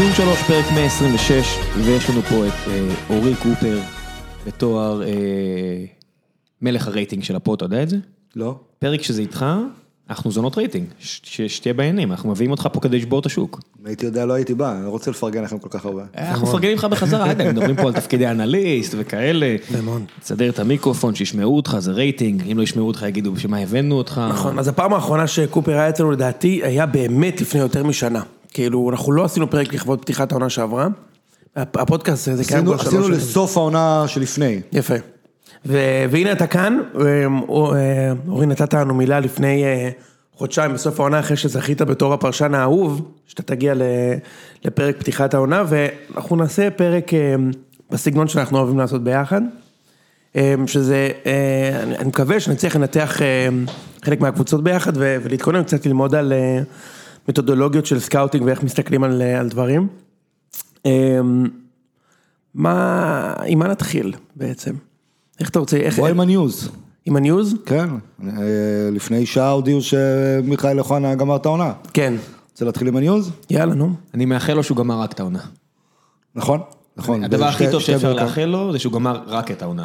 סיזן שלוש, פרק 126, ויש לנו פה את אה, אורי קופר בתואר אה, מלך הרייטינג של הפוד, אתה יודע את זה? לא. פרק שזה איתך, אנחנו זונות רייטינג, שתהיה בעניינים, אנחנו מביאים אותך פה כדי לשבור את השוק. אם הייתי יודע לא הייתי בא, אני לא רוצה לפרגן לכם כל כך הרבה. אנחנו מפרגנים לך בחזרה, יודע, מדברים פה על תפקידי אנליסט וכאלה. נכון. תסדר את המיקרופון, שישמעו אותך, זה רייטינג, אם לא ישמעו אותך יגידו בשביל מה הבאנו אותך. נכון, אז הפעם האחרונה שקופר היה אצלנו לדעתי היה באמת לפני יותר משנה. כאילו, אנחנו לא עשינו פרק לכבוד פתיחת העונה שעברה. הפ- הפודקאסט הזה קיים עשינו כבר עשינו שלוש שנים. לסוף העונה שלפני. יפה. ו- והנה אתה כאן, או- אה, אורי נתת לנו מילה לפני אה, חודשיים בסוף העונה אחרי שזכית בתור הפרשן האהוב, שאתה תגיע לפרק פתיחת העונה, ואנחנו נעשה פרק אה, בסגנון שאנחנו אוהבים לעשות ביחד. שזה, אה, אני מקווה שנצליח לנתח חלק מהקבוצות ביחד ולהתכונן קצת ללמוד על אה, מתודולוגיות של סקאוטינג ואיך מסתכלים על, אה, על דברים. אה, מה, עם מה נתחיל בעצם? איך אתה רוצה, איך, בוא עם הניוז. עם הניוז? כן, אה, לפני שעה הודיעו שמיכאל אוחנה גמר את העונה. כן. רוצה להתחיל עם ה news? יאללה, נו. אני מאחל לו שהוא גמר רק את העונה. נכון? נכון. הדבר הכי טוב שאפשר. לאחל לו זה שהוא גמר רק את העונה.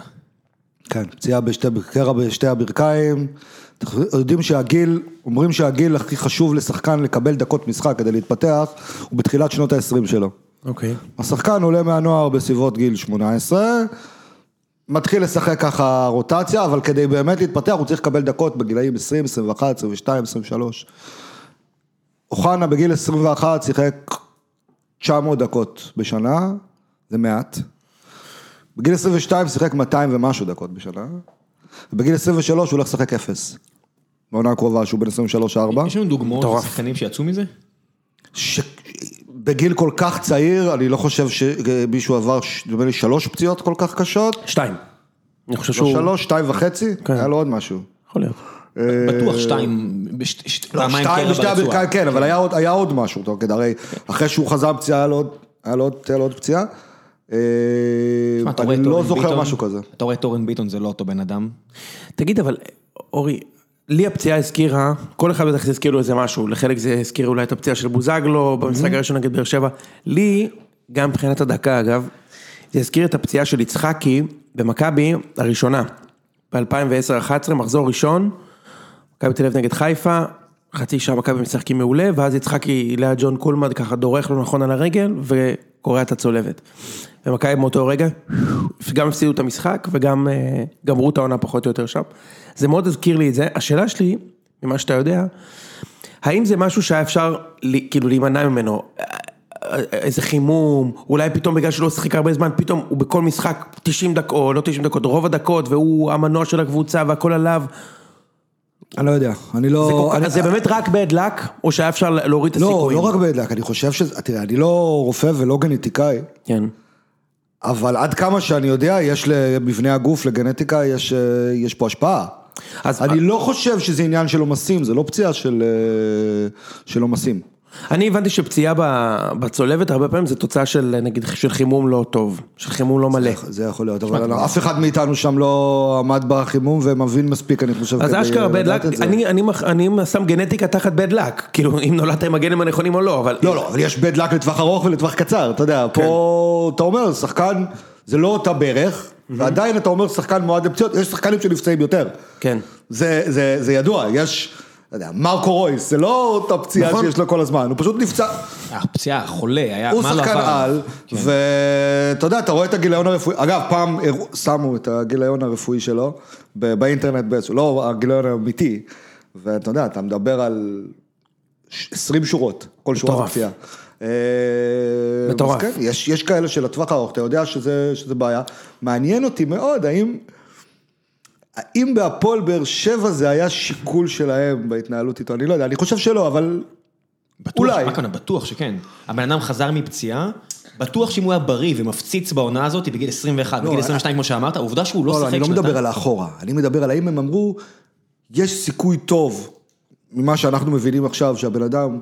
כן, פציעה בשתי, קרע בשתי הברכיים. יודעים שהגיל, אומרים שהגיל הכי חשוב לשחקן לקבל דקות משחק כדי להתפתח, הוא בתחילת שנות ה-20 שלו. אוקיי. השחקן עולה מהנוער בסביבות גיל 18, מתחיל לשחק ככה רוטציה, אבל כדי באמת להתפתח הוא צריך לקבל דקות בגילאים 20, 21, 22, 23. אוחנה בגיל 21 שיחק 900 דקות בשנה, זה מעט. בגיל 22 שיחק 200 ומשהו דקות בשנה, ובגיל 23 הוא הולך לשחק אפס. בעונה הקרובה שהוא בן 23-4. יש לנו דוגמאות מטורף. של שחקנים שיצאו מזה? שבגיל כל כך צעיר, אני לא חושב שמישהו עבר, ש- נדמה לי, שלוש פציעות כל כך קשות. שתיים. אני חושב לא שהוא... שלוש, שתיים וחצי, כן. היה לו עוד משהו. יכול להיות. בטוח שתיים, ש- לא, פעמיים שתיים קרע בשתי ברצועה. הברכיים, כן, אבל היה עוד- היה עוד משהו, הרי אחרי שהוא חזר פציעה, היה לו עוד פציעה. אה, אני לא זוכר משהו כזה. אתה רואה את אורן ביטון זה לא אותו בן אדם. תגיד, אבל, אורי, לי הפציעה הזכירה, כל אחד בטח הזכיר לו איזה משהו, לחלק זה הזכיר אולי את הפציעה של בוזגלו, במשחק הראשון נגד באר שבע. לי, גם מבחינת הדקה אגב, זה הזכיר את הפציעה של יצחקי במכבי הראשונה, ב-2010-2011, מחזור ראשון, מכבי תל אביב נגד חיפה, חצי שעה מכבי משחקים מעולה, ואז יצחקי ליד ג'ון קולמד ככה דורך לו נכון על הרגל, וקורע את הצולבת. ומכבי מאותו רגע, גם הפסידו את המשחק, וגם אה, גמרו את העונה פחות או יותר שם. זה מאוד הזכיר לי את זה. השאלה שלי, ממה שאתה יודע, האם זה משהו שהיה אפשר כאילו להימנע ממנו? איזה חימום, אולי פתאום בגלל שלא שיחק הרבה זמן, פתאום הוא בכל משחק 90 דקות, לא 90 דקות, רוב הדקות, והוא המנוע של הקבוצה והכל עליו. אני לא יודע, אני לא... זה, אני- אז זה באמת רק bad luck, או שהיה אפשר להוריד את לא, הסיכויים? לא רק בדק, אני חושב שזה, תראה, אני לא רופא ולא גנטיקאי, כן. אבל עד כמה שאני יודע, יש למבנה הגוף, לגנטיקה, יש, אה, יש פה השפעה. אז אני לא חושב שזה עניין של עומסים, זה לא פציעה של, אה, של עומסים. אני הבנתי שפציעה בצולבת הרבה פעמים זה תוצאה של נגיד של חימום לא טוב, של חימום לא מלא. זה יכול להיות, אבל אף אחד מאיתנו שם לא עמד בחימום ומבין מספיק, אני חושב, אז אשכרה bad luck. אני, שם גנטיקה תחת bad luck, כאילו אם נולדת עם הגנים הנכונים או לא, אבל... לא, לא, אבל יש bad luck לטווח ארוך ולטווח קצר, אתה יודע, פה אתה אומר, שחקן, זה לא אותה ברך, ועדיין אתה אומר שחקן מועד לפציעות, יש שחקנים שנפצעים יותר. כן. זה, זה, זה ידוע, יש, אתה יודע, מרקו רויס, זה לא אותה פציעה נכון. שיש לו כל הזמן, הוא פשוט נפצע, הפציעה, חולה, היה, הוא מה לא שחקן? על, כן. ואתה יודע, אתה רואה את הגיליון הרפואי, אגב, פעם שמו את הגיליון הרפואי שלו ב- באינטרנט באיזשהו, לא הגיליון האמיתי, ואתה יודע, אתה מדבר על ש- 20 שורות, כל שורה. אה, מטורף. אז כן, יש, יש כאלה של הטווח הארוך, אתה יודע שזה, שזה בעיה. מעניין אותי מאוד, האם, האם בהפועל באר שבע זה היה שיקול שלהם בהתנהלות איתו, אני לא יודע, אני חושב שלא, אבל בטוח, אולי. הכוונה? בטוח שכן. הבן אדם חזר מפציעה, בטוח שאם הוא היה בריא ומפציץ בעונה הזאת בגיל 21, בגיל 22 כמו שאמרת, העובדה שהוא לא לא, לא, שיחק אני לא שנתיים. מדבר על האחורה, אני מדבר על האם הם אמרו, יש סיכוי טוב, ממה שאנחנו מבינים עכשיו, שהבן אדם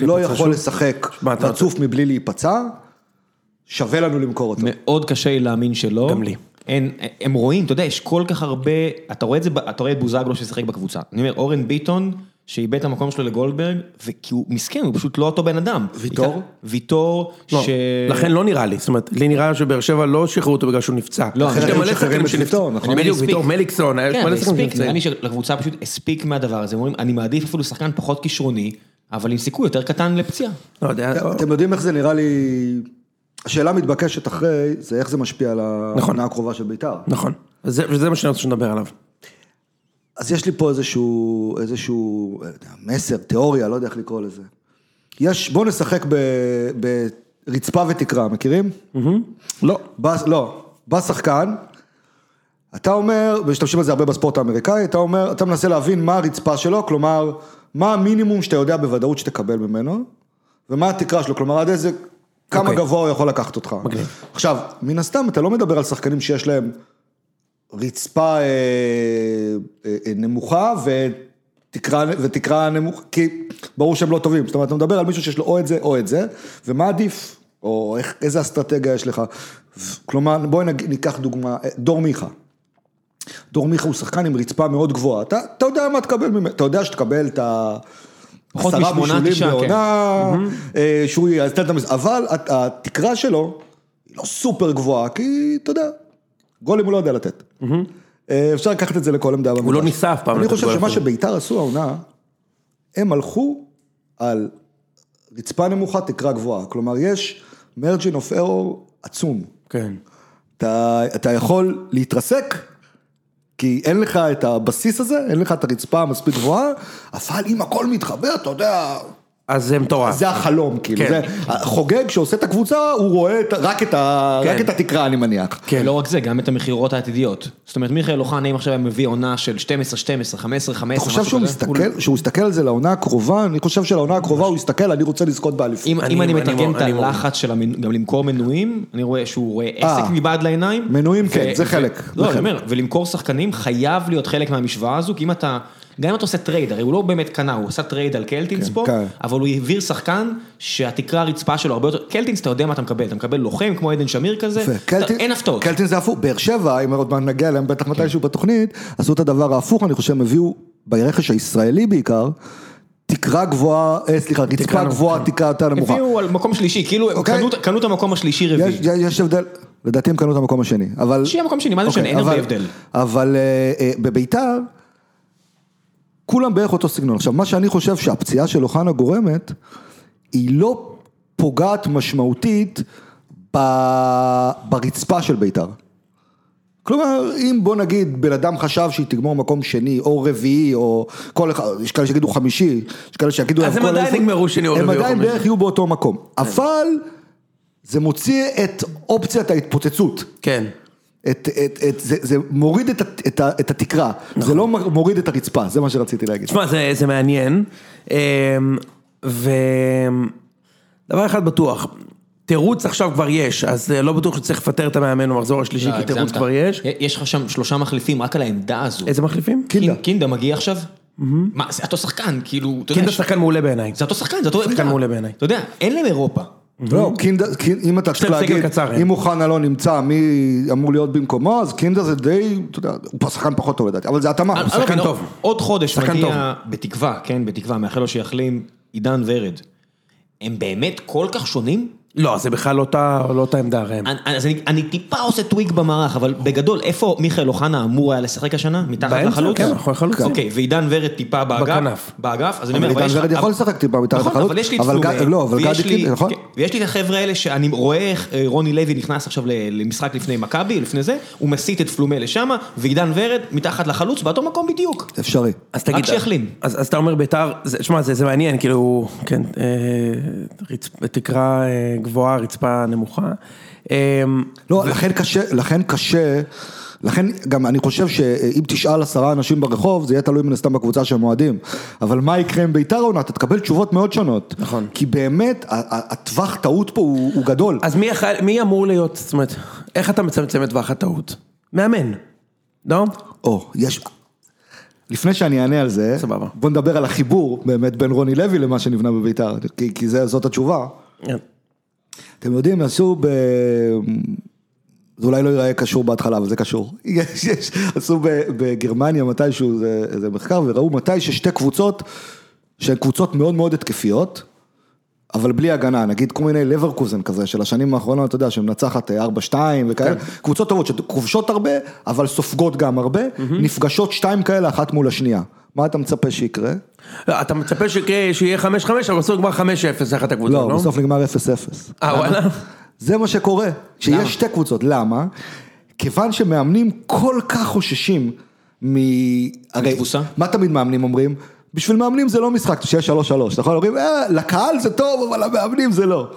לא יכול שוב? לשחק רצוף מבלי להיפצע, שווה לנו למכור אותו. מאוד קשה לי להאמין שלא. גם לי. אין, הם רואים, אתה יודע, יש כל כך הרבה, אתה רואה את זה, אתה רואה את בוזגלו ששיחק בקבוצה. אני אומר, אורן ביטון, שאיבד את המקום שלו לגולדברג, וכי הוא מסכן, הוא פשוט לא אותו בן אדם. ויטור? ויטור, לא, ש... לכן לא נראה לי, זאת אומרת, לי נראה שבאר שבע לא שחררו אותו בגלל שהוא נפצע. לא, יש גם מלא שחקנים שנפצעו. ויטור, נכון. אני בדיוק. ויטור מליקסון, יש כן, מלא שחקנים הספיק, נראה. לי שלקבוצה פשוט הספיק מהדבר הזה, הם אומרים, אני מעדיף אפילו שחקן פחות כישרוני, אבל עם סיכוי יותר קטן לפציעה. לא יודע, אתם יודעים איך זה נראה לי... השאלה המתבקשת אחרי, זה איך זה משפיע על נכון. העונה הקרובה של בית"ר. נכון, אז זה- וזה מה שאני רוצה שנדבר עליו. אז יש לי פה איזשהו, איזשהו לא יודע, מסר, תיאוריה, לא יודע איך לקרוא לזה. יש, בואו נשחק ברצפה ותקרה, מכירים? לא. בא, לא, בא שחקן, אתה אומר, ומשתמשים על זה הרבה בספורט האמריקאי, אתה אומר, אתה מנסה להבין מה הרצפה שלו, כלומר, מה המינימום שאתה יודע בוודאות שתקבל ממנו, ומה התקרה שלו, כלומר, עד איזה, כמה אוקיי. גבוה הוא יכול לקחת אותך. מגניב. עכשיו, מן הסתם, אתה לא מדבר על שחקנים שיש להם רצפה אה, אה, אה, נמוכה ותקרה, ותקרה נמוכה, כי ברור שהם לא טובים, זאת אומרת, אתה מדבר על מישהו שיש לו או את זה או את זה, ומה עדיף, או איך, איזה אסטרטגיה יש לך. כלומר, בואי ניקח דוגמה, אה, דור מיכה. דור מיכה הוא שחקן עם רצפה מאוד גבוהה, אתה, אתה יודע מה תקבל ממנו, אתה יודע שתקבל את ה... פחות עשרה משמונה, בישולים תשעה, כן. בעונה, אה, שהוא ייתן את המס... אבל הת- התקרה שלו היא לא סופר גבוהה, כי אתה יודע, גולים הוא לא יודע לתת. אה, אפשר לקחת את זה לכל עמדה במגרש. לא ניסה אף פעם אני חושב שמה. שביתר עשו העונה, הם הלכו על רצפה נמוכה, תקרה גבוהה. כלומר, יש מרג'ין אוף ארור עצום. כן. אתה, אתה יכול להתרסק, כי אין לך את הבסיס הזה, אין לך את הרצפה המספיק גבוהה, אבל אם הכל מתחבר, אתה יודע, אז זה מטורף. זה החלום, כאילו, כן. זה, חוגג שעושה את הקבוצה, הוא רואה את, רק, את ה, כן. רק את התקרה, אני מניח. כן. לא רק זה, גם את המכירות העתידיות. זאת אומרת, מיכאל אוחנה, אם עכשיו היה מביא עונה של 12, 12, 15, 15, אתה חושב שהוא מסתכל, שהוא מסתכל על זה לעונה הקרובה, אני חושב שלעונה הקרובה הוא יסתכל, אני רוצה לזכות באליפות. אם אני- אם אני אני מור- את הלחץ של המנ- גם למכור מנויים, אני רואה שהוא רואה אה. עסק מבעד לעיניים. מנויים, כן, זה חלק, זה לא, אני חלק. אומר, ולמכור שחקנים חייב להיות חלק מהמשוואה הזו, כי אם אתה, גם אם אתה עושה טרייד, הרי הוא לא באמת קנה, הוא עשה טרייד על קלטינס פה, כן. אבל הוא העביר שחקן שהתקרה הרצפה שלו הרבה יותר, קלטינס אתה יודע מה אתה מקבל, אתה מקבל לוחם כמו עדן שמיר כזה, אין הפתעות. קלטין זה הפוך, באר שבע, אם עוד מעט נגיע אליהם, בטח מתישהו בתוכנית, עשו את הדבר ההפוך, אני חושב, הביאו, ברכש הישראלי בעיקר, תקרה גבוהה, אה, סליחה, רצפה. גבוהה, תקרה יותר נמוכה. הביאו על מקום שלישי, כאילו אוקיי. קנו- את המקום השלישי רביעי. יש, הבדל, לדעתי הם קנו את המקום השני, אבל... שיהיה מקום שני, מה זה משנה, אין אוקיי, הרבה הבדל. אבל אה, אה, בביתר, כולם בערך אותו סגנון. עכשיו, מה שאני חושב שהפציעה של אוחנה גורמת, היא לא פוגעת משמעותית ב- ברצפה של ביתר. כלומר, אם בוא נגיד בן אדם חשב שהיא תגמור מקום שני או רביעי או כל אחד, יש כאלה שיגידו חמישי, יש כאלה שיגידו... אז הם עדיין יגמרו שני או הם רביעי או עדיין חמישי. בערך יהיו באותו מקום. אבל זה מוציא את אופציית ההתפוצצות. כן. את, את, את, זה, זה מוריד את, את, את התקרה, זה לא מוריד את הרצפה, זה מה שרציתי להגיד. תשמע, זה, זה מעניין, אמ, ודבר אחד בטוח, תירוץ עכשיו כבר יש, אז אה, לא בטוח שצריך לפטר את המאמן במחזור השלישי, לא, כי תירוץ. כבר יש. יש לך שם שלושה מחליפים רק על העמדה הזו. איזה מחליפים? קינדה. קינ- קינדה מגיע עכשיו? מה, זה אותו שחקן, כאילו, אתה יודע, קינדה שחקן מעולה בעיניי. זה אותו שחקן, זה אותו עמדה. מעולה בעיניי. אתה יודע, אין להם אירופה. לא, קינדה, קינ- אם אתה צריך להגיד, אם אוחנה לא נמצא, מי אמור להיות במקומו, אז קינדה זה די, אתה יודע, הוא שחקן פחות טוב לדעתי, אבל זה התאמה. אני לא שחקן מבין, טוב. עוד חודש מגיע, בתקווה, כן, בתקווה, מאחל לו שיחלים עידן ורד. הם באמת כל כך שונים? לא, זה בכלל לא אותה לא עמדה ראם. אז אני, טיפה עושה טוויק במערך, אבל בגדול, איפה מיכאל אוחנה אמור היה לשחק השנה? מתחת לחלוץ? כן, מאחורי חלוץ. אוקיי, ועידן ורד טיפה באגף? בכנף. באגף, אז אני אבל אומר, עידן יש לך- ורד יכול לשחק טיפה מתחת נכון, לחלוץ, אבל יש לי את אבל לא, אבל גדי נכון? כן, ויש לי את החבר'ה האלה שאני רואה איך אה, רוני לוי נכנס עכשיו למשחק לפני מכבי, לפני זה, הוא מסיט את פלומה לשם, ועידן ורד מתחת לחלוץ, באותו מקום בדיוק. אפשרי. אז תגיד, שיחלים. אז, אתה אומר ביתר, זה- שמע, זה, זה מעניין, כאילו, כן, אה, רצ, תקרה אה, גבוהה, רצפה נמוכה. אה, לא, לכן קשה, לכן קשה, לכן גם אני חושב שאם תשאל עשרה אנשים ברחוב, זה יהיה תלוי מן הסתם בקבוצה שהם אוהדים. אבל מה יקרה עם ביתר העונה, אתה תקבל תשובות מאוד שונות. נכון. כי באמת, הטווח טעות פה הוא גדול. אז מי, אמור להיות, זאת אומרת, איך אתה מצמצם את טווח הטעות? מאמן, לא? או, יש... לפני שאני אענה על זה, סבבה. בוא נדבר על החיבור באמת בין רוני לוי למה שנבנה בביתר, כי, כי זה, זאת התשובה. כן. אתם יודעים, עשו ב... זה אולי לא ייראה קשור בהתחלה, אבל זה קשור. יש, יש, עשו בגרמניה מתישהו איזה, איזה מחקר, וראו מתי ששתי קבוצות, שהן קבוצות מאוד מאוד התקפיות, אבל בלי הגנה, נגיד כל מיני לברקוזן כזה של השנים האחרונות, אתה יודע, שמנצחת אה, 4-2 וכאלה, קבוצות טובות שכובשות הרבה, אבל סופגות גם הרבה, נפגשות שתיים כאלה אחת מול השנייה. מה אתה מצפה שיקרה? לא, אתה מצפה שיקרה- שיהיה 5-5, אבל בסוף כבר 5-0 אחת הקבוצות, לא, לא? בסוף נגמר 0-0. אה, וואלה? זה מה שקורה? שיש שתי קבוצות, למה? כיוון שמאמנים כל כך חוששים מ... הרי, מתבוסה? מה תמיד מאמנים אומרים? בשביל מאמנים זה לא משחק, שיש שלוש שלוש, נכון? אומרים, אה, לקהל זה טוב, אבל למאמנים זה לא.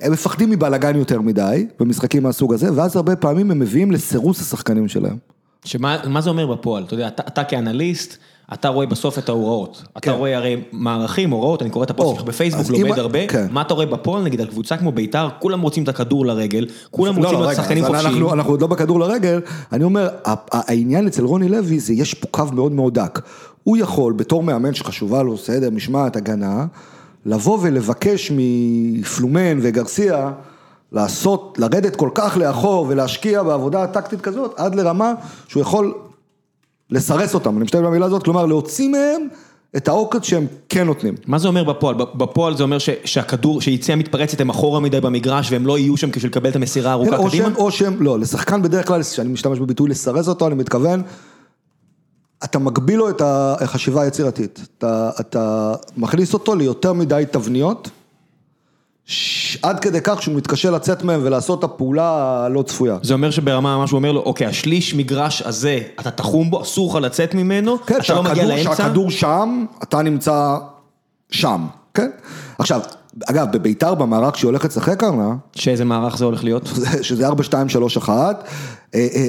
הם מפחדים מבלאגן יותר מדי, במשחקים מהסוג הזה, ואז הרבה פעמים הם מביאים לסירוס השחקנים שלהם. שמה מה זה אומר בפועל? אתה יודע, אתה, אתה כאנליסט, אתה רואה בסוף את ההוראות. אתה כן. רואה הרי מערכים, הוראות, אני קורא את הפוסט שלך בפייסבוק, לומד הרבה. כן. מה אתה רואה בפועל, נגיד על קבוצה כמו ביתר, כולם רוצים את הכדור לרגל, כולם לא, רוצים לא, להיות רגע, שחקנים חופשיים. אנחנו, אנחנו עוד לא בכדור לרגל, אני אומר, העניין אצל רוני לוי זה יש פה קו מאוד מאוד דק. הוא יכול, בתור מאמן שחשובה לו, בסדר, משמעת, הגנה, לבוא ולבקש מפלומן וגרסיה לעשות, לרדת כל כך לאחור ולהשקיע בעבודה טקטית כזאת, עד לרמה שהוא יכול לסרס אותם, אני משתמש במילה הזאת, כלומר להוציא מהם את העוקץ שהם כן נותנים. מה זה אומר בפועל? בפועל זה אומר ש, שהכדור, שיציאה מתפרצת הם אחורה מדי במגרש והם לא יהיו שם בשביל לקבל את המסירה הארוכה כן, או קדימה? שהם, או שהם, לא, לשחקן בדרך כלל, כשאני משתמש בביטוי לסרס אותו, אני מתכוון, אתה מגביל לו את החשיבה היצירתית. אתה, אתה מכניס אותו ליותר מדי תבניות. עד כדי כך שהוא מתקשה לצאת מהם ולעשות את הפעולה הלא צפויה. זה אומר שברמה ממש הוא אומר לו, אוקיי, השליש מגרש הזה, אתה תחום בו, אסור לך לצאת ממנו, כן, אתה לא מגיע לאמצע. שהכדור שם, אתה נמצא שם, כן? עכשיו, אגב, בביתר, במערך שהיא הולכת לשחק העונה, שאיזה מערך זה הולך להיות? שזה 4, 2, 3, 1, אה,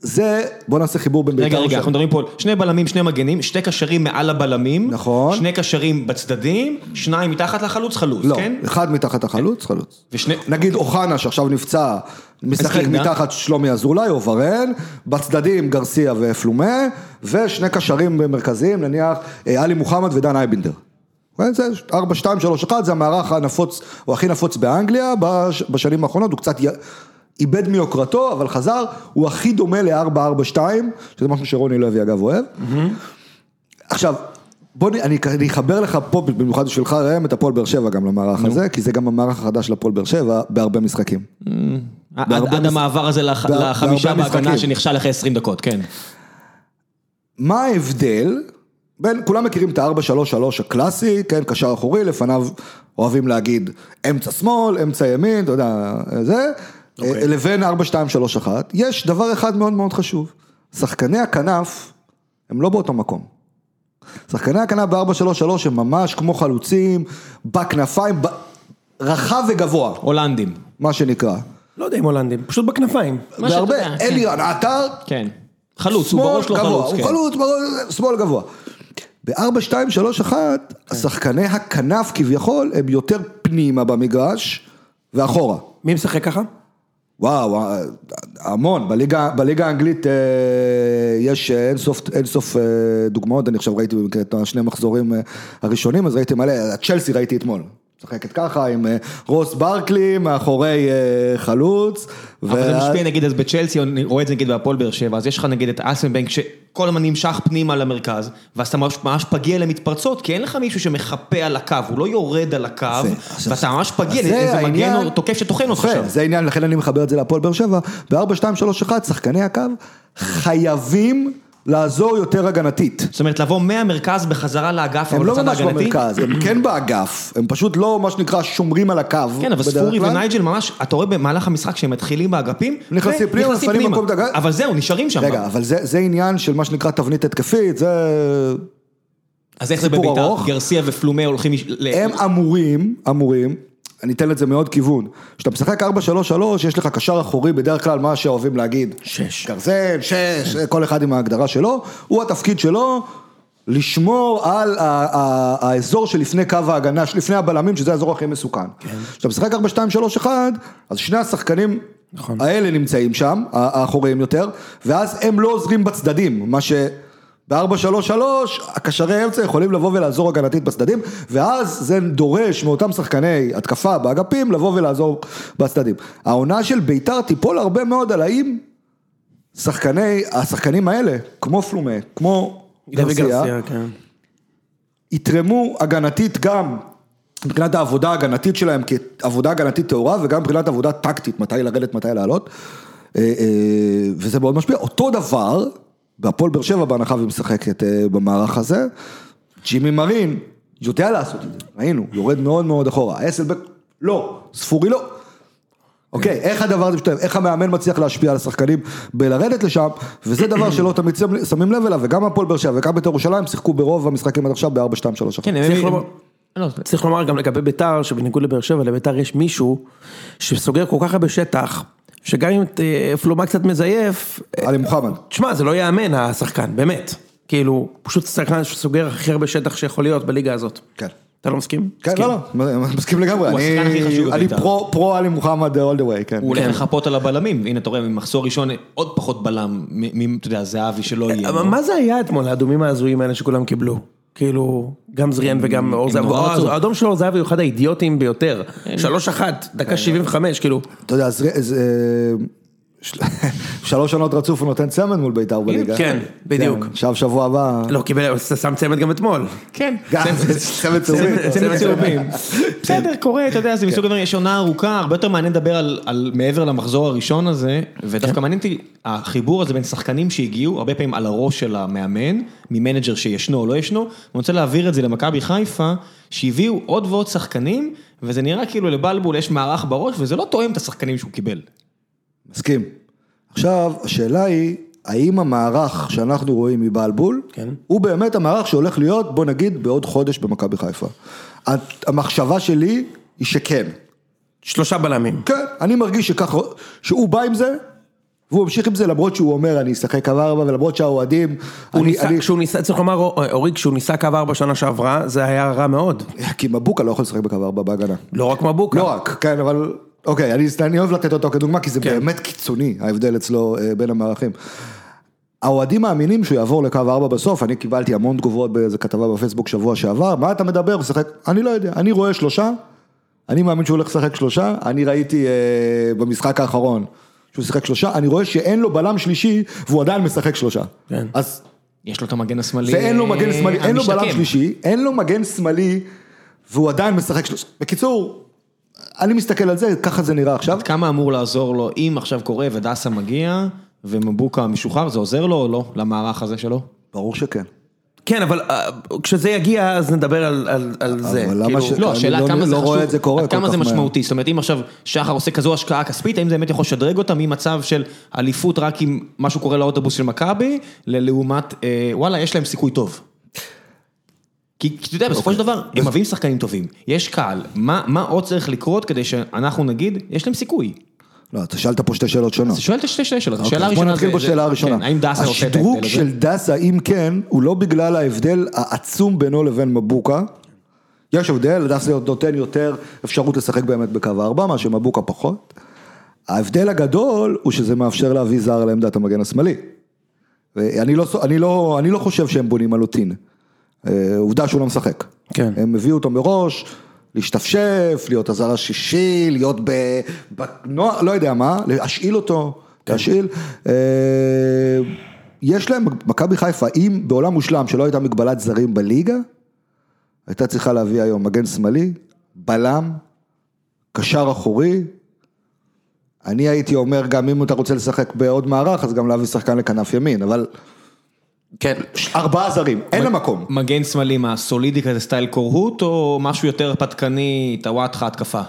זה, בוא נעשה חיבור בין ביתר... רגע, רגע. אנחנו מדברים פה על שני בלמים, שני מגנים, שתי קשרים מעל הבלמים, נכון. שני קשרים בצדדים, שניים מתחת לחלוץ, חלוץ, לא, כן? אחד מתחת החלוץ, חלוץ. ושני- נגיד אוחנה שעכשיו נפצע, משחק. מתחת שלומי אזולאי או ורן, בצדדים גרסיה ופלומה, ושני קשרים מרכזיים, נניח אה, עלי מוחמד ודן אייבינדר. כן, זה 4, 2, 3, 1, זה המערך הנפוץ, או הכי נפוץ באנגליה בש, בשנים האחרונות, הוא קצת. איבד מיוקרתו, אבל חזר, הוא הכי דומה ל-4-4-2, שזה משהו שרוני לוי אגב אוהב. עכשיו, בוא אני, אני אחבר לך פה, במיוחד בשבילך ראם, את הפועל באר שבע גם למערך הזה, כי זה גם המערך החדש של הפועל באר שבע, בהרבה משחקים. עד בהרבה עד מש- המעבר הזה לח- בהר- לחמישה בהגנה. שנכשל אחרי 20 דקות, כן. מה ההבדל בין, כולם מכירים את ה-4-3-3 הקלאסי, כן, קשר אחורי, לפניו אוהבים להגיד אמצע שמאל, אמצע ימין, אתה יודע, זה. לבין 4-2-3-1, יש דבר אחד מאוד מאוד חשוב, שחקני הכנף הם לא באותו מקום. שחקני הכנף ב-4-3-3 הם ממש כמו חלוצים, בכנפיים, ב- רחב וגבוה, הולנדים. מה שנקרא. לא יודע אם הולנדים, פשוט בכנפיים. מה שאתה והרבה, יודע, כן. אלירן עטר, כן. חלוץ, הוא בראש לא חלוץ, הוא כן. חלוץ, בראש- שמאל גבוה. ב-4, 2, 3, 1, השחקני הכנף כביכול הם יותר פנימה במגרש ואחורה. מי משחק ככה? וואו, המון, בליגה, בליגה האנגלית אה, יש אין סוף, אין סוף אה, דוגמאות, אני עכשיו ראיתי את השני המחזורים אה, הראשונים, אז ראיתי מלא, צ'לסי ראיתי אתמול, משחקת ככה עם אה, רוס ברקלי מאחורי אה, חלוץ. אבל זה משפיע נגיד אז בצ'לסי, אני רואה את זה נגיד בהפועל באר שבע, אז יש לך נגיד את אסנבנק שכל הזמן נמשך פנימה למרכז, ואז אתה ממש, פגיע למתפרצות, כי אין לך מישהו שמחפה על הקו, הוא לא יורד על הקו, ואתה ממש פגיע, אז זה איזה מגן תוקף שטוחן אותך עכשיו. זה העניין, לכן אני מחבר את זה להפועל באר שבע. ב-4, 2, 3, 1, שחקני הקו חייבים לעזור יותר הגנתית. זאת אומרת, לבוא מהמרכז בחזרה לאגף, הם לא ממש. במרכז, הם כן באגף, הם פשוט לא מה שנקרא שומרים על הקו. כן, אבל ספורי. ונייג'ל ממש, אתה רואה במהלך המשחק שהם מתחילים באגפים, נכנסים פנימה, מקום דגל. אבל זהו, נשארים שם. רגע, אבל זה זה עניין של מה שנקרא תבנית התקפית, זה... אז איך זה בביתר? גרסיה ופלומה הולכים... הם אמורים, אמורים, אני אתן לזה מאוד כיוון. כשאתה משחק 4-3-3, יש לך קשר אחורי, בדרך כלל מה שאוהבים להגיד. שש. גרזן, שש, כל אחד עם ההגדרה שלו, הוא התפקיד שלו. לשמור על האזור שלפני קו ההגנה, שלפני הבלמים, שזה האזור הכי מסוכן. כשאתה משחק 4, 2, 3, 1, אז שני השחקנים נכון. האלה נמצאים שם, האחוריים יותר, ואז הם לא עוזרים בצדדים, מה ב-4-3-3, הקשרי אמצע יכולים לבוא ולעזור הגנתית בצדדים, ואז זה דורש מאותם שחקני התקפה באגפים לבוא ולעזור בצדדים. העונה של ביתר תיפול הרבה מאוד על האם שחקני, השחקנים האלה, כמו פלומה, כמו גרסיה, כן. יתרמו הגנתית גם מבחינת העבודה ההגנתית שלהם כעבודה הגנתית טהורה וגם מבחינת עבודה טקטית, מתי לרדת, מתי לעלות, אה, אה, וזה מאוד משפיע. אותו דבר, בהפועל באר שבע בהנחה והיא משחקת אה, במערך הזה, ג'ימי מרין יודע לעשות את זה, ראינו, יורד מאוד מאוד אחורה, אסלבק לא, ספורי לא. אוקיי, איך הדבר הזה משתלב, איך המאמן מצליח להשפיע על השחקנים בלרדת לשם, וזה דבר שלא תמיד שמים- לב אליו, וגם הפועל באר שבע וגם בית"ר ירושלים שיחקו ברוב המשחקים עד עכשיו ב-4, 2, 3, 1. כן, צריך הם... לומר- לא, צריך לומר גם לגבי ביתר, שבניגוד לבאר שבע, לביתר יש מישהו שסוגר כל כך הרבה שטח, שגם אם אה, פלומה קצת מזייף, אה, עלי מוחמד. תשמע, זה לא ייאמן השחקן, באמת. כאילו, פשוט שחקן שסוגר הכי הרבה שטח שיכול להיות בליגה הזאת. כן. אתה לא מסכים? כן, לא, לא, מסכים לגמרי, הוא השחקן הכי חשוב אני- אני בבית"ר. פרו- עלי מוחמד all the way, כן. הוא הולך לחפות על הבלמים, הנה אתה רואה, ממחזור ראשון עוד פחות בלם, מ- מ- אתה יודע, זהבי שלא יהיה. מה זה היה אתמול, האדומים ההזויים האלה שכולם קיבלו? כאילו, גם זריאן וגם אור זהבי, רצו. האדום של אור זהבי הוא אחד האידיוטים ביותר. שלוש אחת, דקה שבעים וחמש, כאילו. אתה יודע, זה- שלוש עונות רצוף הוא נותן צמד מול בית"ר בליגה. כן, בדיוק. כן, עכשיו שבוע הבא. לא, קיבל, שם צמד גם אתמול. כן, צמד צהובים. צמד צהובים. בסדר, קורה, אתה יודע, זה מסוג הדברים, יש עונה ארוכה, הרבה יותר מעניין לדבר על- על מעבר למחזור הראשון הזה, ודווקא מעניין אותי החיבור הזה בין שחקנים שהגיעו, הרבה פעמים על הראש של המאמן, ממנג'ר שישנו או לא ישנו, אני רוצה להעביר את זה למכבי חיפה, שהביאו עוד ועוד שחקנים, וזה נראה כאילו לבלבול יש מערך בראש, וזה לא תואם את השחקנים שהוא קיבל. מסכים. עכשיו, השאלה היא, האם המערך שאנחנו רואים מבלבול, כן. הוא באמת המערך שהולך להיות, בוא נגיד, בעוד חודש במכבי חיפה. המחשבה שלי היא שכן. שלושה בלמים. כן, אני מרגיש שככה, שהוא בא עם זה, והוא המשיך עם זה למרות שהוא אומר אני אשחק קו ארבע ולמרות שהאוהדים, הוא אני, ניסה, אני, כשהוא ניסה, צריך לומר, אורי, כשהוא ניסה קו ארבע שנה שעברה, זה היה רע מאוד. כי מבוקה לא יכול לשחק בקו ארבע בהגנה. לא רק מבוקה. לא רק, כן, אבל, אוקיי, אני, אני אוהב לתת אותו כדוגמה, כי זה כן. באמת קיצוני, ההבדל אצלו אה, בין המערכים. האוהדים מאמינים שהוא יעבור לקו ארבע בסוף, אני קיבלתי המון תגובות באיזה כתבה בפייסבוק שבוע שעבר, מה אתה מדבר, הוא משחק, אני לא יודע, אני רואה שלושה, אני מאמין שהוא הולך לשחק שלושה, אני ראיתי אה, במשחק האחרון שהוא שיחק שלושה, אני רואה שאין לו בלם שלישי והוא עדיין משחק שלושה. כן. אז יש לו את המגן השמאלי. ואין לו מגן שמאלי, אין לו בלם. שלישי, אין לו מגן שמאלי, והוא עדיין משחק שלושה. בקיצור, אני מסתכל על זה, ככה זה נראה עכשיו. כמה אמור לעזור לו אם עכשיו קורה ודסה מגיע ומבוקה משוחרר, זה עוזר לו או לא, למערך הזה שלו? ברור שכן. כן, אבל אה, כשזה יגיע, אז נדבר על, על, על זה. אבל למה כאילו, ש- לא, השאלה לא- כמה זה לא חשוב, רואה את זה קורה עד כמה זה. משמעותי, זאת אומרת אם עכשיו שחר עושה כזו השקעה כספית, האם זה באמת יכול לשדרג אותה ממצב של אליפות רק אם משהו קורה לאוטובוס של מכבי, ללעומת אה, וואלה יש להם סיכוי טוב. כי אתה יודע, בסופו של דבר, הם מביאים שחקנים טובים, יש קהל, מה מה עוד צריך לקרות כדי שאנחנו נגיד, יש להם סיכוי. לא, אתה שאלת פה שתי שאלות שונות. אז שואלת שתי שאלות, אוקיי, השאלה אז בוא הראשונה נתחיל זה- בשאלה זה- הראשונה. כן, האם דסה עושה את ההבדל השדרוג? של דסה, אם כן, הוא לא בגלל ההבדל העצום בינו לבין מבוקה. יש הבדל, דסה נותן יותר אפשרות לשחק באמת בקו ארבע, מה שמבוקה פחות. ההבדל הגדול הוא שזה מאפשר להביא זר לעמדת המגן השמאלי. ואני לא, אני לא, אני לא חושב שהם בונים על אוטין. אה, עובדה שהוא לא משחק. כן. הם הביאו אותו מראש, להשתפשף, להיות הזר השישי, להיות ב... בנוע... לא יודע מה, להשאיל אותו, להשאיל. אה, יש להם, מכבי חיפה, אם בעולם מושלם שלא הייתה מגבלת זרים בליגה, הייתה צריכה להביא היום מגן שמאלי, בלם, קשר אחורי. אני הייתי אומר גם אם אתה רוצה לשחק בעוד מערך, אז גם להביא שחקן לכנף ימין, אבל כן. ארבעה זרים, אין לה מקום. מגן שמאלי מה, סולידי כזה סטייל קורהוט, או משהו יותר הרפתקני, טוואטחה, התקפה?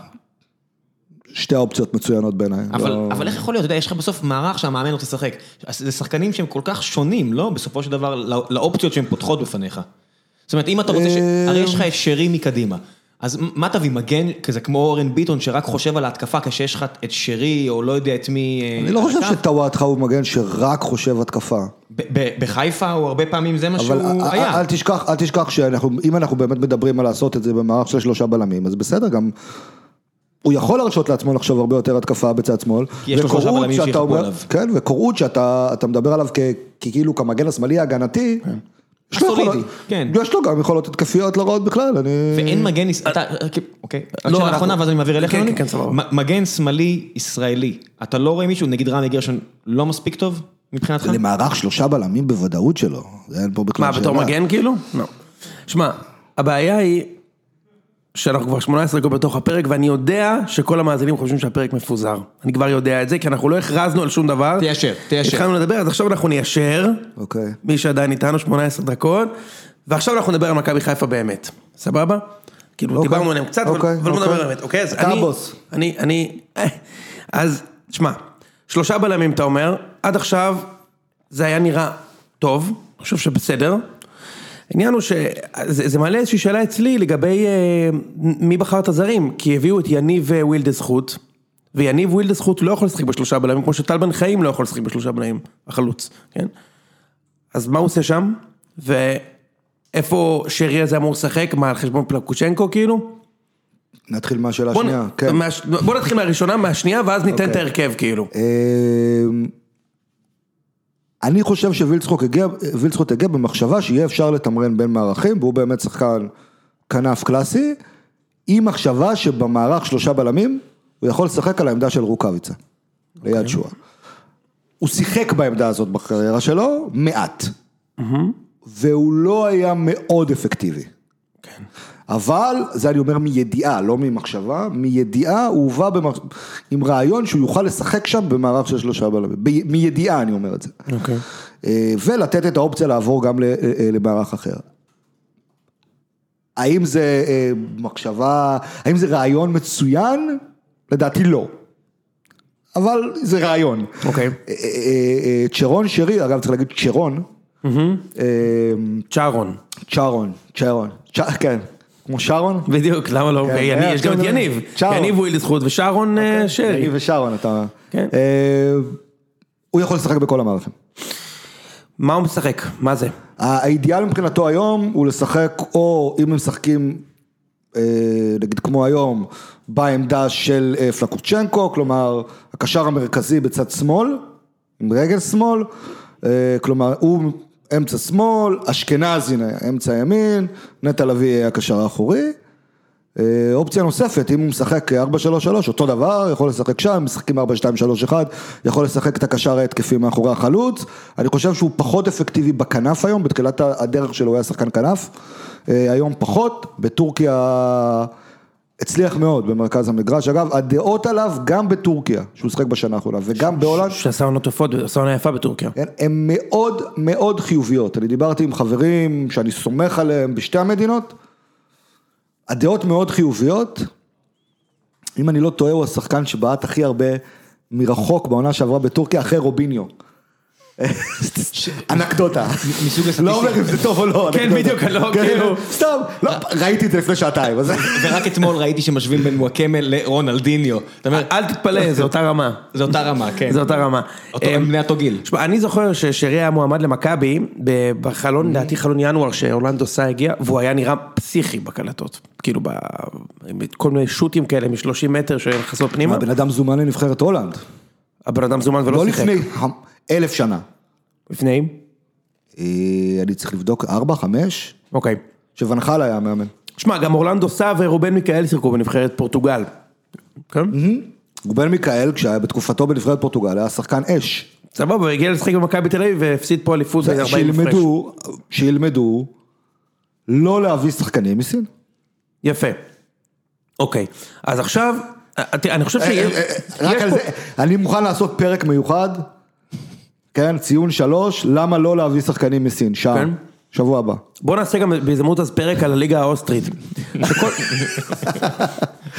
שתי האופציות מצוינות בעיניי. אבל, לא- אבל איך יכול להיות, אתה יודע, יש לך בסוף מערך שהמאמן רוצה לשחק. זה שחקנים שהם כל כך שונים, לא? בסופו של דבר, לא- לאופציות שהן פותחות בפניך. זאת אומרת, אם אתה רוצה ש... אה, הרי יש לך את שרי מקדימה. אז מה תביא, מגן כזה כמו אורן ביטון, שרק חושב על ההתקפה כשיש לך את שרי, או לא יודע את מי... אה, אני לא חושב? שטוואטחה הוא מגן שרק חושב התקפה. בחיפה הוא הרבה פעמים זה מה שהוא אבל אל- היה. אל תשכח, אל תשכח שאנחנו, אם אנחנו באמת מדברים על לעשות את זה במערך של שלושה בלמים, אז בסדר, גם הוא יכול להרשות לעצמו לחשוב הרבה יותר התקפה בצד שמאל. כי יש לו שלושה בלמים אומר- עליו. כן, וקורות שאתה אתה מדבר עליו כאילו כמגן השמאלי ההגנתי, יש יכולות- כן. יש לו גם יכולות התקפיות לא רעות בכלל, אני... ואין מגן, אתה, אוקיי, לא, שאלה אנחנו- אחרונה ואז אני מעביר אליך, כן. כן, כן, מגן שמאלי ישראלי, אתה לא רואה מישהו, נגיד רמי גרשון, לא מספיק טוב מבחינתך? למערך שלושה בלמים בוודאות שלו, זה אין פה בכלל מה, בתור שאלה. מגן כאילו? לא. שמע, הבעיה היא שאנחנו כבר 18 דקות בתוך הפרק, ואני יודע שכל המאזינים חושבים שהפרק מפוזר. אני כבר יודע את זה, כי אנחנו לא הכרזנו על שום דבר. תיישר, תיישר. התחלנו לדבר, אז עכשיו אנחנו ניישר. אוקיי. מי שעדיין איתנו 18 דקות, ועכשיו אנחנו נדבר על מכבי חיפה באמת, סבבה? כאילו אוקיי, דיברנו עליהם קצת, אוקיי, אבל בוא אוקיי. נדבר באמת, אוקיי? אז אתה אני, הבוס. אני, אני, אה, אז שמע, שלושה בלמים אתה אומר, עד עכשיו זה היה נראה טוב, אני חושב שבסדר. העניין הוא שזה זה מעלה איזושהי שאלה אצלי לגבי אה, מי בחר את הזרים, כי הביאו את יניב ווילדה זכות, ויניב ווילדה זכות לא יכול לשחק בשלושה בלמים, כמו שטל בן חיים לא יכול לשחק בשלושה בלמים, החלוץ, כן? אז מה הוא עושה שם? ואיפה שרי הזה אמור לשחק? מה, על חשבון פלקוצ'נקו כאילו? נתחיל מהשאלה השנייה. כן. בוא נתחיל מהראשונה, מהשנייה, ואז ניתן את אוקיי. ההרכב כאילו. אני חושב שווילצחוט הגיע, וילצחוט הגיע במחשבה שיהיה אפשר לתמרן בין מערכים, והוא באמת שחקן כנף קלאסי, עם מחשבה שבמערך שלושה בלמים, הוא יכול לשחק על העמדה של רוקאביצה, ליד שואה. הוא שיחק בעמדה הזאת בקריירה שלו, מעט. והוא לא היה מאוד אפקטיבי. כן. אבל, זה אני אומר מידיעה, לא ממחשבה, מידיעה הוא הובא במח... עם רעיון שהוא יוכל לשחק שם במערך של שלושה בלמים, ב... מידיעה אני אומר את זה. אוקיי. אה, ולתת את האופציה לעבור גם אה, אה, למערך אחר. האם זה מחשבה, האם זה רעיון מצוין? לדעתי לא. אבל זה רעיון. אוקיי. אה, צ'רון שרי, אגב צריך להגיד צ'רון, צ'ארון. צ'רון, צ'רון, צ'- כן, כמו שרון. בדיוק, למה לא? כן, אה, יש גם את כן, יניב. צ'ארון. יניב הוא ילד זכות ושרון אה, שרי. אני ושרון, אתה... כן. אה, הוא יכול לשחק בכל המערכים. מה הוא משחק? מה זה? האידיאל מבחינתו היום הוא לשחק או אם הם משחקים אה, נגיד כמו היום בעמדה של אה, פלקוצ'נקו, כלומר הקשר המרכזי בצד שמאל, עם רגל שמאל, אה, כלומר הוא אמצע שמאל, אשכנזי אמצע ימין, נטע לביא יהיה הקשר האחורי. אה, אופציה נוספת, אם הוא משחק 4-3-3, אותו דבר, יכול לשחק שם, משחקים 4-2-3-1, יכול לשחק את הקשר ההתקפי מאחורי החלוץ. אני חושב שהוא פחות אפקטיבי בכנף היום, בתחילת הדרך שלו הוא היה שחקן כנף. אה, היום פחות, בטורקיה הצליח מאוד במרכז המגרש. אגב, הדעות עליו גם בטורקיה, שהוא שיחק בשנה האחרונה, וגם בהולנד. שעשה עונות יפות, עשה עונה יפה בטורקיה. הן- הן מאוד מאוד חיוביות, אני דיברתי עם חברים שאני סומך עליהם בשתי המדינות, הדעות מאוד חיוביות, אם אני לא טועה הוא השחקן שבעט הכי הרבה מרחוק בעונה שעברה בטורקיה אחרי רוביניו. אנקדוטה, מסוג לא אומר אם זה טוב או לא, כן. בדיוק, לא, כן, כאילו. סתם, לא, ראיתי את זה לפני שעתיים, ורק אתמול ראיתי שמשווים בין וואקמה לרונלדיניו. אתה אומר, אל תתפלא, זו אותה רמה. זה אותה רמה, כן. זו אותה רמה. הם בני אותו גיל. תשמע, אני זוכר ששרי היה מועמד למכבי, בחלון, לדעתי חלון ינואר, שאורלנדו סא הגיע, והוא היה נראה פסיכי בקלטות. כאילו, כל מיני שוטים כאלה מ-30 מטר שנכנסות פנימה. הבן אדם זומן לנבחרת הולנד, הבן אדם זומן ולא לא שיחק. לפני אלף שנה. לפני? אה, אני צריך לבדוק, ארבע, חמש? אוקיי. שוונחל היה המאמן. שמע, גם אורלנדו סא ורובן מיכאל שיחקו בנבחרת פורטוגל. כן? רובן מיכאל, כשהיה בתקופתו בנבחרת פורטוגל, היה שחקן אש. סבבה, הוא הגיע לשחק במכבי תל אביב והפסיד פה אליפות ב-40 הפרש. שילמדו, שילמדו לא להביא שחקנים מסין. יפה. אוקיי. אז עכשיו, אה, אני חושב אה, שיש... פה- זה, אני מוכן לעשות פרק מיוחד, כן, ציון שלוש, למה לא להביא שחקנים מסין, שעה, כן. שבוע הבא. בוא נעשה גם בהזדמנות אז פרק על הליגה האוסטרית. שכל-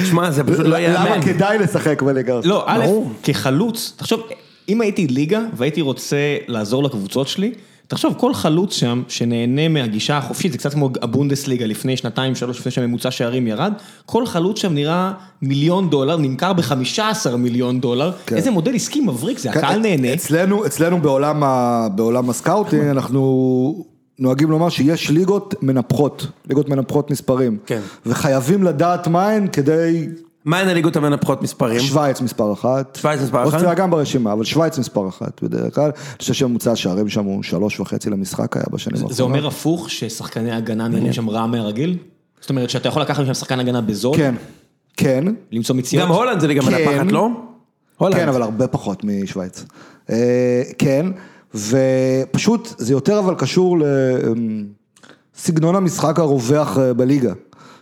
שמע, זה פשוט לא ייאמן. למה כדאי לשחק בליגה הזאת? לא, א'. כחלוץ, תחשוב, אם הייתי ליגה והייתי רוצה לעזור לקבוצות שלי, תחשוב, כל חלוץ שם שנהנה מהגישה החופשית, זה קצת כמו הבונדסליגה לפני שנתיים, שלוש, לפני שהממוצע שערים ירד, כל חלוץ שם נראה מיליון דולר, נמכר ב-15 מיליון דולר, כן. איזה מודל עסקי מבריק זה, כן, הקהל נהנה. אצלנו, אצלנו בעולם, ה, בעולם הסקאוטינג, אנחנו נוהגים לומר שיש ליגות מנפחות, ליגות מנפחות מספרים. כן. וחייבים לדעת מה הן כדי מהן הליגות המנפחות מספרים? שווייץ מספר אחת. שווייץ מספר אחת? אוסטריה גם ברשימה, אבל שווייץ מספר אחת בדרך כלל. אני חושב שממוצע השערים שם הוא שלוש וחצי למשחק היה בשנים האחרונות. זה אומר הפוך, ששחקני הגנה נראים שם רע מהרגיל? זאת אומרת שאתה יכול לקחת משם שחקן הגנה בזול? כן, כן, למצוא מציאות? גם הולנד זה ליגה כן. מנפחת, לא? הולנד. כן, אבל הרבה פחות משוויץ. אה, כן, ופשוט זה יותר אבל קשור לסגנון המשחק הרווח אה, בליגה.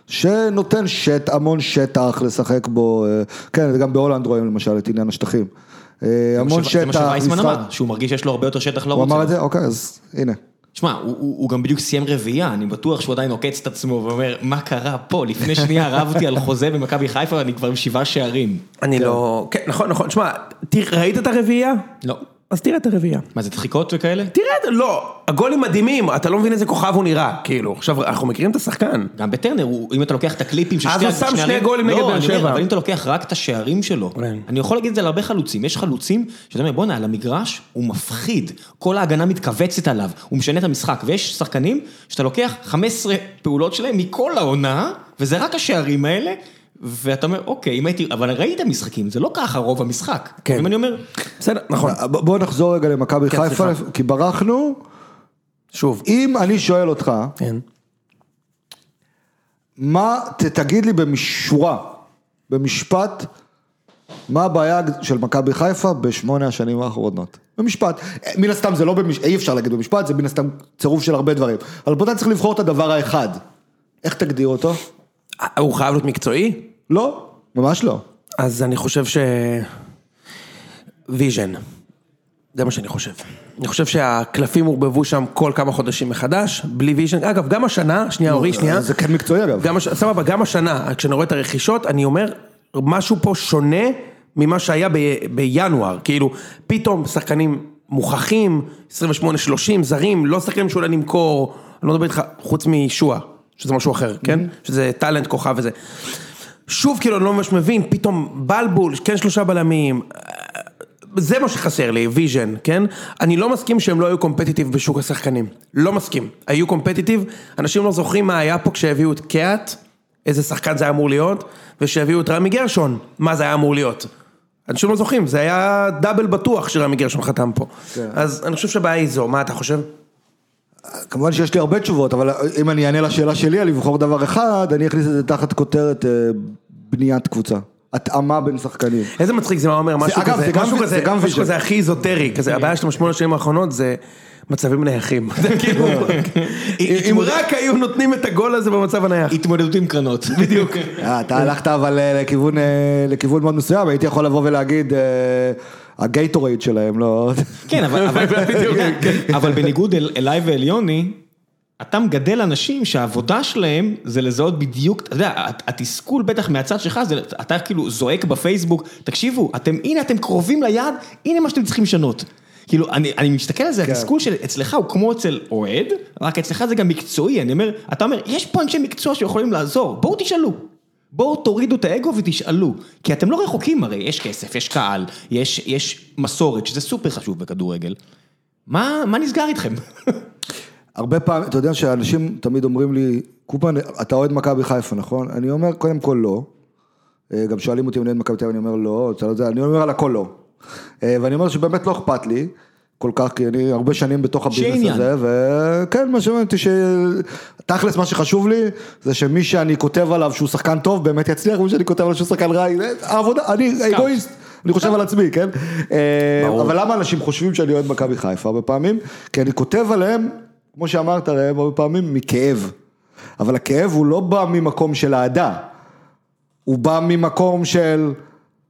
שנותן שט, המון שטח לשחק בו, אה, כן, וגם בהולנד רואים למשל את עניין השטחים. אה, המון זה מה שטח, שווייסמן אמר, שהוא מרגיש שיש לו הרבה יותר שטח הוא לרוץ. אמר אליו. את זה? אוקיי, אז הנה. שמע, הוא, הוא, הוא גם בדיוק סיים רביעייה, אני בטוח שהוא עדיין עוקץ את עצמו ואומר, מה קרה פה? לפני שנייה רבתי על חוזה במכבי חיפה ואני כבר עם שבעה שערים. אני לא... כן, נכון, נכון. שמע, ראית את הרביעייה? לא. אז תראה את הרביעייה. מה זה דחיקות וכאלה? תראה, לא, הגולים מדהימים, אתה לא מבין איזה כוכב הוא נראה, כאילו, עכשיו, אנחנו מכירים את השחקן. גם בטרנר, הוא- אם אתה לוקח את הקליפים של אז שתי הוא שם שני גולים נגד לא, באר אני אומר, שבע. אבל אם אתה לוקח רק את השערים שלו, כן. אני יכול להגיד את זה על הרבה חלוצים, יש חלוצים שאתה אומר, בואנה, על המגרש הוא מפחיד, כל ההגנה מתכווצת עליו, הוא משנה את המשחק, ויש שחקנים שאתה לוקח 15 פעולות שלהם מכל העונה, וזה רק השערים האלה, ואתה אומר, אוקיי, אם הייתי, אבל ראית משחקים, זה לא ככה רוב המשחק. כן. אם אני אומר, בסדר, נכון. ב- בוא נחזור רגע למכבי כן, חיפה, סליחה. כי ברחנו. שוב. אם אני שואל אותך, כן. מה, ת- תגיד לי במשורה, במשפט, מה הבעיה של מכבי חיפה בשמונה השנים האחרונות? במשפט. מן הסתם זה לא במשפט, אי אפשר להגיד במשפט, זה מן הסתם צירוף של הרבה דברים. אבל פה אתה צריך לבחור את הדבר האחד. איך תגדיר אותו? הוא חייב להיות מקצועי? לא, ממש לא. אז אני חושב ש... vision. זה מה שאני חושב. אני חושב שהקלפים עורבבו שם כל כמה חודשים מחדש, בלי vision. אגב, גם השנה, שנייה אורי, שנייה. זה כן מקצועי אגב. גם. סבבה, גם השנה, כשאני רואה את הרכישות, אני אומר, משהו פה שונה ממה שהיה ב... בינואר. כאילו, פתאום שחקנים מוכחים, 28-30, זרים, לא שחקנים שאולי נמכור, אני לא מדבר איתך, חוץ משועה, שזה משהו אחר, כן? שזה talent, כוכב וזה. שוב, כאילו, אני לא ממש מבין, פתאום בלבול, כן שלושה בלמים. זה מה שחסר לי, vision, כן? אני לא מסכים שהם לא היו competitive בשוק השחקנים. לא מסכים. היו competitive, אנשים לא זוכרים מה היה פה כשהביאו את קיאט, איזה שחקן זה היה אמור להיות, וכשהביאו את רמי גרשון, מה זה היה אמור להיות. אנשים לא זוכרים, זה היה דאבל בטוח שרמי גרשון חתם פה. אז אני חושב שהבעיה היא זו, מה אתה חושב? כמובן שיש לי הרבה תשובות, אבל אם אני אענה לשאלה שלי על לבחור דבר אחד, אני אכניס את זה תחת כותרת אה, בניית קבוצה. התאמה בין שחקנים. איזה מצחיק זה מה אומר, משהו אגב, כזה, זה גם- משהו זה כזה, משהו. כזה הכי איזוטרי, כזה, הבעיה שלנו בשמונה שנים האחרונות זה מצבים נייחים. כאילו, אם רק היו נותנים את הגול הזה במצב הנייח. התמודדות עם קרנות. בדיוק. אה, אתה הלכת אבל אה, לכיוון, אה, לכיוון מאוד מסוים, הייתי יכול לבוא ולהגיד, אה, הגייטורייד שלהם, לא... כן, אבל, אבל. אבל בניגוד אל, אליי ואל יוני, אתה מגדל אנשים שהעבודה שלהם זה לזהות בדיוק, אתה יודע, הת- התסכול בטח מהצד שלך, זה, אתה כאילו זועק בפייסבוק, תקשיבו, אתם, הנה אתם קרובים ליעד, הנה מה שאתם צריכים לשנות. כאילו, אני, אני מסתכל על זה, כן. התסכול של אצלך הוא כמו אצל אוהד, רק אצלך זה גם מקצועי, אני אומר, אתה אומר, יש פה אנשי מקצוע שיכולים לעזור, בואו תשאלו. בואו תורידו את האגו ותשאלו, כי אתם לא רחוקים הרי, יש כסף, יש קהל, יש, יש מסורת, שזה סופר חשוב בכדורגל. מה, מה נסגר איתכם? הרבה פעמים, אתה יודע שאנשים תמיד אומרים לי, קופמן, אתה אוהד מכבי חיפה, נכון? אני אומר, קודם כל לא. אה, גם שואלים אותי אם אני אוהד מכבי תל אביב, אני אומר לא, אתה לא יודע, אני אומר על הכל לא. אה, ואני אומר שבאמת לא אכפת לי. כל כך, כי אני הרבה שנים בתוך הביזנס. הזה, וכן, מה שאומרים אותי, ש... תכלס מה שחשוב לי, זה שמי שאני כותב עליו שהוא שחקן טוב, באמת יצליח, ומי שאני כותב עליו שהוא שחקן רע, העבודה, אני אגואיסט, אני חושב על עצמי, כן? אה, אבל למה אנשים חושבים שאני אוהד מכבי חיפה הרבה פעמים? כי אני כותב עליהם, כמו שאמרת הרבה פעמים, מכאב. אבל הכאב הוא לא בא ממקום של אהדה, הוא בא ממקום של...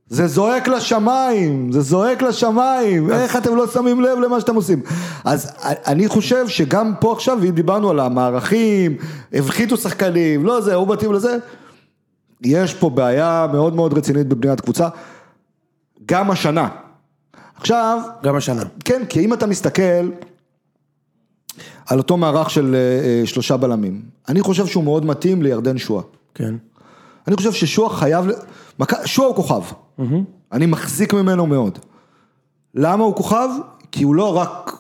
זה זועק לשמיים, זה זועק לשמיים, איך אתם לא שמים לב למה שאתם עושים. אז אני חושב שגם פה עכשיו, אם דיברנו על המערכים, הפחיתו שחקנים, לא זה, הוא מתאים לזה, יש פה בעיה מאוד מאוד רצינית בבניית קבוצה, גם השנה. עכשיו, גם השנה. כן, כי אם אתה מסתכל על אותו מערך של אה, אה, שלושה בלמים, אני חושב שהוא מאוד מתאים לירדן שואה. כן. אני חושב ששועה חייב, שועה הוא כוכב, אני מחזיק ממנו מאוד. למה הוא כוכב? כי הוא לא רק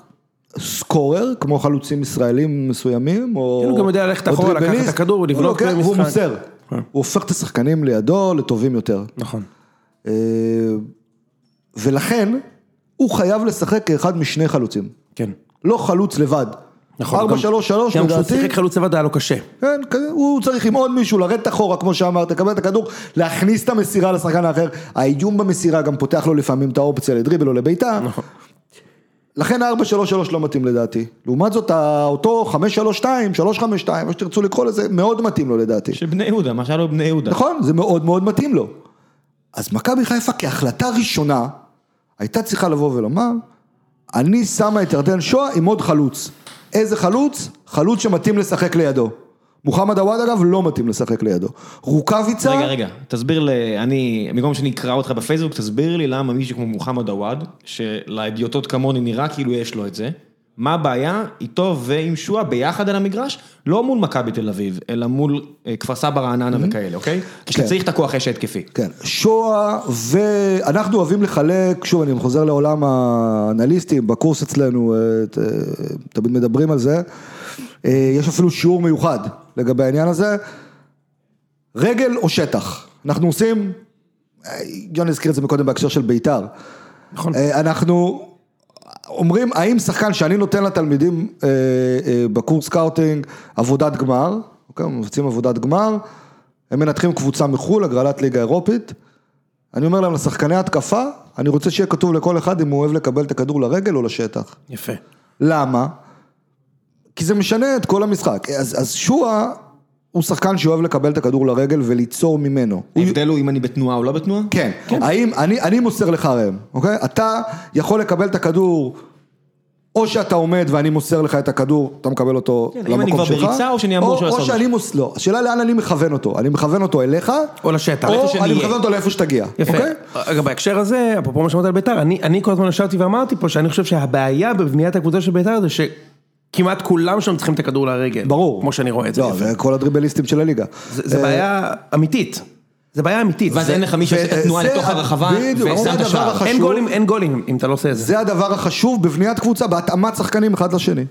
סקורר, כמו חלוצים ישראלים מסוימים, או... כן, הוא גם יודע ללכת אחורה, לקחת את הכדור, הוא לבלוט לוקח- במשחק. והוא מוסר. הוא הופך את השחקנים לידו לטובים יותר. נכון. אה, ולכן, הוא חייב לשחק כאחד משני חלוצים. כן. לא חלוץ לבד. נכון. 4, גם- 3, 3, גם כשהוא. שיחק חלוץ לבד היה לו קשה. כן, הוא צריך עם עוד מישהו לרדת אחורה, כמו שאמרת, לקבל את הכדור, להכניס את המסירה לשחקן האחר. האיום במסירה גם פותח לו לפעמים את האופציה לדריבל או לבעיטה. נכון. לכן 4-3-3 לא מתאים לדעתי. לעומת זאת, אותו 5-3-2, 3-5-2, מה שתרצו לקרוא לזה, מאוד מתאים לו לדעתי. של בני יהודה, מה שהיה לו בבני יהודה. נכון, זה מאוד מאוד מתאים לו. אז מכבי חיפה כהחלטה ראשונה, הייתה צריכה לבוא ולומר, אני שמה את ירדן שואה עם עוד חלוץ. איזה חלוץ? חלוץ שמתאים לשחק לידו. מוחמד עוואד אגב לא מתאים לשחק לידו. רוקאביצה, רגע, רגע, תסביר לי, אני, במקום שאני אקרא אותך בפייסבוק, תסביר לי למה מישהו כמו מוחמד עוואד, שלהדיוטות כמוני נראה כאילו יש לו את זה, מה הבעיה? איתו ועם שועה ביחד על המגרש, לא מול מכבי תל אביב, אלא מול אה, כפר סבא רעננה וכאלה, אוקיי? כשאתה צריך את הכוח האש ההתקפי. כן, שואה ואנחנו אוהבים לחלק, שוב אני חוזר לעולם האנליסטים, בקורס אצלנו, אה, ת- תמיד מדברים על זה, אה, יש אפילו שיעור מיוחד לגבי העניין הזה, רגל או שטח, אנחנו עושים, אה, יוני הזכיר את זה מקודם בהקשר של בית"ר, נכון. אה, אנחנו אומרים, האם שחקן שאני נותן לתלמידים אה, אה, בקורס scouting עבודת גמר, אוקיי, מבצעים עבודת גמר, הם מנתחים קבוצה מחו"ל, הגרלת ליגה אירופית, אני אומר להם לשחקני התקפה, אני רוצה שיהיה כתוב לכל אחד אם הוא אוהב לקבל את הכדור לרגל או לשטח. יפה. למה? כי זה משנה את כל המשחק. אז, אז שועה הוא שחקן שאוהב לקבל את הכדור לרגל וליצור ממנו. ההבדל הוא אם אני בתנועה או לא בתנועה? כן, האם, אני, אני מוסר לך ראם, אוקיי? אתה יכול לקבל את הכדור, או שאתה עומד ואני מוסר לך את הכדור, אתה מקבל אותו כן, למקום אם אני כבר שלך. בריצה או שאני אמור או, לעשות או את זה? שאני מוס... לא, השאלה לאן אני מכוון אותו, אני מכוון אותו אליך, או לשטח. או אני. מכוון אותו לאיפה שתגיע, יפה. אוקיי? אגב, בהקשר הזה, אפרופו מה שאמרת על בית"ר, אני, אני כל הזמן ישבתי ואמרתי פה שאני חושב שהבעיה בבניית הקבוצה של בית"ר זה שכמעט כולם שם צריכים את הכדור לרגל. ברור. כמו שאני רואה את זה. לא. זה כל הדריבליסטים של הליגה. זה, זה בעיה אמיתית. זה בעיה אמיתית. ואז אין לך מי שעושה את וזה התנועה לתוך הרחבה ושם את השער. אין גולים, אין גולים אם אתה לא עושה את זה. זה הדבר החשוב בבניית קבוצה, בהתאמת שחקנים אחד לשני.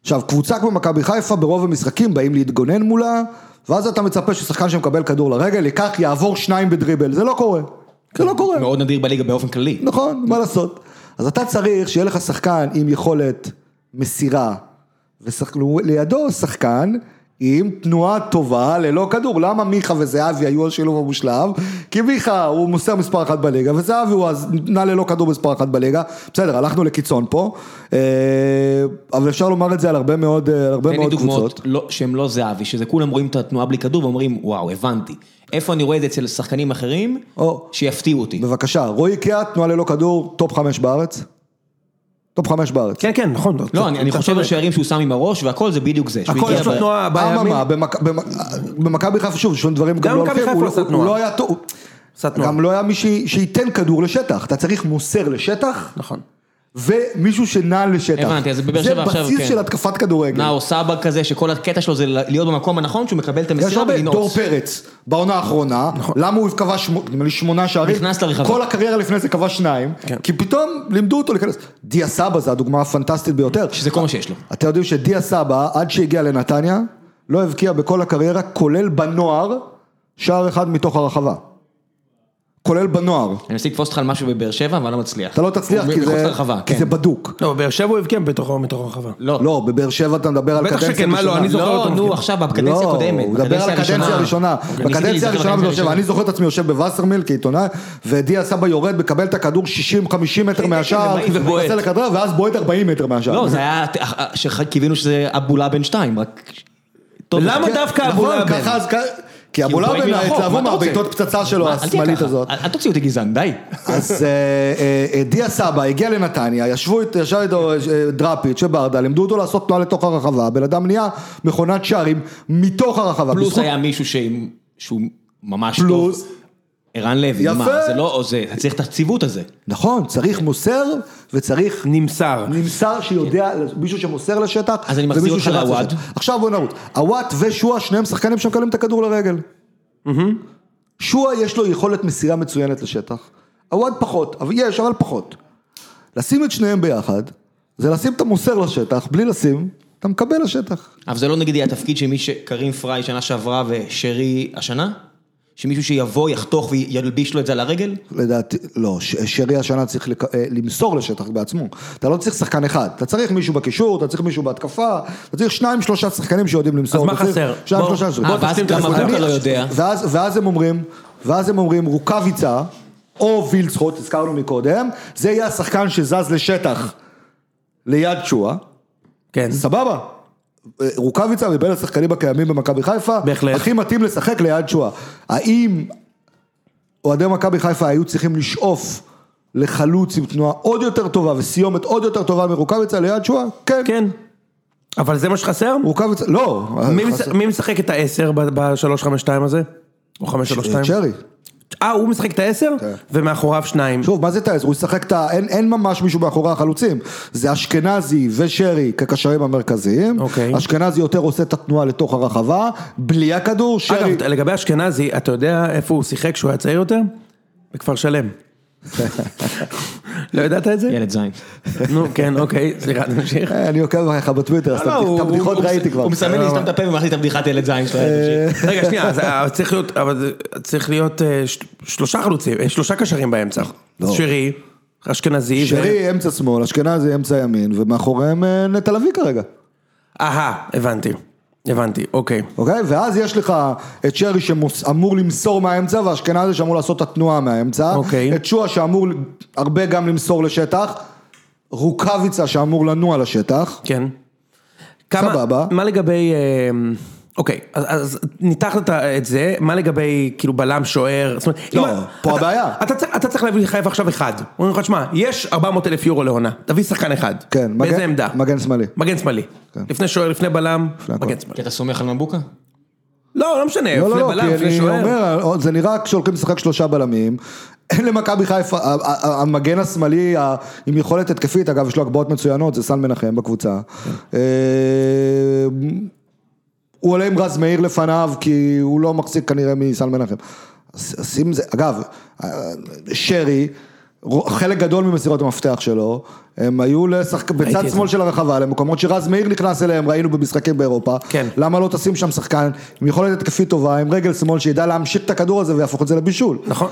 עכשיו, קבוצה כמו מכבי חיפה ברוב המשחקים באים להתגונן מולה, ואז אתה מצפה ששחקן שמקבל כדור לרגל ייקח, יעבור שניים בדריבל, זה לא קורה. זה לא קורה. מאוד נדיר בליגה באופן כללי. נכון, מה לעשות. אז אתה צריך שיהיה לך שחקן עם יכולת מסירה, ולידו שחקן עם תנועה טובה ללא כדור. למה מיכה וזהבי היו השילוב המושלם? כי מיכה הוא מוסר מספר אחת בליגה, וזהבי הוא אז נע ללא כדור מספר אחת בליגה. בסדר, הלכנו לקיצון פה, אה, אבל אפשר לומר את זה על הרבה מאוד, אה, על הרבה תן לי מאוד דוגמאות קבוצות. לא- שהן לא זהבי, שזה כולם רואים את התנועה בלי כדור ואומרים, וואו, הבנתי. איפה אני רואה את זה אצל שחקנים אחרים, או. שיפתיעו אותי. בבקשה, רועי קיאט, תנועה ללא כדור, top חמש בארץ. top חמש בארץ. כן, כן, נכון. לא, אני חושב. על שערים שהוא שם עם הראש והכל זה בדיוק זה. הכל יש לו תנועה בימין. במכבי חיפה שוב, שום דברים גם לא הולכים, חיפה הוא לא- עושה הוא. לא היה טוב. גם לא היה מי שייתן כדור לשטח, אתה צריך מוסר לשטח, נכון. ומישהו שנע לשטח. הבנתי, אז בבאר שבע עכשיו, זה בסיס כן. של התקפת כדורגל. נאור סבא כזה, שכל הקטע שלו זה להיות במקום הנכון, שהוא מקבל את יש המסירה הרבה, דור ולנעוץ. פרץ, בעונה האחרונה, למה הוא כבש נדמה לי שמונה שערים, נכנס לרחבה. כל הקריירה לפני זה כבש שניים, כן. כי פתאום לימדו אותו להיכנס, דיה סבא זה הדוגמה הפנטסטית ביותר, שזה כל מה שיש לו. אתם יודעים שדיה סבא, עד שהגיע לנתניה, לא הבקיע בכל הקריירה, כולל בנוער, שער אחד מתוך הרחבה. כולל בנוער. אני מנסה לתפוס אותך על משהו בבאר שבע, אבל לא מצליח. אתה לא תצליח כי זה, לרחבה, כי כן. זה בדוק. לא, באר שבע הוא הבקיע בתוכו, מתוך הרחבה. לא, לא, בבאר שבע אתה מדבר על בטח קדנציה שכן, מה לא, ראשונה. אני זוכר לא, אותו נו. עכשיו, בקדנציה לא, הקודמת. הוא מדבר על הקדנציה הראשונה. בקדנציה הראשונה בבאר שבע, אני זוכר את עצמי יושב בווסרמיל כעיתונאי, ודיה סבא יורד, מקבל את הכדור 60-50 מטר מהשער, ובאים ובועט. מנסה לכדרר, ואז בועט 40 מטר מהשער. לא, זה היה, שקיווינו שזה אבולה בן שתיים, רק... למה כן. דווקא נכון, אבו כי אבו לאבן התלהבו? מהבעיטות פצצה שלו, השמאלית הזאת. אל אל תוציא אותי גזען, די. אז אה, אה, אה, דיה סבא הגיע לנתניה, ישבו, אית- ישב איתו דראפיץ' וברדה, לימדו אותו לעשות תנועה לתוך הרחבה, הבן אדם נהיה מכונת שערים מתוך הרחבה. פלוס היה מישהו שהוא ממש. טוב. ערן לוי, יפה. מה, זה לא, או זה, צריך את הציוות הזה. נכון, צריך מוסר וצריך נמסר. נמסר שיודע, מישהו שמוסר לשטח, אז אני מחזיר אותך. לשטח. עכשיו בוא נרוץ, עווד ושועה, שניהם שחקנים שמקבלים את הכדור לרגל. שועה יש לו יכולת מסירה מצוינת לשטח, עווד פחות, אבל יש, אבל פחות. לשים את שניהם ביחד, זה לשים את המוסר לשטח, בלי לשים אתה מקבל לשטח. אבל זה לא נגיד יהיה התפקיד של מי שקרים פריי שנה שעברה ושרי השנה? שמישהו שיבוא, יחתוך וילביש לו את זה על הרגל? לדעתי, לא, ש- שרי השנה צריך לק... אה, למסור לשטח בעצמו. אתה לא צריך שחקן אחד, אתה צריך מישהו בקישור, אתה צריך מישהו בהתקפה, אתה צריך שניים שלושה שחקנים שיודעים למסור. אז מה חסר? שניים בוא, שלושה. בוא. אבוקה אני- לא יודע. ואז, ואז הם אומרים, ואז הם אומרים רוקאביצה או וילצחוט, הזכרנו מקודם, זה יהיה השחקן שזז לשטח ליד שואה, כן. סבבה. רוקאביצה מבין השחקנים הקיימים במכבי חיפה, בהחלט. הכי מתאים לשחק ליד שואה. האם אוהדי מכבי חיפה היו צריכים לשאוף לחלוץ עם תנועה עוד יותר טובה וסיומת עוד יותר טובה מרוקאביצה ליד שואה? כן. כן. אבל זה מה שחסר? רוקאביצה, לא. מי חסר- מי משחק את העשר ב-352 הזה? או 532? צ'רי. אה, הוא משחק את העשר? כן. ומאחוריו שניים. שוב, מה זה טייס? הוא ישחק את ה... אין, אין ממש מישהו מאחורי החלוצים. זה אשכנזי ושרי כקשרים המרכזיים. אוקיי. אשכנזי יותר עושה את התנועה לתוך הרחבה, בלי הכדור, שרי... אגב, לגבי אשכנזי, אתה יודע איפה הוא שיחק כשהוא היה צעיר יותר? בכפר שלם. לא ידעת את זה? ילד זין. נו, כן, אוקיי, סליחה, תמשיך. אה, אני עוקב אחריך בטוויטר, אז את הבדיח- את הבדיחות ראיתי כבר. הוא מסמן לי סתם את הפה ומערכתי את הבדיחת ילד זין שלו. רגע, שנייה, אז, אה, צריך להיות, אבל זה- צריך להיות אה, ש- שלושה חלוצים, אה, שלושה קשרים באמצע. לא. שרי, אשכנזי, שרי אמצע שמאל, אשכנזי אמצע ימין, ומאחוריהם אה, נטע לביא כרגע. אהה, הבנתי, הבנתי, אוקיי. אוקיי? ואז יש לך את שרי שאמור למסור מהאמצע, ואשכנזי שאמור לעשות את התנועה מהאמצע. אוקיי. את שועה שאמור הרבה גם למסור לשטח. רוקאביצה שאמור לנוע לשטח. כן. כמה, סבבה. מה לגבי, אה, אוקיי, אז, אז ניתחת את- זה, מה לגבי כאילו בלם שוער, זאת אומרת, לא, אם- פה אתה- הבעיה. אתה, צריך- אתה צריך להביא לחיפה עכשיו אחד, אומרים לך, שמע, יש 400 אלף יורו לעונה, תביא שחקן אחד, כן, באיזה מגן- עמדה? מגן שמאלי. מגן שמאלי, כן. לפני שוער, לפני בלם. מגן שמאלי. כי אתה סומך על מבוקה? לא, לא משנה, לא, לפני לא, לא, בלם, כי לפני אני שוער. אומר, זה נראה כשהולכים לשחק שלושה בלמים. אין למכבי חיפה, המגן השמאלי עם יכולת התקפית, אגב יש לו הגבהות מצוינות, זה סל מנחם בקבוצה. הוא עולה עם רז מאיר לפניו, כי הוא לא מחזיק כנראה מסל מנחם. אז שים זה, אגב, שרי, חלק גדול ממסירות המפתח שלו, הם היו לשחק... בצד שמאל של הרחבה, למקומות שרז מאיר נכנס אליהם, ראינו במשחקים באירופה. כן. למה לא תשים שם שחקן עם יכולת התקפית טובה, עם רגל שמאל, שידע להמשיך את הכדור הזה ויהפוך את זה לבישול. נכון,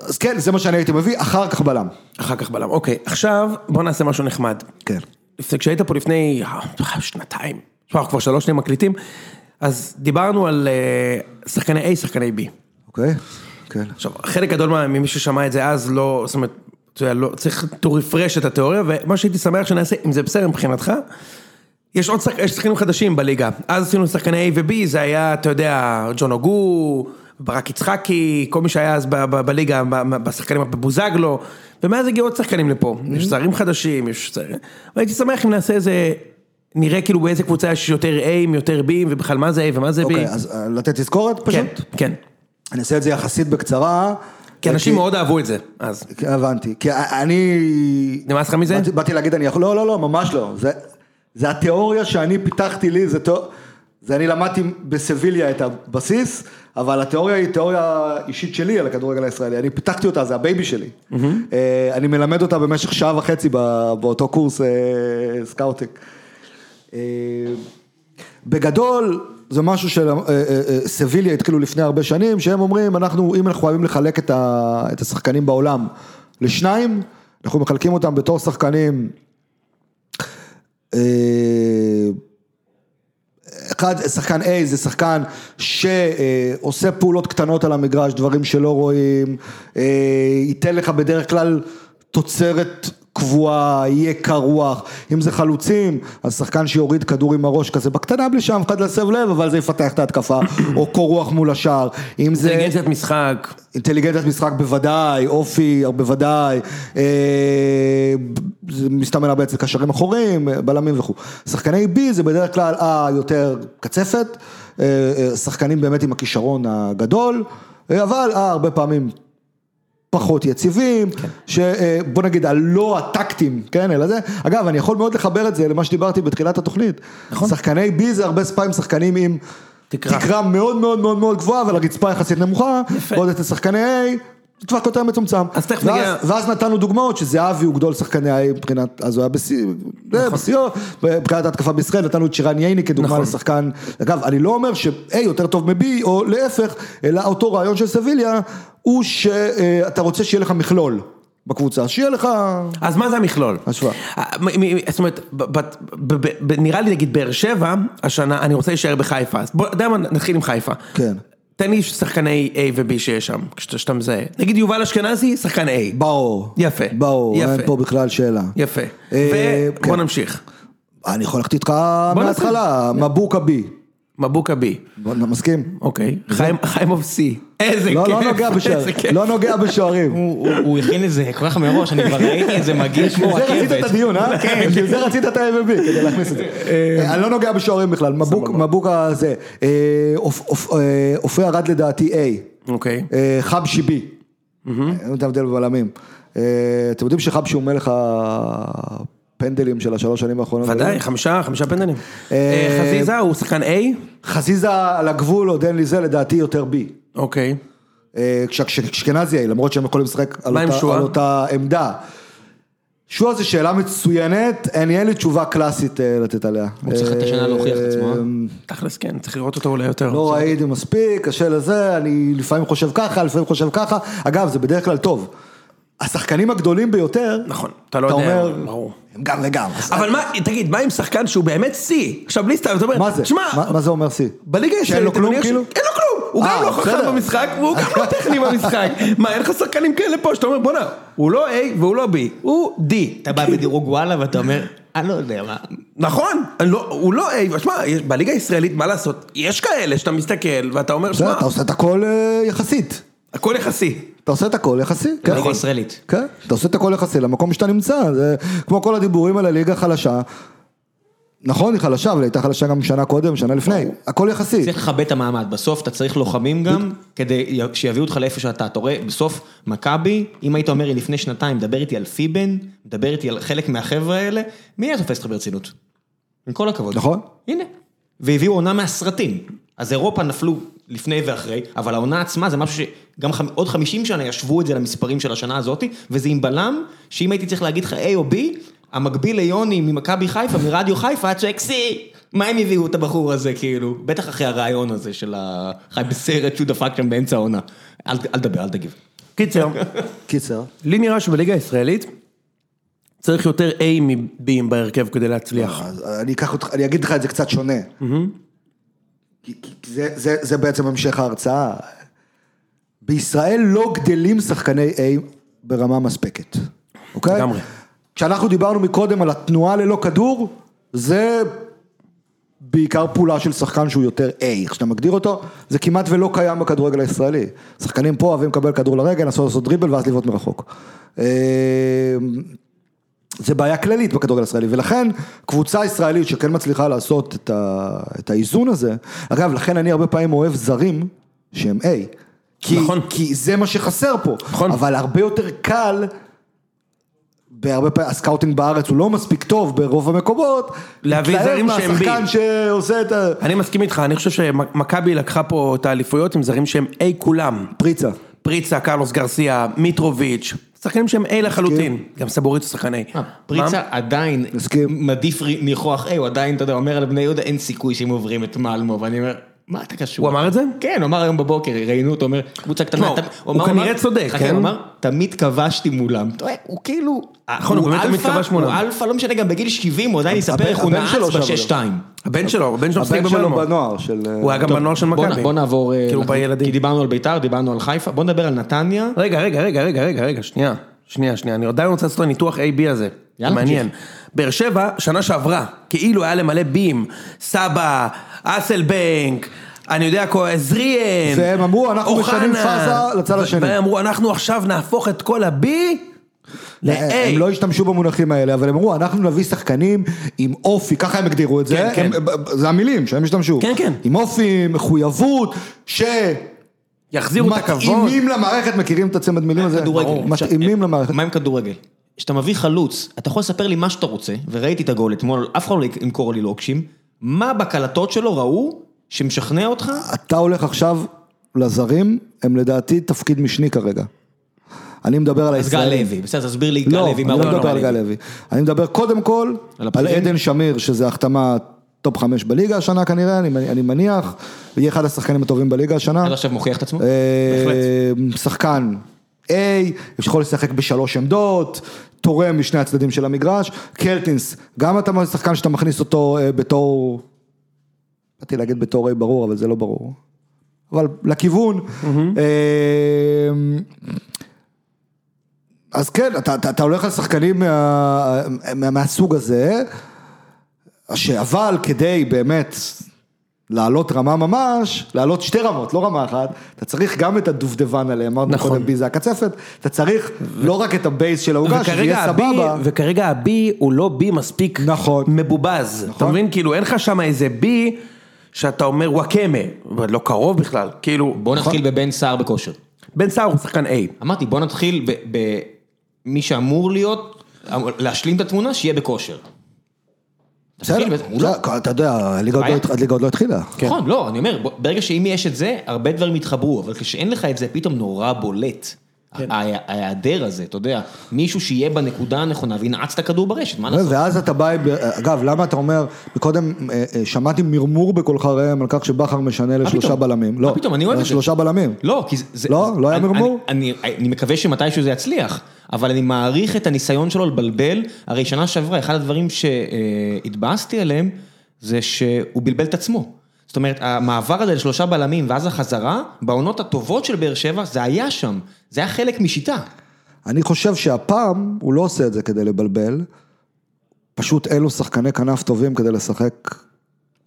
אז כן, זה מה שאני הייתי מביא, אחר כך בלם. אחר כך בלם, אוקיי, עכשיו בוא נעשה משהו נחמד. כן. כשהיית פה לפני אה, שנתיים, תשמע, אנחנו כבר שלוש שנים מקליטים, אז דיברנו על אה, שחקני A, שחקני B. אוקיי? כן. עכשיו, חלק גדול ממי ששמע את זה אז לא, זאת אומרת, אתה יודע, לא, צריך to refresh את התיאוריה, ומה שהייתי שמח שנעשה, אם זה בסדר מבחינתך, יש עוד שחק, יש שחקנים חדשים בליגה. אז עשינו שחקני A ו-B, זה היה, אתה יודע, ג'ון אוגו, ברק יצחקי, כל מי שהיה אז בליגה, בשחקנים, בבוזגלו, ומאז הגיעו עוד שחקנים לפה. יש זרים חדשים, יש... והייתי שמח אם נעשה איזה... נראה כאילו באיזה קבוצה יש יותר A'ים, יותר B'ים, ובכלל מה זה A ומה זה B. אוקיי, אז אה, לתת תזכורת פשוט? כן, כן. אני אעשה את זה יחסית בקצרה. כי אנשים מאוד אהבו את זה, אז. כי- הבנתי, כי אני... נמאס לך מזה? באתי- להגיד אני יכול, לא, לא, לא, ממש לא. זה, זה התיאוריה שאני פיתחתי לי, זה, תיאור... זה אני למדתי בסביליה את הבסיס, אבל התיאוריה היא תיאוריה אישית שלי על הכדורגל הישראלי, אני פיתחתי אותה, זה ה baby שלי. אה, אני מלמד אותה במשך שעה וחצי באותו קורס אה, scouting. אה, בגדול, זה משהו שסביליה התחילו לפני הרבה שנים, שהם אומרים, אנחנו, אם אנחנו חייבים לחלק את, ה, את השחקנים בעולם לשניים, אנחנו מחלקים אותם בתור שחקנים, אה, אחד, שחקן A זה שחקן שעושה פעולות קטנות על המגרש, דברים שלא רואים, אה, ייתן לך בדרך כלל תוצרת קבועה, יהיה קר רוח, אם זה חלוצים, אז שחקן שיוריד כדור עם הראש כזה בקטנה בלי שאף אחד לא יסב לב, אבל זה יפתח את ההתקפה, או קור רוח מול השער, אם זה... אינטליגנציית משחק. אינטליגנציית משחק בוודאי, אופי בוודאי, אה, זה מסתמן הרבה אצל קשרים אחוריים, בלמים וכו'. שחקני B זה בדרך כלל אה, יותר קצפת, אה, אה, שחקנים באמת עם הכישרון הגדול, אה, אבל אה, הרבה פעמים פחות יציבים, שבוא נגיד הלא הטקטיים, כן, אלא זה, אגב אני יכול מאוד לחבר את זה למה שדיברתי בתחילת התוכנית, נכון. שחקני B זה הרבה פעמים שחקנים עם תקרה. תקרה מאוד מאוד מאוד מאוד גבוהה, אבל הרצפה יחסית נמוכה, יפה. ועוד אצל שחקני A, טווח יותר מצומצם. אז תכף נגיע- ואז נתנו דוגמאות שזהבי הוא גדול שחקני ה מבחינת, אז הוא היה בשיא, נכון. בשיאו, מבחינת ההתקפה בישראל נתנו את שירן ייני כדוגמה נכון. לשחקן, אגב אני לא אומר ש-A יותר טוב מ-B או להפך, אלא אותו רעיון של סביליה הוא שאתה רוצה שיהיה לך מכלול בקבוצה, שיהיה לך, אז מה זה המכלול? השוואה. אה, זאת אומרת, נראה לי נגיד באר שבע, השנה, אני רוצה להישאר בחיפה, אז בוא, אתה יודע מה, נתחיל עם חיפה. כן. תן לי שחקני A ו-B שיש שם, כשאתה שאתה מזהה. נגיד יובל אשכנזי, שחקן A. ברור, יפה. ברור, יפה. אין פה בכלל שאלה. יפה. אה, ובוא כן. נמשיך. אני יכול ללכת איתך מההתחלה, מבוקה בי, מבוקה B. בוא, מסכים? אוקיי. חיים- חיימוב C. איזה כיף. לא, לא נוגע איזה בשוערים, כיף. לא נוגע בשוערים. הוא- הכין את זה כל כך מראש, אני כבר ראיתי את זה מגיע כמו בשביל זה רצית את רכבת. הדיון, אה? כן. בשביל זה רצית את ה-MB, כדי להכניס את זה. אה, אני לא נוגע בשוערים בכלל, מבוק- מבוק הזה. אה, אה, עופרי ארד לדעתי A. אוקיי. חבשי בי. אין את ההבדל בבלמים. אתם יודעים שחבשי הוא מלך הפנדלים של השלוש שנים האחרונות? ודאי, חמישה, חמישה פנדלים. חזיזה הוא שחקן A? חזיזה על הגבול, עוד אין לי זה, לדעתי יותר בי. אוקיי. אה, כש- כש- כשאשכנזי, למרות שהם יכולים לשחק על אותה-? על אותה עמדה. שועה זו שאלה מצוינת, אין אין לי תשובה קלאסית אה, לתת עליה. הוא צריך את השנה להוכיח את עצמו, אה? תכלס כן, צריך לראות אותו אולי יותר. לא ראיתי מספיק, קשה לזה, אני לפעמים חושב ככה, לפעמים חושב ככה. אגב, זה בדרך כלל טוב. השחקנים הגדולים ביותר, נכון, אתה לא אתה יודע, אומר, ברור. הם גם וגם. אבל מה, תגיד, מה עם שחקן שהוא באמת שיא? עכשיו בלי סתם, אתה אומר, מה זה? שמע, מה- מה זה אומר שיא? בליגה שאין לו הישראלית, כלום, מניח ש- כאילו? אין לו כלום, הוא אה, גם לא חכם. במשחק, והוא גם לא טכני במשחק. מה, אין לך שחקנים כאלה פה, שאתה אומר, בואנה, הוא לא A והוא לא B, הוא D. אתה בא בדירוג וואלה ואתה אומר, אני לא יודע מה. נכון, לא- הוא לא A, שמע, יש- בליגה הישראלית, מה לעשות, יש כאלה שאתה מסתכל ואתה אומר, שמע, אתה עושה את הכל אה, יחסית. הכל יחסי. אתה עושה את הכל יחסי. כן. בליגה הישראלית. כן, אתה עושה את הכל יחסי למקום שאתה נמצא, זה כמו כל הדיבורים על הליגה חלשה. נכון, היא חלשה, אבל הייתה חלשה גם שנה קודם, שנה לפני, הכל יחסי. צריך לכבד את המעמד, בסוף אתה צריך לוחמים גם, כדי שיביאו אותך לאיפה שאתה, אתה רואה, בסוף מכבי, אם היית אומר לי לפני שנתיים, מדבר איתי על פיבן, מדבר איתי על חלק מהחבר'ה האלה, מי היה תופס אותך ברצינות? עם כל הכבוד. נכון. הנה. והביאו עונה מהסרטים. אז אירופה נפלו לפני ואחרי, אבל העונה עצמה זה משהו שגם עוד 50 שנה ישוו את זה למספרים של השנה הזאת, וזה עם בלם, שאם הייתי צריך להגיד לך A או B, המקביל ליוני ממכבי חיפה, מרדיו חיפה, היה צועק C, מה הם הביאו את הבחור הזה, כאילו? בטח אחרי הרעיון הזה של החי בסרט שהוא דפק שם באמצע העונה. אל אל תדבר, אל תגיב. קיצר, קיצר. לי נראה שבליגה הישראלית צריך יותר A מ-B'ים בהרכב כדי להצליח. אז אני אקח אותך, אני אגיד לך את זה קצת שונה. כי, כי זה, זה, זה בעצם המשך ההרצאה. בישראל לא גדלים שחקני A ברמה מספקת, אוקיי? לגמרי. כשאנחנו דיברנו מקודם על התנועה ללא כדור, זה בעיקר פעולה של שחקן שהוא יותר A, איך שאתה מגדיר אותו, זה כמעט ולא קיים בכדורגל הישראלי. שחקנים פה אוהבים לקבל כדור לרגל, לנסות לעשות דריבל ואז לבעוט מרחוק. זה בעיה כללית בכדורגל הישראלי, ולכן קבוצה ישראלית שכן מצליחה לעשות את, ה, את האיזון הזה, אגב, לכן אני הרבה פעמים אוהב זרים שהם A, כי, נכון. כי זה מה שחסר פה, נכון. אבל הרבה יותר קל, בהרבה פעמים, ה scouting בארץ הוא לא מספיק טוב ברוב המקומות, להביא זרים שהם B. מהשחקן שעושה את ה... אני מסכים איתך, אני חושב שמכבי לקחה פה את האליפויות עם זרים שהם A כולם. פריצה. פריצה, קרלוס גרסיה, מיטרוביץ', שחקנים שהם A לחלוטין. גם סבורית הוא שחקן A. פריצה עדיין. מעדיף ניחוח A, הוא עדיין, אתה יודע, אומר על בני יהודה, אין סיכוי שהם עוברים את מלמו, ואני אומר, מה אתה קשור? הוא אמר את זה? כן, הוא אמר היום בבוקר, ראיינו אותו, אומר, קבוצה קטנה. תמ- הוא כנראה צודק, כן? הוא אמר, תמיד כבשתי מולם. אתה רואה, הוא כאילו... נכון, הוא באמת תמיד כבש מולם. הוא אלפא, לא משנה, גם בגיל 70, הוא עדיין יספר איך הוא נעץ שלו שם, בשש-שתיים. הבן שלו, הבן שלו משחק הבן שלו במלמו. בנוער של... הוא היה גם בנוער של מכבי. בוא נעבור, אה, כאילו בילדים. כי דיברנו על ביתר, דיברנו על חיפה, בוא נדבר על נתניה. רגע, רגע, רגע, רגע, רגע, שנייה, שנייה, שנייה, אני עדיין רוצה לעשות את הניתוח A-B הזה. יאללה, מעניין. באר שבע, שנה שעברה, כאילו היה למלא B ים, סבא, אסלבנק, אני יודע, זריאן, והם אמרו, אנחנו. משנים פאזה לצד השני. והם אמרו, אנחנו עכשיו נהפוך את כל ה-B ל-A. הם לא השתמשו במונחים האלה, אבל הם אמרו, אנחנו נביא שחקנים עם אופי, ככה הם הגדירו את זה, כן, כן. הם- זה המילים שהם השתמשו. כן, כן. עם אופי, מחויבות, יחזירו את הכבוד. שמתאימים למערכת, מכירים את הצמד מילים הזה? כדורגל. מתאימים למערכת. מה עם כדורגל? כשאתה מביא חלוץ, אתה יכול לספר לי מה שאתה רוצה, וראיתי את הגול אתמול, אף אחד לא ימכור לי לוקשים, מה בקלטות שלו ראו שמשכנע אותך? אתה הולך עכשיו לזרים, הם לדעתי תפקיד משני כרגע. אני מדבר על אז גל הישראלים. לוי, בסדר, תסביר לי גל לא, לוי, אני מה לא מדבר על גל לוי. אני מדבר קודם כל על? עדן שמיר, שזה החתמה top חמש בליגה השנה כנראה, אני אני מניח, ויהיה אחד השחקנים הטובים בליגה השנה. עד עכשיו מוכיח את עצמו? אה, בהחלט. שחקן A, יכול לשחק בשלוש עמדות, תורם משני הצדדים של המגרש, קלטינס, גם אתה שחקן שאתה מכניס אותו אה, בתור, באתי להגיד בתור A ברור, אבל זה לא ברור. אבל לכיוון. אה, אז כן, אתה, אתה, אתה הולך על שחקנים מה, מה, מהסוג הזה, אבל כדי באמת לעלות רמה ממש, לעלות שתי רמות, לא רמה אחת, אתה צריך גם את הדובדבן עליהם, אמרנו נכון. קודם בי זה הקצפת, אתה צריך לא רק את הבייס של העוגה, שזה וכרגע יהיה הבי, סבבה. וכרגע הבי הוא לא בי מספיק נכון. מבובז, אתה מבין? כאילו אין לך שם איזה בי שאתה אומר וואקמה, אבל לא קרוב בכלל, כאילו, בוא נתחיל בבן סער בכושר. בן סער הוא שחקן A, אמרתי, בוא נתחיל במי שאמור להיות, להשלים את התמונה, שיהיה בכושר. בסדר, לא- אתה יודע, הליגה עוד לא לא התחילה. נכון, לא, אני אומר, ברגע שאם יש את זה, הרבה דברים יתחברו, אבל כשאין לך את זה, פתאום נורא בולט. ה- ההיעדר הזה, אתה יודע, מישהו שיהיה בנקודה הנכונה וינעץ את הכדור ברשת, מה לעשות? ואז אתה בא, אגב, למה אתה אומר, מקודם אה, אה, שמעתי מרמור בקולך ראם על כך שבכר משנה לשלושה? בלמים. מה לא, פתאום? אני אוהב את זה. שלושה בלמים. לא, כי זה... לא? לא היה מרמור? אני, מקווה שמתישהו זה יצליח, אבל אני מעריך את הניסיון שלו לבלבל, הרי שנה שעברה, אחד הדברים שהתבאסתי עליהם, זה שהוא בלבל את עצמו. זאת אומרת, המעבר הזה לשלושה בלמים ואז החזרה, בעונות הטובות של באר שבע, זה היה שם, זה היה חלק משיטה. אני חושב שהפעם הוא לא עושה את זה כדי לבלבל, פשוט אין לו שחקני כנף טובים כדי לשחק.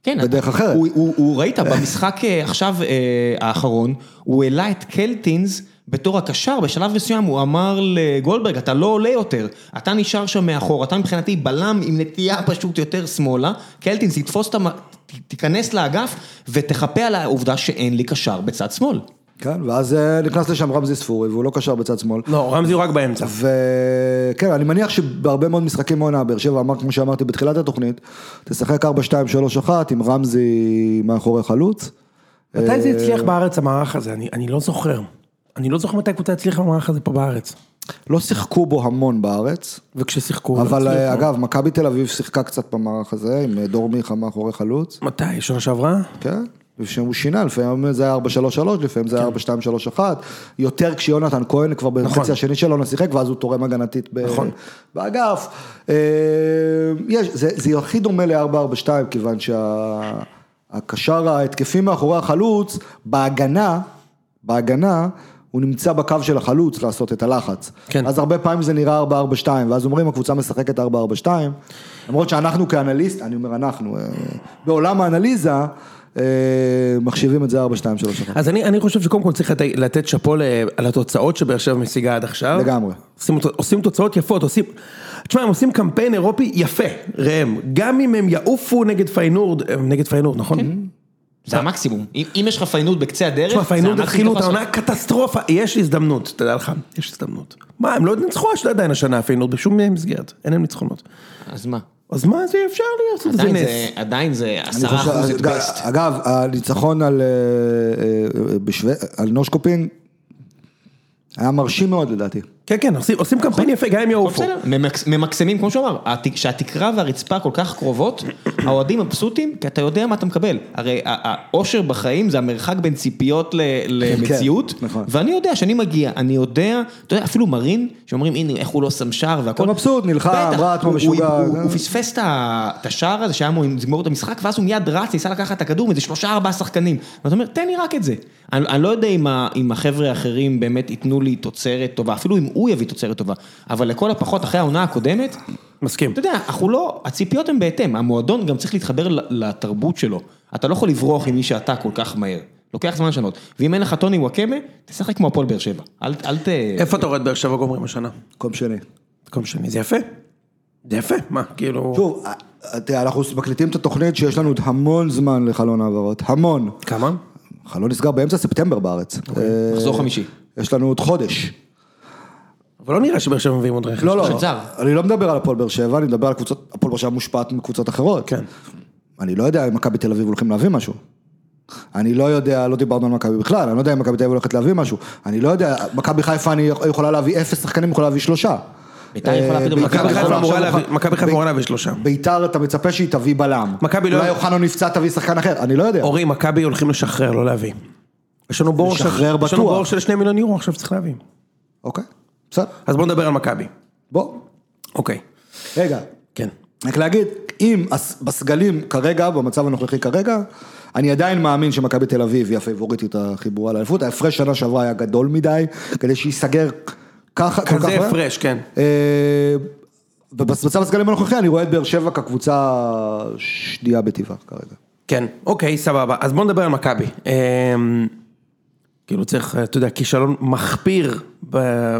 כן, בדרך אחרת. הוא, הוא, הוא ראית במשחק אה, עכשיו אה, האחרון, הוא העלה את קלטינס בתור הקשר, בשלב מסוים הוא אמר לגולדברג, אתה לא עולה יותר, אתה נשאר שם מאחור, אתה מבחינתי בלם עם נטייה פשוט יותר שמאלה, קלטינס יתפוס את המ... תיכנס לאגף ותחפה על העובדה שאין לי קשר בצד שמאל. כן, ואז אה, נכנס לשם רמזי ספורי והוא לא קשר בצד שמאל. לא, רמזי הוא רק באמצע, וכן, אני מניח שבהרבה מאוד משחקים מעונה, באר שבע אמר, כמו שאמרתי בתחילת התוכנית, תשחק 4-2-3-1 עם רמזי מאחורי חלוץ. מתי זה הצליח בארץ המערך הזה? אני, אני לא זוכר, אני לא זוכר מתי קבוצה הצליחה במערך הזה פה בארץ, לא שיחקו בו המון בארץ, וכששיחקו, אבל לא אה, הצליחו. אגב, מכבי תל אביב שיחקה קצת במערך הזה, עם אה, דור מיכה מאחורי חלוץ, מתי, שנה שעברה? כן, שהוא שינה, לפעמים זה היה 4-3-3, לפעמים זה היה 4-2-3-1, יותר כשיונתן כהן כבר בחצי השני שלו לא שיחק, ואז הוא תורם הגנתית ב- נכון. באגף. אה, יש, זה זה הכי דומה ל-4-4-2, כיוון שהקשר ההתקפי מאחורי החלוץ, בהגנה, בהגנה, הוא נמצא בקו של החלוץ לעשות את הלחץ. כן. אז הרבה פעמים זה נראה 4-4-2, ואז אומרים הקבוצה משחקת 4-4-2, למרות שאנחנו כאנליסט, אני אומר אנחנו, אה, בעולם האנליזה, אה, מחשיבים את זה 4-2-3-1. אז אני, אני חושב שקודם כל צריך לתת, לתת שאפו על התוצאות שבאר שבע משיגה עד עכשיו. לגמרי. עושים, עושים תוצאות יפות, עושים, תשמע, הם עושים קמפיין אירופי יפה, ראם, גם אם הם יעופו נגד פיינורד, הם נגד פיינורד, נכון? זה המקסימום. אם, אם יש לך פיינורד בקצה הדרך, תשמע, זה המקסימום התחילו את שאתה יכול העונה קטסטרופה, יש הזדמנות, תדע לך, יש הזדמנות. מה, הם לא ניצחו עדיין השנה, פיינורד, בשום מסגרת, אין להם ניצחונות. אז מה? אז מה, זה אפשר לעשות את זה עדיין נס. זה, עדיין זה עשרה אחוז את בסט. אגב, הניצחון על, אה, אה, על נושקופין, היה מרשים מאוד לדעתי. כן, כן, עושים, עושים קמפיין יפה, גם אם יעופו. ממקסמים, כמו שהוא אמר, הת- כשהתקרה והרצפה כל כך קרובות, האוהדים מבסוטים, כי אתה יודע מה אתה מקבל. הרי האושר בחיים זה המרחק בין ציפיות ל- למציאות, נכון. ואני יודע שאני מגיע, אני יודע, אתה יודע, אפילו מרין, שאומרים, הנה, איך הוא לא שם שער והכל. אתה מבסוט, נלחם, רץ כמו הוא- משוגע, הוא-. הוא פספס את השער הזה שהיה אמור לגמור את המשחק, ואז הוא מיד רץ, ניסה לקחת את הכדור מאיזה שלושה ארבעה שחקנים. ואתה אומר, תן לי רק את זה. אני לא יודע אם החבר'ה האחרים באמת ייתנו לי תוצרת טובה, אפילו אם הוא יביא תוצרת טובה, אבל לכל הפחות אחרי העונה הקודמת, מסכים. אתה יודע, אנחנו לא, הציפיות הן בהתאם, המועדון גם צריך להתחבר ל- לתרבות שלו. אתה לא יכול לברוח עם מי שאתה כל כך מהר. לוקח זמן לשנות. ואם אין לך טוני וואקמה, תשחק כמו הפועל באר שבע. אל אל ת... איפה אתה רואה את באר שבע גומרים השנה? מקום שני. מקום שני, זה יפה. זה יפה, מה, כאילו... שוב, אה, תראה, אנחנו מקליטים את התוכנית שיש לנו עוד המון זמן לחלון העברות, המון. כמה? החלון נסגר באמצע ספטמבר בארץ. אה, מחזור חמישי. יש לנו עוד חודש. אבל לא נראה שבאר שבע מביאים עוד רכש. לא, לא. אני לא מדבר על הפועל באר שבע, אני מדבר על קבוצות, הפועל באר שבע מושפעת מקבוצות אחרות. כן. אני לא יודע אם מכבי תל אביב הולכים להביא משהו. אני לא יודע, לא דיברנו על מכבי בכלל, אני לא יודע אם מכבי תל אביב הולכת להביא משהו, אני לא יודע, מכבי חיפה אני יכולה להביא אפס שחקנים, יכולה להביא שלושה. בית"ר יכולה אה, פתאום בית"ר לקחת מכבי חיפה אמורה להביא- שלושה. ביתר אתה מצפה שהיא תביא בלם. מכבי לא- אולי אוחנה נפצע תביא שחקן אחר, אני לא יודע. אורי, מכבי הולכים לשחרר, לא להביא. יש לנו של-. בור של שני מיליון יורו עכשיו צריך להביא. אוקיי, בסדר, אז בוא נדבר על מכבי. בוא. אוקיי. רגע, כן. רק להגיד, אם בסגלים כרגע, במצב הנוכחי כרגע, אני עדיין מאמין שמכבי תל אביב היא הפייבוריטית החיבורה לאליפות, ההפרש שנה שעברה היה גדול מדי, כדי שייסגר ככה, כל כך כזה. הפרש, כן. אה, ובמצב הסגלים הנוכחי אני רואה את באר שבע כקבוצה שנייה בטבעה כרגע. כן, אוקיי, סבבה. אז בוא נדבר על מכבי. כאילו צריך, אתה יודע, כישלון מחפיר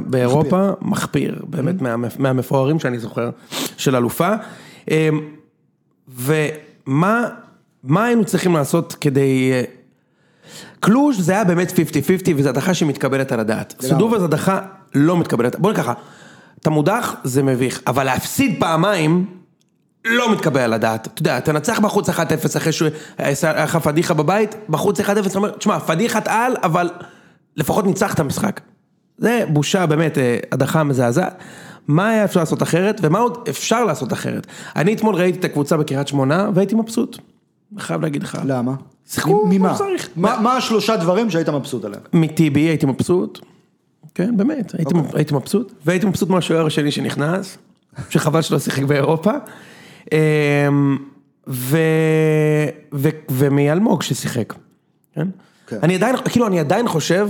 באירופה, מחפיר, באמת מהמפ- מהמפוארים שאני זוכר, של אלופה. אמ, ומה מה היינו צריכים לעשות כדי... אה, קלוז' זה היה באמת 50-50 וזו הדחה שמתקבלת על הדעת. סודובה זו הדחה לא מתקבלת, בוא נגיד ככה, אתה מודח זה מביך, אבל להפסיד פעמיים לא מתקבל על הדעת. אתה יודע, תנצח בחוץ 1-0 אחרי שהוא היה לך פדיחה בבית, בחוץ 1-0, אתה אומר, תשמע, פדיחת על, אבל לפחות ניצח את המשחק. זה בושה באמת, אה, הדחה מזעזעת. מה היה אפשר לעשות אחרת, ומה עוד אפשר לעשות אחרת? אני אתמול ראיתי את הקבוצה בקריית שמונה, והייתי מבסוט. חייב להגיד לך. למה? שיחקו ממה? כמו שצריך. מה מה השלושה דברים שהיית מבסוט עליהם? מטיבי הייתי מבסוט, כן באמת, הייתי, okay. הייתי מבסוט, והייתי מבסוט מהשוער השני שנכנס, שחבל שלא שיחק באירופה. ומאלמוג ששיחק, כן? כן. אני עדיין, כאילו אני עדיין חושב,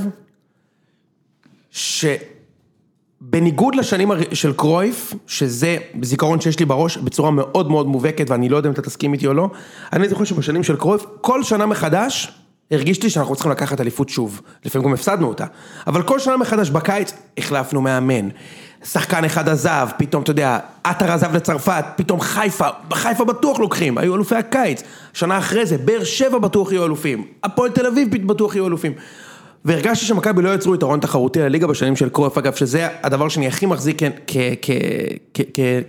שבניגוד לשנים של קרויף, שזה זיכרון שיש לי בראש בצורה מאוד מאוד מובהקת, ואני לא יודע אם אתה תסכים איתי או לא, אני זוכר שבשנים של קרויף, כל שנה מחדש, הרגיש לי שאנחנו צריכים לקחת אליפות שוב, לפעמים גם הפסדנו אותה, אבל כל שנה מחדש בקיץ החלפנו מאמן, שחקן אחד עזב, פתאום אתה יודע, עטר עזב לצרפת, פתאום חיפה, בחיפה בטוח לוקחים, היו אלופי הקיץ, שנה אחרי זה, באר שבע בטוח יהיו אלופים, הפועל תל אביב בטוח יהיו אלופים. והרגשתי שמכבי לא יצרו יתרון תחרותי לליגה בשנים של קרויף, אגב, שזה הדבר שאני הכי מחזיק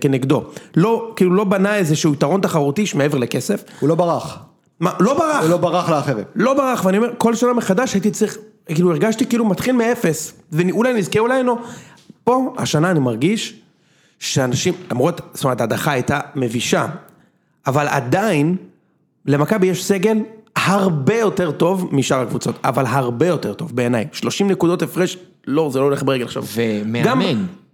כנגדו. לא, כאילו לא בנה איזשהו יתרון תחרותי שמעבר לכסף. הוא לא ברח. מה, לא ברח. לא ברח לאחרים. לא ברח, ואני אומר, כל שנה מחדש הייתי צריך, כאילו הרגשתי כאילו מתחיל מאפס, ואולי נזכה, אולי לא. פה, השנה אני מרגיש שאנשים, למרות, זאת אומרת, ההדחה הייתה מבישה, אבל עדיין, למכבי יש סגל הרבה יותר טוב משאר הקבוצות, אבל הרבה יותר טוב בעיניי. 30 נקודות הפרש, לא, זה לא הולך ברגל עכשיו. ומאמן, גם-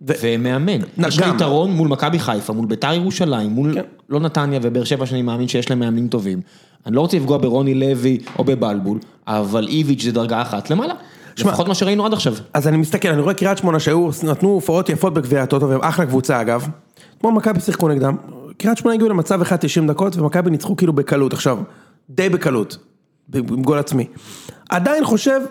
ו- ומאמן. נ- יש גם. יתרון מול מכבי חיפה, מול ביתר ירושלים, מול כן. לא נתניה ובאר שבע שאני מאמין שיש להם מאמנים טובים. אני לא רוצה לפגוע ברוני לוי או בבלבול, אבל איביץ' זה דרגה אחת למעלה. לפחות מה שראינו עד עכשיו. אז אני מסתכל, אני רואה קריית שמונה שהיו, נתנו הופעות יפות בגביע הטוטו, והם אחלה קבוצה אגב. אתמול מכבי שיחקו נגדם, קריית שמונה הגיעו למצב 1-90 דקות, ומכבי ניצחו כאילו בקלות, עכשיו, די בקלות, עם גול עצמי. עדיין חושב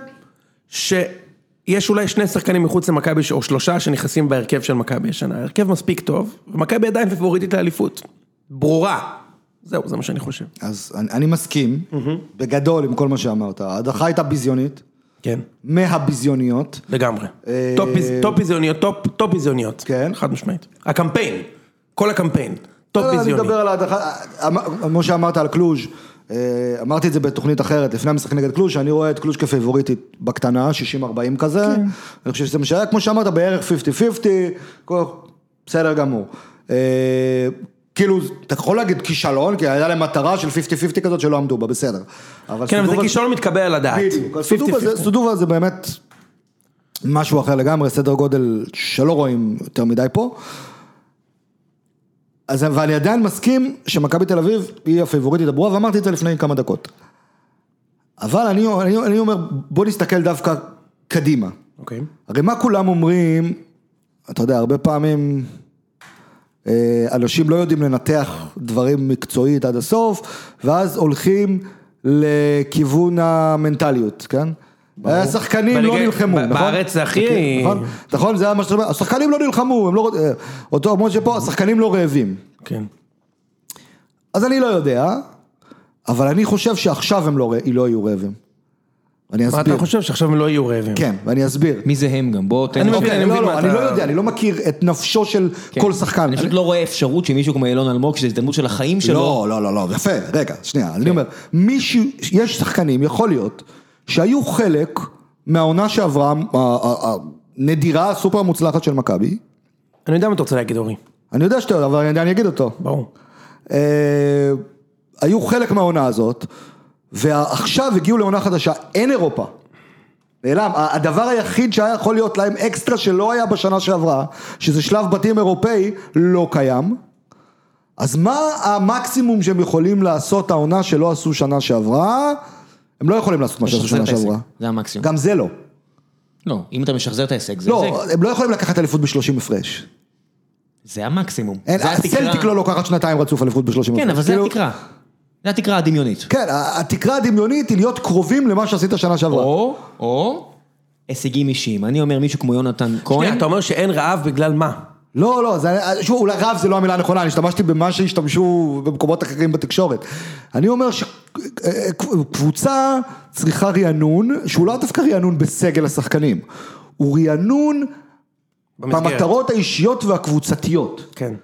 שיש אולי שני שחקנים מחוץ למכבי, או שלושה שנכנסים בהרכב של מכבי השנה, הרכב מספיק טוב, ומכבי עדיין פבוריטית לאליפות. ברורה. זהו, זה מה שאני חושב. אז אני, אני מסכים, בגדול עם כל מה שאמרת, ההדחה הייתה ביזיונית, כן, מהביזיוניות, לגמרי. אה, top ביז- top ביזיוניות, top top ביזיוניות. כן. חד משמעית. הקמפיין, כל הקמפיין, top לא, אני ביזיוני. מדבר על ההדחה, אמ- כמו שאמרת על קלוז', אה, אמרתי את זה בתוכנית אחרת, לפני המשחק נגד קלוז', שאני רואה את קלוז' כפייבוריטית בקטנה, 60-40 כזה, אני חושב שזה מה שהיה, כמו שאמרת, בערך 50-50, כל- בסדר גמור. אה, כאילו, אתה יכול להגיד כישלון, כי היה להם מטרה של 50-50 כזאת שלא עמדו בה, בסדר. כן, אבל זה כישלון מתקבל על הדעת. בדיוק, סודובה זה- 50-50. סודובה זה באמת משהו אחר לגמרי, סדר גודל שלא רואים יותר מדי פה. אז ואני עדיין מסכים שמכבי תל אביב היא הפייבוריטית הברורה, ואמרתי את זה לפני כמה דקות. אבל אני, אני, אני אומר, בוא נסתכל דווקא קדימה. אוקיי. הרי מה כולם אומרים, אתה יודע, הרבה פעמים אנשים לא יודעים לנתח דברים מקצועית עד הסוף, ואז הולכים לכיוון המנטליות, כן? השחקנים לא בליגה- נלחמו, נכון? בארץ זה הכי- כן, נכון? נכון, זה היה מה שאתה אומר, השחקנים לא נלחמו, הם לא... אה, אותו כמו שפה, השחקנים לא רעבים. כן. אז אני לא יודע, אבל אני חושב שעכשיו הם לא, לא יהיו רעבים. אני מה אסביר. אתה חושב שעכשיו הם לא יהיו רעבים? כן, ואני אסביר. מי זה הם גם? בוא תן אני לי- מבין, אוקיי, אני לא, מבין לא, מה אני אתה- לא יודע, אני לא מכיר את נפשו של כן. כל שחקן. אני פשוט לא רואה אפשרות שמישהו כמו אילון אלמוג, שזו הזדמנות של החיים שלו. לא, לא, לא, לא, יפה, רגע, שנייה, כן. אני אומר, מישהו, יש שחקנים, יכול להיות, שהיו חלק מהעונה שעברה, הנדירה הסופר המוצלחת של מכבי, אני יודע מה אתה רוצה להגיד, אורי. אני יודע שאתה יודע, אבל אני אני אגיד אותו. ברור. אה, היו חלק מהעונה הזאת, ועכשיו הגיעו לעונה חדשה, אין אירופה. נעלם, הדבר היחיד שהיה יכול להיות להם אקסטרה שלא היה בשנה שעברה, שזה שלב בתים אירופאי, לא קיים. אז מה המקסימום שהם יכולים לעשות העונה שלא עשו שנה שעברה? הם לא יכולים לעשות מה שעשו שנה. שעברה. זה המקסימום. גם זה לא. לא, אם אתה משחזר את ההישג, זה לא, הישג. הם לא יכולים לקחת אליפות ב-30 הפרש. זה המקסימום. אין, זה התקרה- סלטיק לא לוקחת שנתיים רצוף אליפות ב-30 הפרש. כן, אבל זה כאילו- התקרה. זה התקרה הדמיונית. כן, התקרה הדמיונית היא להיות קרובים למה שעשית שנה שעברה. או, או, הישגים אישיים. אני אומר מישהו כמו יונתן שנייה, כהן. אתה אומר שאין רעב בגלל מה? לא, לא, זה, שוב, אולי רב זה לא המילה הנכונה, אני השתמשתי במה שהשתמשו במקומות אחרים בתקשורת. אני אומר שקבוצה צריכה רענון, שהוא לא דווקא רענון בסגל השחקנים, הוא רענון במסגרת. במטרות האישיות והקבוצתיות. כן.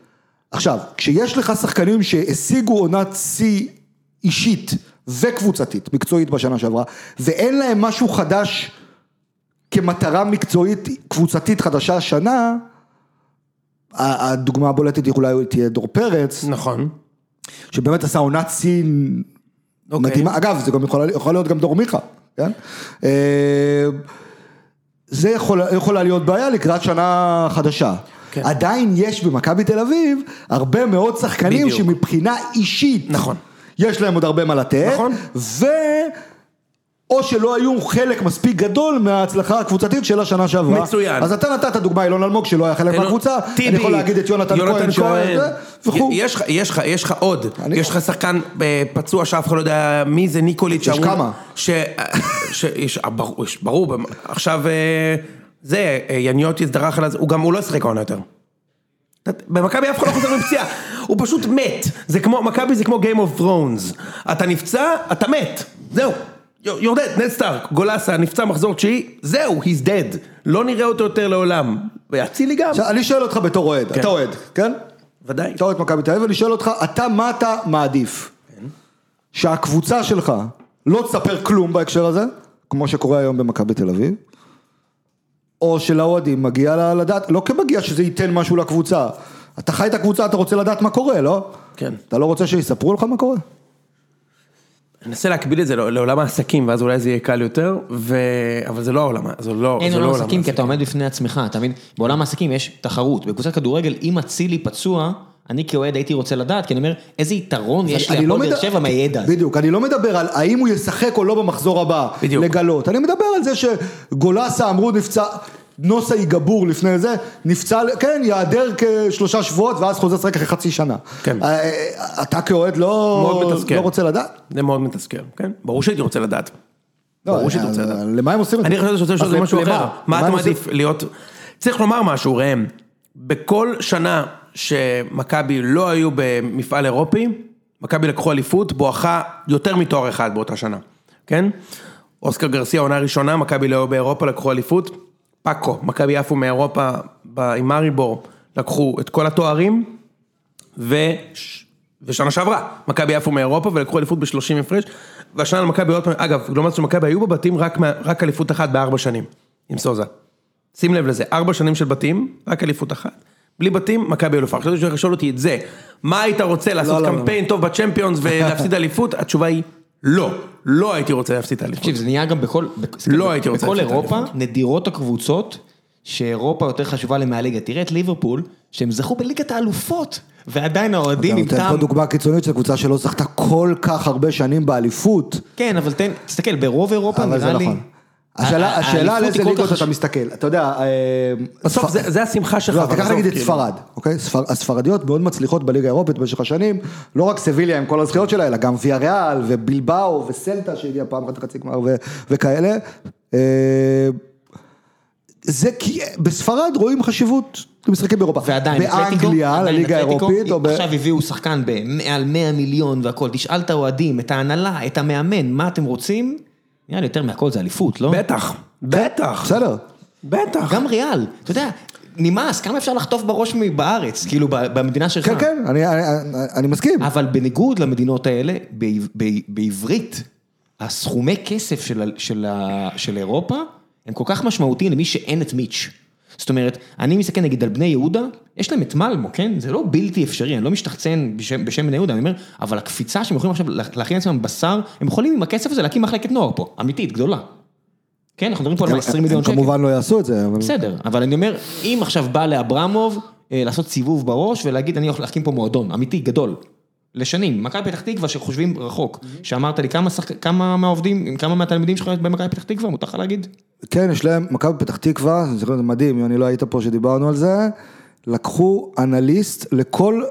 עכשיו, כשיש לך שחקנים שהשיגו עונת שיא אישית וקבוצתית, מקצועית בשנה שעברה, ואין להם משהו חדש כמטרה מקצועית קבוצתית חדשה השנה, הדוגמה הבולטת היא אולי תהיה דור פרץ, נכון. שבאמת עשה עונת שיא אוקיי. מדהימה, אגב זה גם יכול, יכול להיות גם דור מיכה, כן? אה, זה יכול, יכולה להיות בעיה לקראת שנה חדשה. כן. עדיין יש במכבי תל אביב הרבה מאוד שחקנים בדיוק. שמבחינה אישית, נכון. יש להם עוד הרבה מה לתת, נכון. ו... או שלא היו חלק מספיק גדול מההצלחה הקבוצתית של השנה שעברה. מצוין. אז אתה נתת דוגמה אילון אלמוג שלא היה חלק מהקבוצה, אני יכול להגיד את יונתן כהן, וכו'. יש לך, עוד, יש לך שחקן אה, פצוע שאף אחד לא יודע מי זה ניקוליץ'. יש כמה. ברור, עכשיו זה, יניוטיס דרך על זה, הוא גם, הוא לא ישחק העונה יותר. במכבי אף אחד לא חוזר מפציעה, הוא פשוט מת, זה כמו, מכבי זה כמו Game of Thrones, אתה נפצע, אתה מת, זהו, יורדד, נד סטארק, גולסה, נפצע מחזור תשיעי, זהו, he's dead, לא נראה אותו יותר לעולם, ואצילי גם, עכשיו, אני שואל אותך בתור אוהד, אתה אוהד, כן? ודאי, אתה אוהד מכבי תל אביב, אני שואל אותך, אתה, מה אתה מעדיף? שהקבוצה שלך לא תספר כלום בהקשר הזה, כמו שקורה היום במכבי תל אביב, או שלאוהדים מגיע לדעת, לא כמגיע שזה ייתן משהו לקבוצה, אתה חי את הקבוצה, אתה רוצה לדעת מה קורה, לא? כן. אתה לא רוצה שיספרו לך מה קורה? אני אנסה להקביל את זה לעולם העסקים, ואז אולי זה יהיה קל יותר, ו... אבל זה לא העולם, זה לא, אין זה לא עולם עולם עסקים כי אתה עומד בפני עצמך, אתה מבין? בעולם העסקים יש תחרות, בקבוצת כדורגל אם אצילי פצוע, אני כאוהד הייתי רוצה לדעת, כי אני אומר, איזה יתרון יש אני לא להפועל באר מדבר- שבע מהידע הזה. בדיוק, אני לא מדבר על האם הוא ישחק או לא במחזור הבא, בדיוק. לגלות, אני מדבר על זה שגולסה אמרו נפצע, נוסה יגבור לפני זה, נפצע, כן, ייעדר כשלושה שבועות ואז חוזר לשחק אחרי חצי שנה. כן. אה, אה, אתה כאוהד לא. לא רוצה לדעת? זה מאוד מתסכל, כן? ברור שהייתי רוצה לדעת. לא, ברור שהייתי אה, רוצה לדעת. למה הם עושים את זה? אני חושב שאתה רוצה לשאול משהו? אחר, מה אתה מעדיף להיות, צריך לומר משהו ראם, בכל שנה שמכבי לא היו במפעל אירופי, מכבי לקחו אליפות בואכה יותר מתואר אחד באותה שנה, כן? אוסקר גרסיה עונה ראשונה, מכבי לא היו באירופה, לקחו אליפות, פאקו, מכבי עפו מאירופה עם מאריבור, לקחו את כל התוארים, ו... ושנה שעברה, מכבי עפו מאירופה ולקחו אליפות ב-30 הפרש, והשנה למכבי עוד פעם, אגב, לעומת שמכבי היו בבתים רק, רק אליפות אחת בארבע שנים, עם סוזה. שים לב לזה, ארבע שנים של בתים, רק אליפות אחת. בלי בתים, מכבי אלופה. עכשיו שואל לשאול אותי את זה, מה היית רוצה לעשות לא, לא. קמפיין טוב בצ'מפיונס ולהפסיד אליפות? התשובה היא לא, לא הייתי רוצה להפסיד את האליפות. תקשיב, זה נהיה גם בכל, לא הייתי רוצה בכל להפסיד את אירופה. נדירות הקבוצות, שאירופה יותר חשובה להם מהליגה. תראה את ליברפול, שהם זכו בליגת האלופות, ועדיין האוהדים אתה עם נותן פה טעם. דוגמה קיצונית של קבוצה שלא זכתה כל כך הרבה שנים באליפות, כן, אבל תן, תסתכל, ברוב אירופה אבל זה נראה לי... נכון. השאלה, ה- השאלה על איזה ליגות אתה מסתכל, אתה יודע, אה, בסוף זה, זה השמחה שלך. לא, תיקח בסוף, נגיד את כאילו. ספרד, אוקיי? ספר- הספרדיות מאוד מצליחות בליגה האירופית במשך השנים, לא רק סביליה עם כל הזכיות שלה, אלא גם ויה ריאל ובלבאו וסלטה שהגיע פעם אחת לחצי גמר וכאלה. אה, זה כי בספרד רואים חשיבות למשחקים באירופה. ועדיין, באנגליה, לליגה האירופית, או ב... עכשיו הביאו שחקן במעל 100 מיליון והכל, תשאל את האוהדים, את ההנהלה, את המאמן, מה אתם רוצים? נראה לי יותר מהכל זה אליפות, לא? בטח, בטח, בסדר. בטח. גם ריאל, אתה יודע, נמאס, כמה אפשר לחטוף בראש בארץ, כאילו, ב- במדינה שלך. כן, כן, אני- אני אני מסכים. אבל בניגוד למדינות האלה, בעב- ב- בעברית, הסכומי כסף של, של, של אירופה, הם כל כך משמעותיים למי שאין את מיץ'. זאת אומרת, אני מסתכל נגיד על בני יהודה, יש להם את מלמו, כן? זה לא בלתי אפשרי, אני לא משתחצן בשם, בשם בני יהודה, אני אומר, אבל הקפיצה שהם יכולים עכשיו להכין לעצמם בשר, הם יכולים עם הכסף הזה להקים מחלקת נוער פה, אמיתית, גדולה. כן, אנחנו מדברים פה על 20 מיליון הם שקל. כמובן לא יעשו את זה, אבל... בסדר, אבל אני אומר, אם עכשיו בא לאברמוב אה, לעשות סיבוב בראש ולהגיד, אני הולך להקים פה מועדון, אמיתי, גדול. לשנים, מכבי פתח תקווה שחושבים רחוק, שאמרת לי כמה, שחק... כמה מהעובדים, כמה מהתלמידים שלך במכבי פתח תקווה, מותר לך להגיד? כן, יש להם, מכבי פתח תקווה, זה זה מדהים, אני לא היית פה שדיברנו על זה, לקחו אנליסט לכל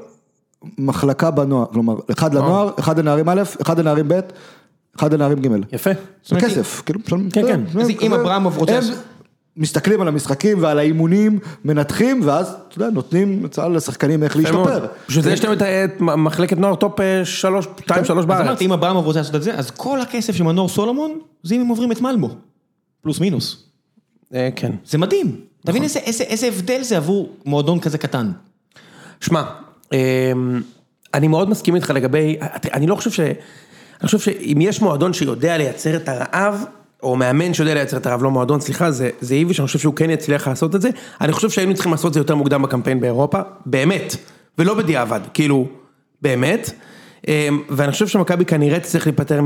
מחלקה בנוער, כלומר, אחד לנוער, אחד לנערים א', אחד לנערים ב', אחד לנערים ג'. יפה. אומרת, בכסף, כאילו, כן, כן. זה- אז זה- אם זה- אברמוב רוצה הם לעשות- מסתכלים על המשחקים ועל האימונים, מנתחים, ואז, אתה יודע, נותנים הצעה לשחקנים איך. להשתפר. בשביל זה יש להם את מחלקת נוער top אה, שלוש, שתיים, שלוש אז בארץ. אמרתי, אם אברמוב רוצה לעשות את זה, אז כל הכסף של מנור סולומון, זה אם הם עוברים את מלמו. פלוס מינוס. אה, כן. זה מדהים. אתה מבין איזה, הבדל זה עבור מועדון כזה קטן. שמע, אמ, אני מאוד מסכים איתך לגבי, אני לא חושב ש... אני חושב שאם יש מועדון שיודע לייצר את הרעב, או מאמן שיודע לייצר את הרעב, לא מועדון, סליחה, זה, זה איביש, אני חושב שהוא כן יצליח לעשות את זה. אני חושב שהיינו צריכים לעשות את זה יותר מוקדם בקמפיין באירופה, באמת, ולא בדיעבד, כאילו, באמת. אמ, ואני חושב שמכבי כנראה תצטרך להיפטר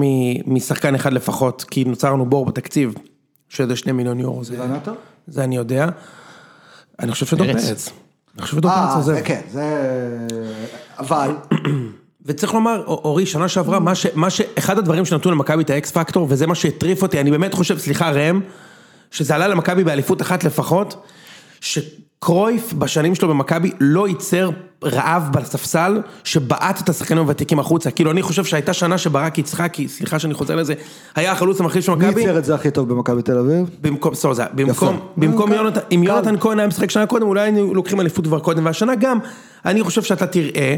משחקן אחד לפחות, כי נוצר לנו בור בתקציב, שזה שני מיליון יורו, זה, וענתה? זה אני יודע. אני חושב שדור פרץ. פרץ. אני חושב שדור פרץ אה, עוזב. זה כן, זה... אבל, וצריך לומר, אורי, שנה שעברה, מה ש... מה ש... אחד הדברים שנתנו למכבי את האקס פקטור, וזה מה שהטריף אותי, אני באמת חושב, סליחה ראם, שזה עלה למכבי באליפות אחת לפחות, שקרויף בשנים שלו במכבי לא ייצר רעב בספסל, שבעט את השחקנים הוותיקים החוצה. כאילו, אני חושב שהייתה שנה שברק יצחקי, סליחה שאני חוזר לזה, היה החלוץ המחליף של מי מכבי, ייצר את זה הכי טוב במכבי תל אביב? במקום סוזה, במקום, יפה. במקום קל, יונתן, אם קל. יונתן כהן היה משחק שנה קודם, אולי היינו לוקחים אליפות כבר קודם, והשנה גם, אני חושב שאתה תראה,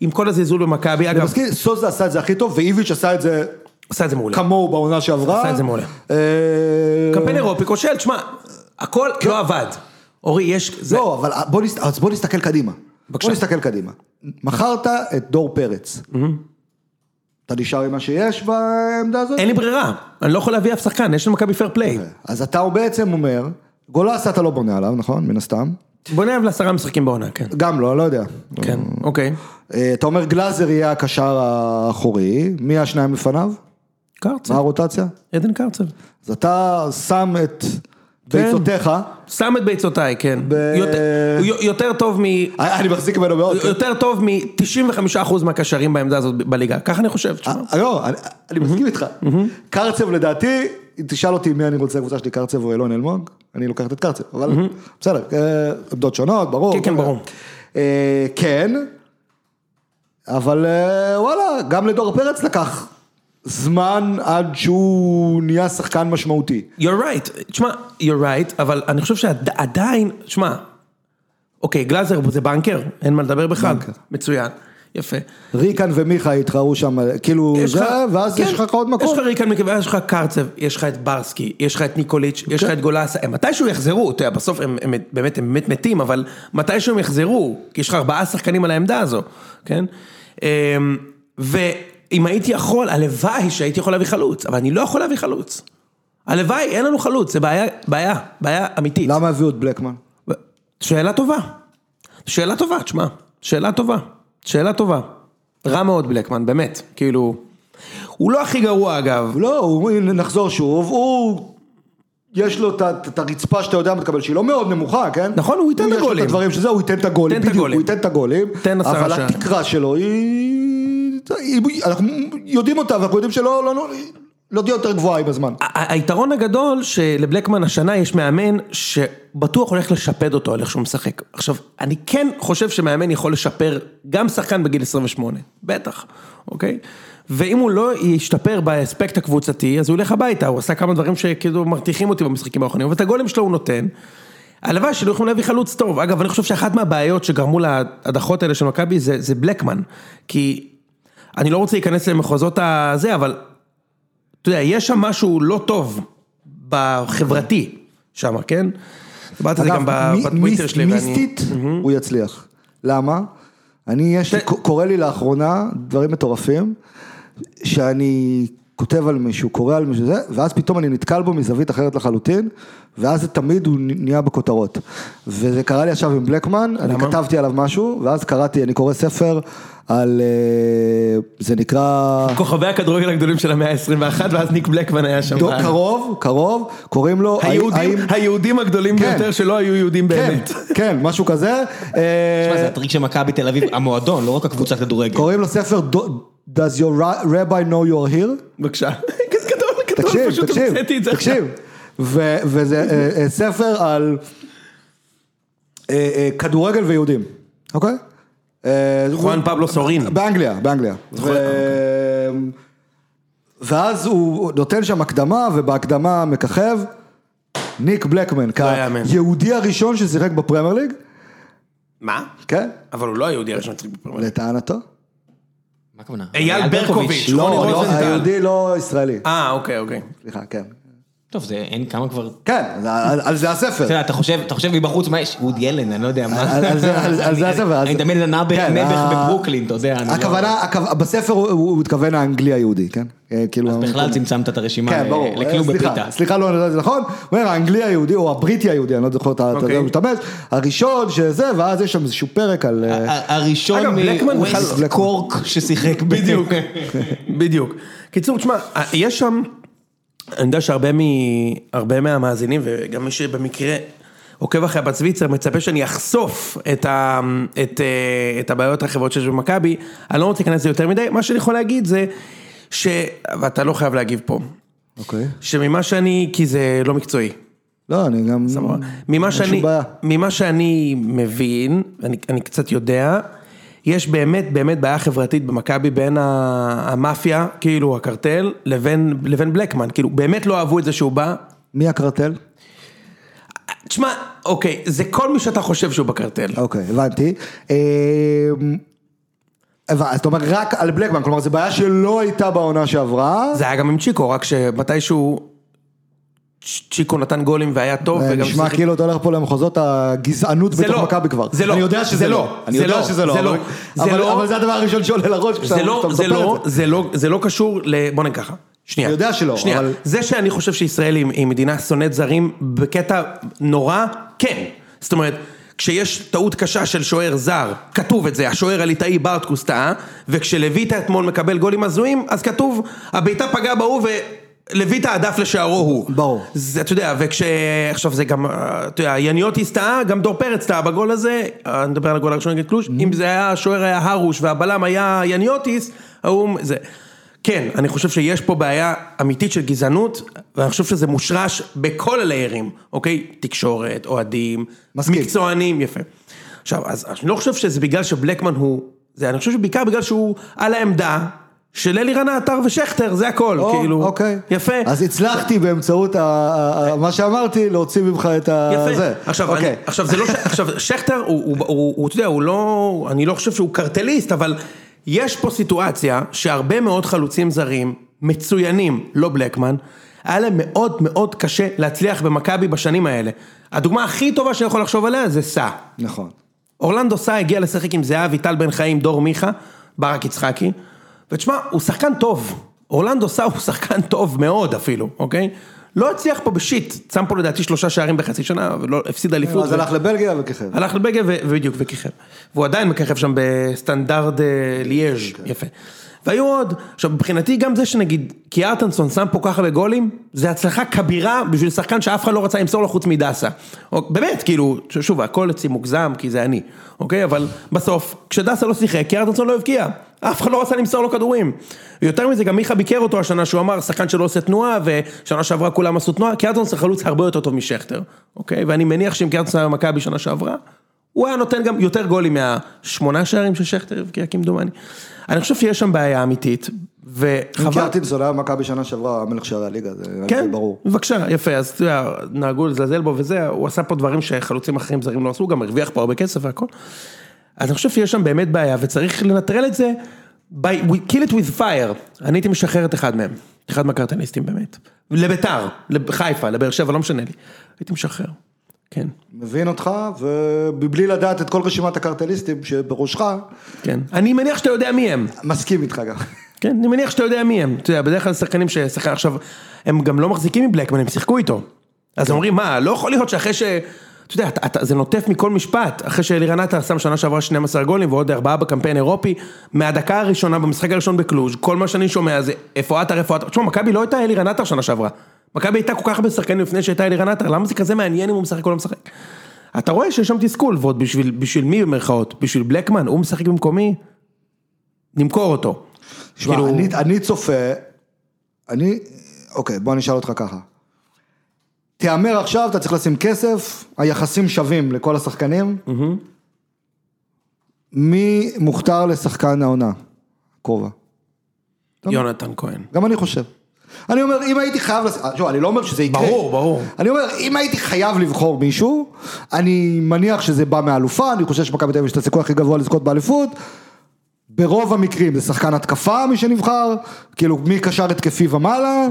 עם כל הזלזול במכבי, אני אגב, מסכים, סוזה עשה את זה הכי טוב, ואיביץ' עשה את זה עשה את זה מעולה. כמוהו בעונה שעברה. עשה את זה מעולה. אה, קמפיין אירופי כושל, תשמע, הכל לא עבד. אורי, יש... לא, אבל בוא, נסתכל קדימה. בבקשה. בוא נסתכל קדימה. מכרת את דור פרץ. אתה נשאר עם מה שיש בעמדה הזאת? אין לי ברירה, אני לא יכול להביא אף שחקן, יש למכבי פייר פליי. אז אתה בעצם אומר, גולסה אתה לא בונה עליו, נכון? מן הסתם. בוא נאהב לעשרה משחקים בעונה, כן. גם לא, אני לא יודע. כן, אוקיי. אה, אתה אומר גלאזר יהיה הקשר האחורי, מי השניים לפניו? קרצב, מה הרוטציה? עדן קרצב. אז אתה שם את כן. ביצותיך, שם את ביצותיי, כן. יותר- טוב מ... אני מחזיק ממנו מאוד. יותר טוב מ-95% מהקשרים בעמדה הזאת בליגה, ככה אני חושב, תשמע. אה, לא, אני- מסכים איתך. קרצב לדעתי, תשאל אותי מי אני רוצה לקבוצה שלי, קרצב או אילון אלמוג, אני לוקח את קרצב, אבל בסדר, אה, עמדות שונות, ברור. כן, כן, ברור. אה, כן, אבל אה, וואלה, גם לדור פרץ לקח זמן עד שהוא נהיה שחקן משמעותי. you're right, תשמע, you're right, אבל אני חושב שעדיין, תשמע, אוקיי, גלאזר זה בנקר, אין מה לדבר בכלל, בנקר. מצוין, יפה. ריקן ומיכה התחרו שם, כאילו יש זה, ואז כן, יש לך עוד יש מקום. לך ריקן יש לך קרצב, יש לך את ברסקי, יש לך את ניקוליץ', יש לך את גולסה, הם מתישהו יחזרו, אתה יודע, בסוף הם הם באמת הם באמת מתים, אבל מתישהו הם יחזרו, כי יש לך ארבעה שחקנים על העמדה הזו, כן? אמ, ואם הייתי יכול, הלוואי שהייתי יכול להביא חלוץ, אבל אני לא יכול להביא חלוץ. הלוואי, אין לנו חלוץ, זה בעיה, בעיה, בעיה אמיתית. למה הביאו את בלקמן? שאלה טובה. שאלה טובה, תשמע. שאלה טובה. שאלה טובה. רע מאוד בלקמן, באמת. כאילו... הוא לא הכי גרוע אגב. לא, הוא, נחזור שוב, הוא, יש לו את הרצפה שאתה יודע מה תקבל, שהיא לא מאוד נמוכה, כן? נכון, הוא ייתן את יש לו הגולים. את הדברים שזה, הוא ייתן את הגולים, בדיוק, הגולים. הוא ייתן את הגולים, תן עשרה אבל. התקרה שלו היא, אנחנו יודעים אותה, ואנחנו יודעים שלא, לא, לא, לא תהיה יותר גבוהה עם הזמן. היתרון הגדול שלבלקמן השנה יש מאמן שבטוח הולך לשפד אותו על איך שהוא משחק. עכשיו, אני כן חושב שמאמן יכול לשפר גם שחקן בגיל 28, בטח, אוקיי? ואם הוא לא ישתפר באספקט הקבוצתי, אז הוא ילך הביתה, הוא עשה כמה דברים שכאילו מרתיחים אותי במשחקים האחרונים, ואת הגולים שלו הוא נותן. הלוואי שלא יכולים להביא חלוץ טוב. אגב, אני חושב שאחת מהבעיות שגרמו להדחות האלה של מכבי זה, זה בלקמן. כי אני לא רוצה להיכנס למחוזות הזה, אבל אתה יודע, יש שם משהו לא טוב בחברתי שם, כן? דיברתי על זה גם בטוויטר שלי. ואני- מיסטית, הוא יצליח. למה? אני, יש לי, קורה לי לאחרונה דברים מטורפים, שאני כותב על מישהו, קורא על מישהו זה, ואז פתאום אני נתקל בו מזווית אחרת לחלוטין, ואז זה תמיד הוא נהיה בכותרות. וזה קרה לי עכשיו עם בלקמן, אני למה? כתבתי עליו משהו, ואז קראתי, אני קורא ספר על, אה, זה נקרא... כוכבי הכדורגל הגדולים של המאה ה-21, ואז ניק בלקמן היה שם. דו- קרוב, קרוב, קוראים לו... היהודים, האם- היהודים הגדולים כן. ביותר שלא היו יהודים כן, באמת. כן, משהו כזה. אה, תשמע, זה הטריק של מכבי תל אביב, המועדון, לא רק הקבוצת כדורגל. קוראים לו ספר Does your rabbi know you're here? בבקשה. כזה גדול, גדול, תקשיב, פשוט תקשיב, המצאתי את זה תקשיב. ו- וזה אה, אה, ספר על אה, כדורגל ויהודים, אוקיי? חואן פבלו סורין. באנגליה, באנגליה. ו- ואז הוא נותן שם הקדמה, ובהקדמה מככב ניק בלקמן, לא. כיהודי הראשון ששיחק בפרמייר ליג, מה? כן, אבל הוא לא היהודי הראשון שצריך בפרמייר. לטענתו. מה הכוונה? אייל ברקוביץ'. לא, רוני לא, רוזנטל. היהודי לא ישראלי, אה, אוקיי, אוקיי. סליחה, כן. טוב, זה אין כמה כבר... כן, על זה הספר. אתה יודע, חושב, אתה חושב מבחוץ, מה יש? וודי אלן, אני לא יודע מה. על- זה- הספר, אז- אני מדמיין את כן, נעבך ה- בברוקלין, אתה יודע. אני לא- הכוונה, הכו- בספר הוא- התכוון האנגלי היהודי, כן? אה, כאילו... בכלל צמצמת את הרשימה כן. לכלום אה, סליחה, בפיתה. סליחה, לא יודעת, זה נכון? הוא אומר, האנגלי היהודי, או הבריטי היהודי, אני לא זוכר את ה... אתה יודע, אוקיי. הראשון שזה, ואז יש שם איזשהו פרק על... אה, הראשון מווסט קורק ששיחק בדיוק, בדיוק. קיצור, תשמע, יש שם, אני יודע שהרבה מ... הרבה מהמאזינים, וגם מי שבמקרה עוקב אחרי הבצוויצר, מצפה שאני אחשוף את, ה... את, אה, את הבעיות האחרות שיש במכבי, אני לא רוצה להיכנס לזה יותר מדי, מה שאני יכול להגיד זה, ש... ואתה לא חייב להגיב פה, אוקיי. שממה שאני, כי זה לא מקצועי. לא, אני גם... ממה אין שום שאני. ממה שאני מבין, אני, אני קצת יודע, יש באמת באמת בעיה חברתית במכבי בין המאפיה, כאילו הקרטל, לבין, לבין בלקמן, כאילו באמת לא אהבו את זה שהוא בא. מי הקרטל? תשמע, אוקיי, זה כל מי שאתה חושב שהוא בקרטל. אוקיי, הבנתי. אה, הבנתי, זאת אומרת, רק על בלקמן, כלומר, זו בעיה שלא הייתה בעונה שעברה. זה היה גם עם צ'יקו, רק שמתישהו צ'יקו נתן גולים והיה טוב, אה, וגם נשמע כאילו אתה הולך פה למחוזות הגזענות זה בתוך לא, מכבי כבר. זה לא, אני יודע שזה זה לא. לא, אני זה יודע לא, שזה לא. זה לא, אבל- זה זה הדבר הראשון שעולה לראש כשאתה זה לא, זה מספר לא, את זה. זה לא, זה קשור ל... בוא נגיד ככה. שנייה. אני יודע שלא, שנייה. אבל- זה שאני חושב שישראל היא, מדינה שונאת זרים בקטע נורא, כן. זאת אומרת, כשיש טעות קשה של שוער זר, כתוב את זה, השוער הליטאי ברטקוס טעה, וכשלויטה אתמול מקבל גולים הזויים, אז כתוב, הבעיטה פגעה בהוא ולויטה הדף לשערו הוא. ברור. זה, אתה יודע, וכש... עכשיו זה גם, אה, אתה יודע, יניוטיס טעה, גם דור פרץ טעה בגול הזה, אה, אני מדבר על הגול הראשון נגד קלוש, אם זה היה, השוער היה הרוש והבלם היה יניוטיס, ההוא, זה... כן, אני חושב שיש פה בעיה אמיתית של גזענות, ואני חושב שזה מושרש בכל הליירים, אוקיי? תקשורת, אוהדים, מסכים. מקצוענים, יפה. עכשיו, אז אני לא חושב שזה בגלל שבלקמן הוא, זה, אני חושב שבעיקר בגלל שהוא על העמדה של אלירן עטר ושכטר, זה הכל, או, כאילו, אוקיי. יפה. אז הצלחתי באמצעות ה- מה שאמרתי להוציא ממך את ה... יפה. זה. עכשיו, אני, אוקיי. עכשיו זה לא, ש- עכשיו שכטר הוא, הוא, הוא, אתה יודע, הוא לא, אני לא חושב שהוא קרטליסט, אבל יש פה סיטואציה שהרבה מאוד חלוצים זרים, מצוינים, לא בלקמן, היה להם מאוד מאוד קשה להצליח במכבי בשנים האלה. הדוגמה הכי טובה שאני יכול לחשוב עליה זה סע. נכון. אורלנדו סע הגיע לשחק עם זהבי, טל בן חיים, דור מיכה, ברק יצחקי, ותשמע, הוא שחקן טוב. אורלנדו סע הוא שחקן טוב מאוד אפילו, אוקיי? לא הצליח פה בשיט, שם פה לדעתי שלושה שערים בחצי שנה, ולא הפסיד אליפות. אז הלך לבלגיה וכיכב. הלך לבגיה ו- ובדיוק, וכיכב. והוא עדיין מככב שם בסטנדרט אה, ליאז', יפה. והיו עוד, עכשיו מבחינתי גם זה שנגיד, כי ארטנסון שם פה ככה בגולים, זה הצלחה כבירה בשביל שחקן שאף אחד לא רצה למסור לו חוץ מדסה. או- באמת, כאילו, שוב, הכל אצלי מוגזם, כי זה אני, אוקיי? אבל בסוף, כשדסה לא שיחק, כי ארטנסון לא הבקיע. אף אחד לא רצה למסור לו כדורים. יותר מזה, גם מיכה ביקר אותו השנה, שהוא אמר, שחקן שלא עושה תנועה, ושנה שעברה כולם עשו תנועה, כי ארטנסון חלוץ הרבה יותר טוב משכטר, אוקיי? ואני מניח שאם קרטנסון היה במכבי שנה שעברה, הוא היה נותן גם יותר גולים מהשמונה שערים של שכטר הבקיע כמדומני. אני חושב שיש שם בעיה אמיתית, אם וחבל. קרטינסון היה במכבי שנה שעברה, המלך שערי הליגה, זה כן, ברור. בבקשה, יפה, אז אתה יודע, נהגו לזלזל בו וזה, הוא עשה פה דברים שחלוצים אחרים זרים לא עשו, גם הרוויח פה הרבה כסף והכל. אז אני חושב שיש שם באמת בעיה, וצריך לנטרל את זה by, we kill it with fire, אני הייתי משחרר את אחד מהם, אחד מהקרטליסטים באמת. לביתר, לחיפה, לבאר שבע, לא משנה לי. הייתי משחרר, כן, מבין אותך, ובלי לדעת את כל רשימת הקרטליסטים שבראשך, כן. אני מניח שאתה יודע מי הם. מסכים איתך גם. כן, אני מניח שאתה יודע מי הם. אתה יודע, בדרך כלל שחקנים ששחקן עכשיו, הם גם לא מחזיקים מבלקמן, הם שיחקו איתו. אז אומרים, מה, לא יכול להיות שאחרי ש... אתה יודע, אתה, אתה, זה נוטף מכל משפט, אחרי שאלירן עטר שם שנה שעברה 12 גולים ועוד ארבעה בקמפיין אירופי, מהדקה הראשונה במשחק הראשון בקלוז', כל מה שאני שומע זה איפה עטר, איפה עטר, תשמע, מכבי לא הייתה אלירן עטר שנה שעברה. מכבי הייתה כל כך הרבה שחקנים לפני שהייתה אלירן עטר, למה זה כזה מעניין אם הוא משחק או לא משחק? אתה רואה שיש שם תסכול, ועוד בשביל, בשביל מי במרכאות? בשביל בלקמן? הוא משחק במקומי? נמכור אותו. תשמע, כאילו- אני, אני צופה, אני, אוקיי, בוא אני אשאל אותך ככה. תהמר עכשיו, אתה צריך לשים כסף, היחסים שווים לכל השחקנים. מי מוכתר לשחקן העונה? קרובה. יונתן כהן. גם אני חושב. אני אומר, אם הייתי חייב. שוב, אני לא אומר שזה יקרה. ברור, ברור. אני אומר, אם הייתי חייב לבחור מישהו, אני מניח שזה בא מאלופה, אני חושב שמכבי תל אביב יש את הסיכוי הכי גבוה לזכות באליפות. ברוב המקרים זה שחקן התקפה מי שנבחר, כאילו מקשר התקפי ומעלה,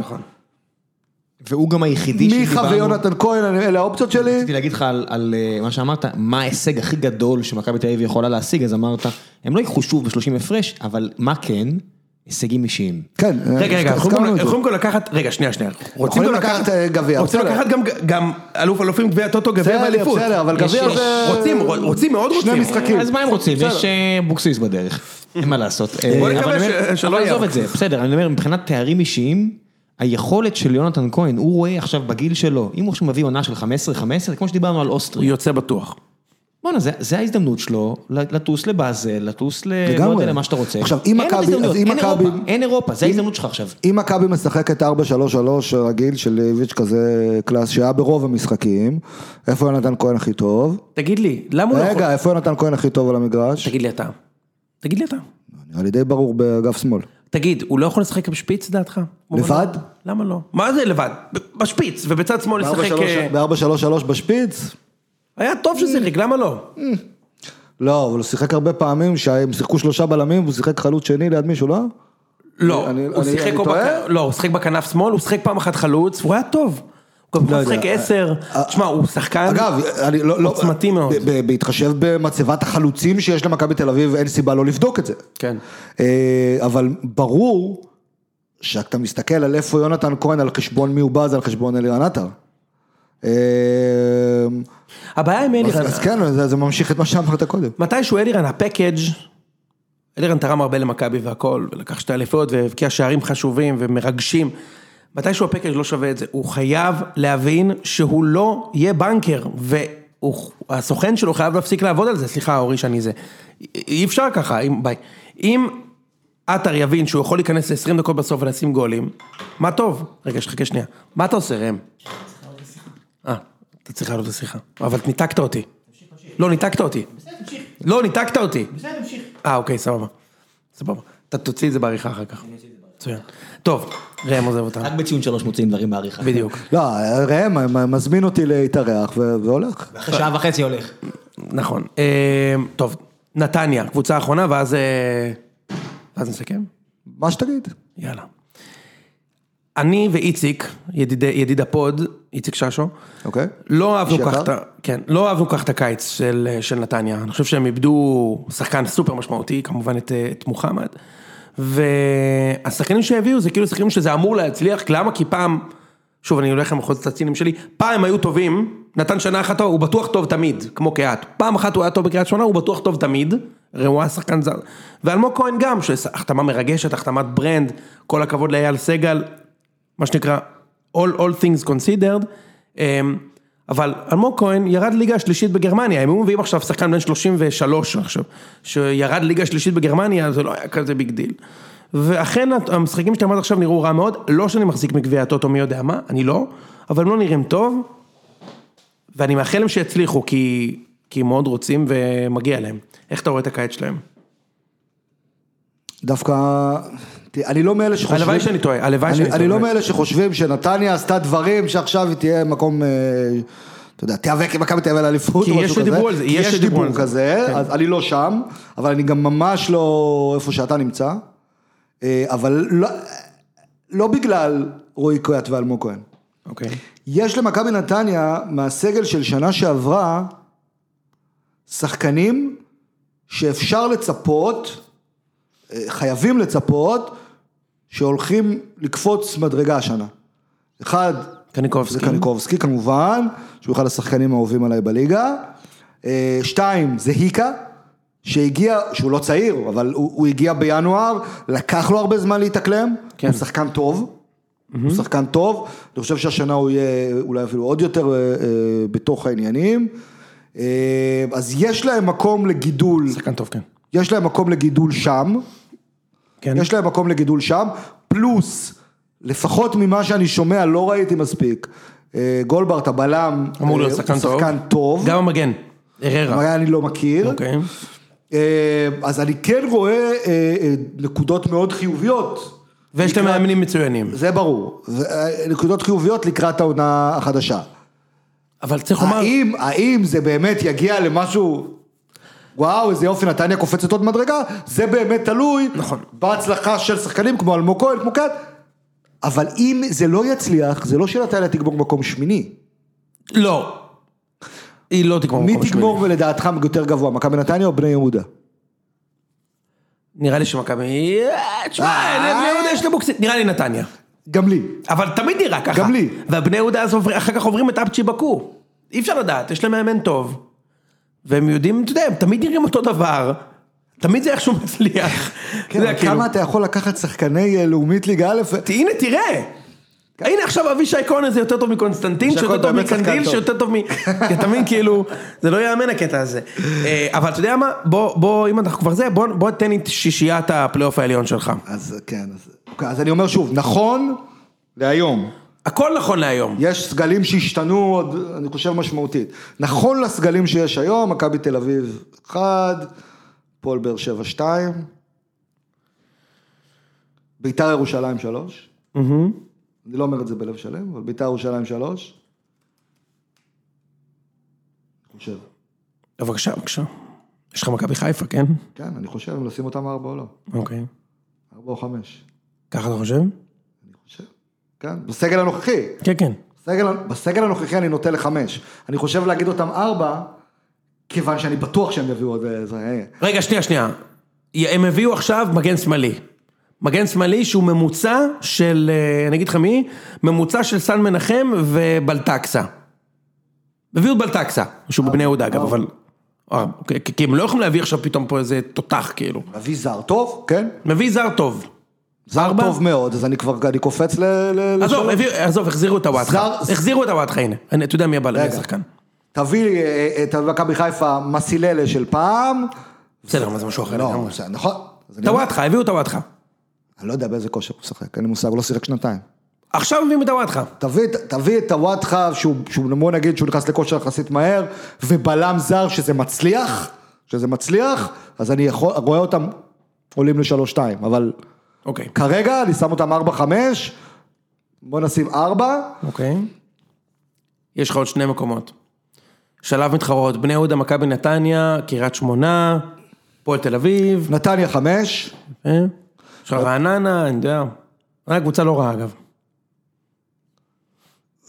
והוא גם היחידי מיכה ויונתן כהן, אלה האופציות שלי. רציתי להגיד לך על, על אה, מה שאמרת, מה ההישג הכי גדול שמכבי תל אביב יכולה להשיג, אז אמרת, הם לא ייקחו שוב ב-30 הפרש, אבל מה כן? הישגים אישיים. כן, רגע, רגע, הסכמנו יכולים גם לקחת, רגע, שנייה, שנייה. רוצים גם לקחת, אה, גביע, רוצים. לקחת גם- גם אלוף אלופים, גביע טוטו, גביע בסדר, ואליפות. בסדר, אבל גביע זה... רוצים, רוצים, מאוד שני רוצים. משחקים. אז מה הם רוצים? יש אה, אבוקסיס בדרך, אין מה לעשות. בוא אה, נקווה שלא אבל יהיה עזוב את זה, בסדר, אני אומר, מבחינת תארים אישיים, היכולת של יונתן כהן, הוא רואה עכשיו בגיל שלו, אם הוא עכשיו מביא עונה של 15-15, כמו שדיברנו על הוא אוסטרי, יוצא בטוח. בואנה, זה- זה ההזדמנות שלו לטוס לבאזל, לטוס ל... לא לגמרי. יודע למה שאתה רוצה. עכשיו, אם אין מכבי- אז אם אין אירופה, אין אירופה, זה ההזדמנות שלך עכשיו. אם מכבי משחקת 4-3-3 רגיל של איביץ' כזה קלאס שהיה ברוב המשחקים, איפה יונתן כהן הכי טוב? תגיד לי, למה הוא לא יכול... רגע, איפה יונתן כהן הכי טוב על המגרש? תגיד לי אתה. תגיד לי אתה. נראה לי די ברור באגף שמאל. תגיד, הוא לא יכול לשחק בשפיץ דעתך? לבד? למה לא? מה זה לבד? בשפיץ, ובצד שמאל לשחק... אה, ב-4-3-3 בשפיץ? היה טוב ששיחק, למה לא? לא, אבל הוא שיחק הרבה פעמים שהם שיחקו שלושה בלמים והוא שיחק חלוץ שני ליד מישהו, לא? לא, הוא שיחק לא, הוא שיחק בכנף שמאל, הוא שיחק פעם אחת חלוץ, והוא היה טוב. הוא לא יודע. עשר, תשמע, הוא שחקן לא... לא- עוצמתי מאוד. בהתחשב במצבת החלוצים שיש למכבי תל אביב, אין סיבה לא לבדוק את זה. כן. אה, אבל ברור שאתה מסתכל על איפה יונתן כהן, על חשבון מי הוא בא, זה על חשבון אלירן עטר. אה, הבעיה עם אלירן, אז כן, זה זה ממשיך את מה שאמרת קודם. מתישהו אלירן, הפקאג', אלירן תרם הרבה למכבי והכל, ולקח שתי אליפויות והבקיע שערים חשובים ומרגשים. מתישהו הפקאג' לא שווה את זה, הוא חייב להבין שהוא לא יהיה בנקר, והסוכן שלו חייב להפסיק לעבוד על זה, סליחה אורי שאני זה. אי אפשר ככה, אם, ביי. אם עטר יבין שהוא יכול להיכנס ל-20 דקות בסוף ולשים גולים, מה טוב. רגע, שחכה שנייה. מה אתה עושה ראם? אתה צריך לעלות לשיחה. אבל ניתקת אותי. לא, ניתקת אותי. לא, ניתקת אותי. אה, אוקיי, סבבה. סבבה. אתה תוציא את זה בעריכה אחר כך. מצוין. טוב, ראם עוזב אותנו. רק בציון שלוש מוציאים דברים בעריכה. בדיוק. לא, ראם מזמין אותי להתארח והולך. אחרי שעה וחצי הולך. נכון. אה, טוב, נתניה, קבוצה האחרונה, ואז... אה, ואז נסכם? מה שתגיד. יאללה. אני ואיציק, ידיד, ידיד הפוד, איציק ששו, אוקיי. לא אהבנו? כך את. כן, לא אהבנו כך את הקיץ של, של נתניה. אני חושב שהם איבדו שחקן סופר משמעותי, כמובן את, את מוחמד. והשחקנים שהביאו זה כאילו שחקנים שזה אמור להצליח, למה? כי פעם, שוב אני הולך למחוזות הצינים שלי, פעם היו טובים, נתן שנה אחת טוב, הוא בטוח טוב תמיד, כמו קהת. פעם אחת הוא היה טוב בקריית שמונה, הוא בטוח טוב תמיד, הרי הוא היה שחקן זר. ואלמוג כהן גם, שהחתמה מרגשת, החתמת ברנד, כל הכבוד לאייל סגל, מה שנקרא all, all things considered, אמ, אבל אלמוג כהן ירד ליגה השלישית בגרמניה, הם היו מביאים עכשיו שחקן בן 33 עכשיו, שירד ליגה השלישית בגרמניה, זה לא היה כזה big deal. ואכן המשחקים שאתה אמרת עכשיו נראו רע מאוד, לא שאני מחזיק מגביע הטוטו מי יודע מה, אני לא, אבל הם לא נראים טוב, ואני מאחל להם שיצליחו, כי, כי מאוד רוצים ומגיע להם. איך אתה רואה את הקיץ שלהם? דווקא, אני לא מאלה שחושבים... הלוואי שאני טועה, הלוואי אני- שאני טועה. אני לא מאלה שחושבים שנתניה עשתה דברים שעכשיו היא תהיה מקום, אה, אתה יודע, תיאבק עם מכבי תל אביב על אליפות או יש משהו כזה. כי יש יש דיבור על זה. כזה, כן. אז אני לא שם, אבל אני גם ממש לא איפה שאתה נמצא. אה, אבל לא- לא בגלל רועי קויאט ואלמוג כהן. אוקיי. יש למכבי נתניה מהסגל של שנה שעברה שחקנים שאפשר לצפות, אה, חייבים לצפות, שהולכים לקפוץ מדרגה השנה. אחד, קניקובסקי. זה קניקובסקי כמובן, שהוא אחד השחקנים האהובים עליי בליגה. אה, שתיים, זה היקה, שהגיע, שהוא לא צעיר, אבל הוא, הוא הגיע בינואר, לקח לו הרבה זמן להתאקלם, כן. הוא שחקן טוב, הוא שחקן טוב, אני חושב שהשנה הוא יהיה אולי אפילו עוד יותר אה, אה, בתוך העניינים. אה, אז יש להם מקום לגידול, שחקן טוב, כן. יש להם מקום לגידול שם. כן. יש להם מקום לגידול שם, פלוס, לפחות ממה שאני שומע, לא ראיתי מספיק, אה, גולדברט הבלם, אמור להיות אה, שחקן הוא טוב. שחקן טוב, גם המגן. אררה. אבל אני לא מכיר, אוקיי. אה, אז אני כן רואה אה, אה, נקודות מאוד חיוביות, ויש להם לקראת- מאמנים מצוינים. זה ברור, נקודות חיוביות לקראת העונה החדשה. אבל צריך לומר... האם, האם זה באמת יגיע למשהו, וואו, איזה יופי, נתניה קופצת עוד מדרגה, זה באמת תלוי, נכון. בהצלחה של שחקנים כמו אלמוג כהן, כמו קאט, אבל אם זה לא יצליח, זה לא שנתניה תגמור מקום שמיני. לא. היא לא תגמור מי מקום תגמור שמיני. ולדעתך יותר גבוה, מכבי נתניה או בני יהודה? נראה לי שמכבי... אה, תשמע, אה. לבני יהודה יש לבוקסית. נראה לי נתניה. גם לי. אבל תמיד נראה ככה. גם לי. והבני יהודה אז אחר כך עוברים את אפצ'י בקו. אי אפשר לדעת, יש להם מאמן טוב. והם יודעים, אתה יודע, הם תמיד נראים אותו דבר. תמיד זה איכשהו מצליח. כן, זה כאילו- כמה אתה יכול לקחת שחקני אה, לאומית ליגה א', הנה תראה. הנה עכשיו אבישי כהן הזה יותר טוב מקונסטנטין, שיותר טוב מקנדיל. שיותר טוב מ... אתה מבין כאילו, זה לא יאמן הקטע הזה. אה, אבל אתה יודע מה, בוא, אם אנחנו כבר זה, בוא תן לי את שישיית הפלייאוף העליון שלך. אז כן, אז אני אומר שוב, נכון להיום, הכל נכון להיום. יש סגלים שהשתנו עוד, אני חושב משמעותית. נכון לסגלים שיש היום, מכבי תל אביב 1, פועל באר שבע 2, ביתר ירושלים 3, מהמם. אני לא אומר את זה בלב שלם, אבל ביתר ירושלים 3. אני חושב, בבקשה, בבקשה. יש לך מכבי חיפה, כן? כן, אני חושב אם לשים אותם 4 או לא, אוקיי. 4 או 5, ככה אתה חושב, כן, בסגל הנוכחי. כן, כן. בסגל, בסגל הנוכחי אני נוטה לחמש. אני חושב להגיד אותם ארבע, כיוון שאני בטוח שהם יביאו עוד איזה... רגע, שנייה, שנייה. הם הביאו עכשיו מגן שמאלי. מגן שמאלי שהוא ממוצע של, אה, אני אגיד לך מי? ממוצע של סן מנחם ובלטקסה. הביאו את בלטקסה, שהוא בבני יהודה אגב, אבל... אה, אוקיי, כי כי הם לא יכולים להביא עכשיו פתאום פה איזה תותח כאילו. מביא זר טוב, כן? מביא זר טוב. זר? טוב מאוד, אז אני כבר, אני קופץ ל... ל- עזוב, לשלוש. הביאו- עזוב, החזירו את הוואטחה. זר- החזירו את הוואטחה, הנה. אני- אתה יודע מי הבא רגע. לשחקן. תביא אה, את מכבי חיפה מסיללה של פעם. בסדר, מה זה משהו אחר לא, נכון. הוואטחה, הביאו את הוואטחה. אני לא יודע באיזה כושר הוא משחק, אין לי מושג, הוא לא שיחק שנתיים. עכשיו מביאים את הוואטחה. תביא, את הוואטחה, שהוא, שהוא בוא נגיד שהוא נכנס לכושר יחסית מהר, ובלם זר שזה מצליח, שזה מצליח, אז אני יכול, רואה אותם עולים לשלוש-שתיים, אבל אוקיי. כרגע אני שם אותם ארבע-חמש, בוא נשים ארבע, אוקיי. יש לך עוד שני מקומות. שלב מתחרות, בני יהודה, מכבי נתניה, קריית שמונה, פועל תל אביב, נתניה חמש, אה? יש לך רעננה, אני יודע. רק קבוצה לא רעה אגב.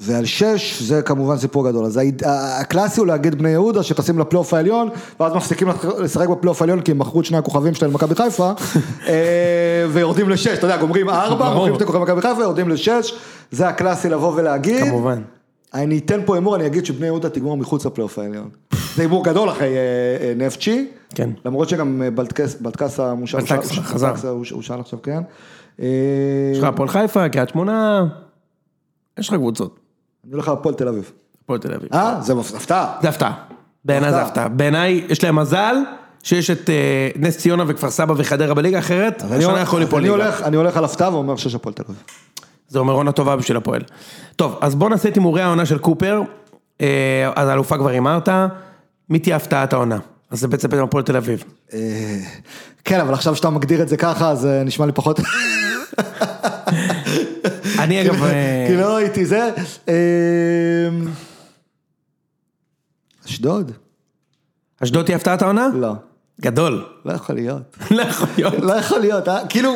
ועל שש זה כמובן סיפור גדול, אז הקלאסי הוא להגיד בני יהודה שטסים לפלייאוף העליון, ואז מפסיקים לשחק בפלייאוף העליון כי הם מכרו את שני הכוכבים שלהם למכבי חיפה, אה, ויורדים לשש, אתה יודע, גומרים ארבע. מוכרים שתי כוכבים למכבי חיפה, יורדים לשש, זה הקלאסי לבוא ולהגיד. כמובן. אני אתן פה הימור, אני אגיד שבני יהודה תגמור מחוץ לפלייאוף העליון. זה הימור גדול אחרי אה, אה, נפצ'י. כן. למרות שגם בלטקס- בלטקסה מושל, הוא שאל עכשיו, כן. יש לך הפועל חיפה, קריית שמונה, יש לך קבוצות. אני הולך על הפועל תל אביב. הפועל תל אביב. אה, זה הפתעה. זה הפתעה. בעיניי זה הפתעה. בעיניי יש להם מזל שיש את אה, נס ציונה וכפר סבא וחדרה בליגה אחרת, השנה יכול ליפול ליגה. אני הולך על הפתעה ואומר שיש הפועל תל אביב. זה אומר עונה טובה בשביל הפועל. טוב, אז בוא נעשה את הימורי העונה של קופר. אה, אז האלופה כבר הימרת, מי תהיה הפתעת העונה? אז זה בעצם הפועל תל אביב. אה, כן, אבל עכשיו שאתה מגדיר את זה ככה, אז אה, נשמע לי פחות... אני אגב... אה, כי לא ראיתי זה. אה, אשדוד? אשדוד תהיה הפתעת העונה? לא. גדול. לא יכול להיות. לא יכול להיות. לא יכול להיות, אה? כאילו...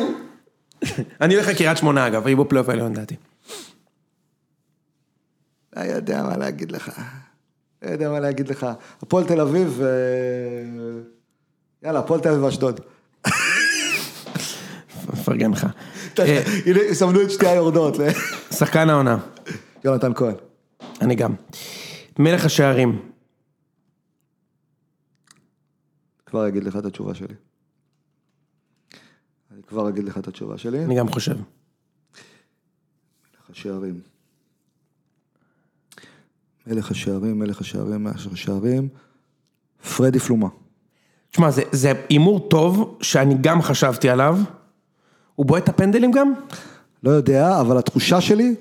אני הולך לקריית שמונה אגב, היו בפלייאוף העליון לדעתי. לא יודע מה להגיד לך. לא יודע מה להגיד לך. הפועל תל אביב ו... יאללה, הפועל תל אביב ואשדוד. מפרגן לך. אה, הנה, סמנו את שתי היורדות. שחקן העונה, יונתן כהן. אני גם. מלך השערים, כבר אגיד לך את התשובה שלי. אני כבר אגיד לך את התשובה שלי. אני גם חושב. מלך השערים. מלך השערים, מלך השערים, מלך השערים. פרדי פלומה. תשמע, זה הימור טוב, שאני גם חשבתי עליו. הוא בועט את הפנדלים גם? לא יודע, אבל התחושה שלי,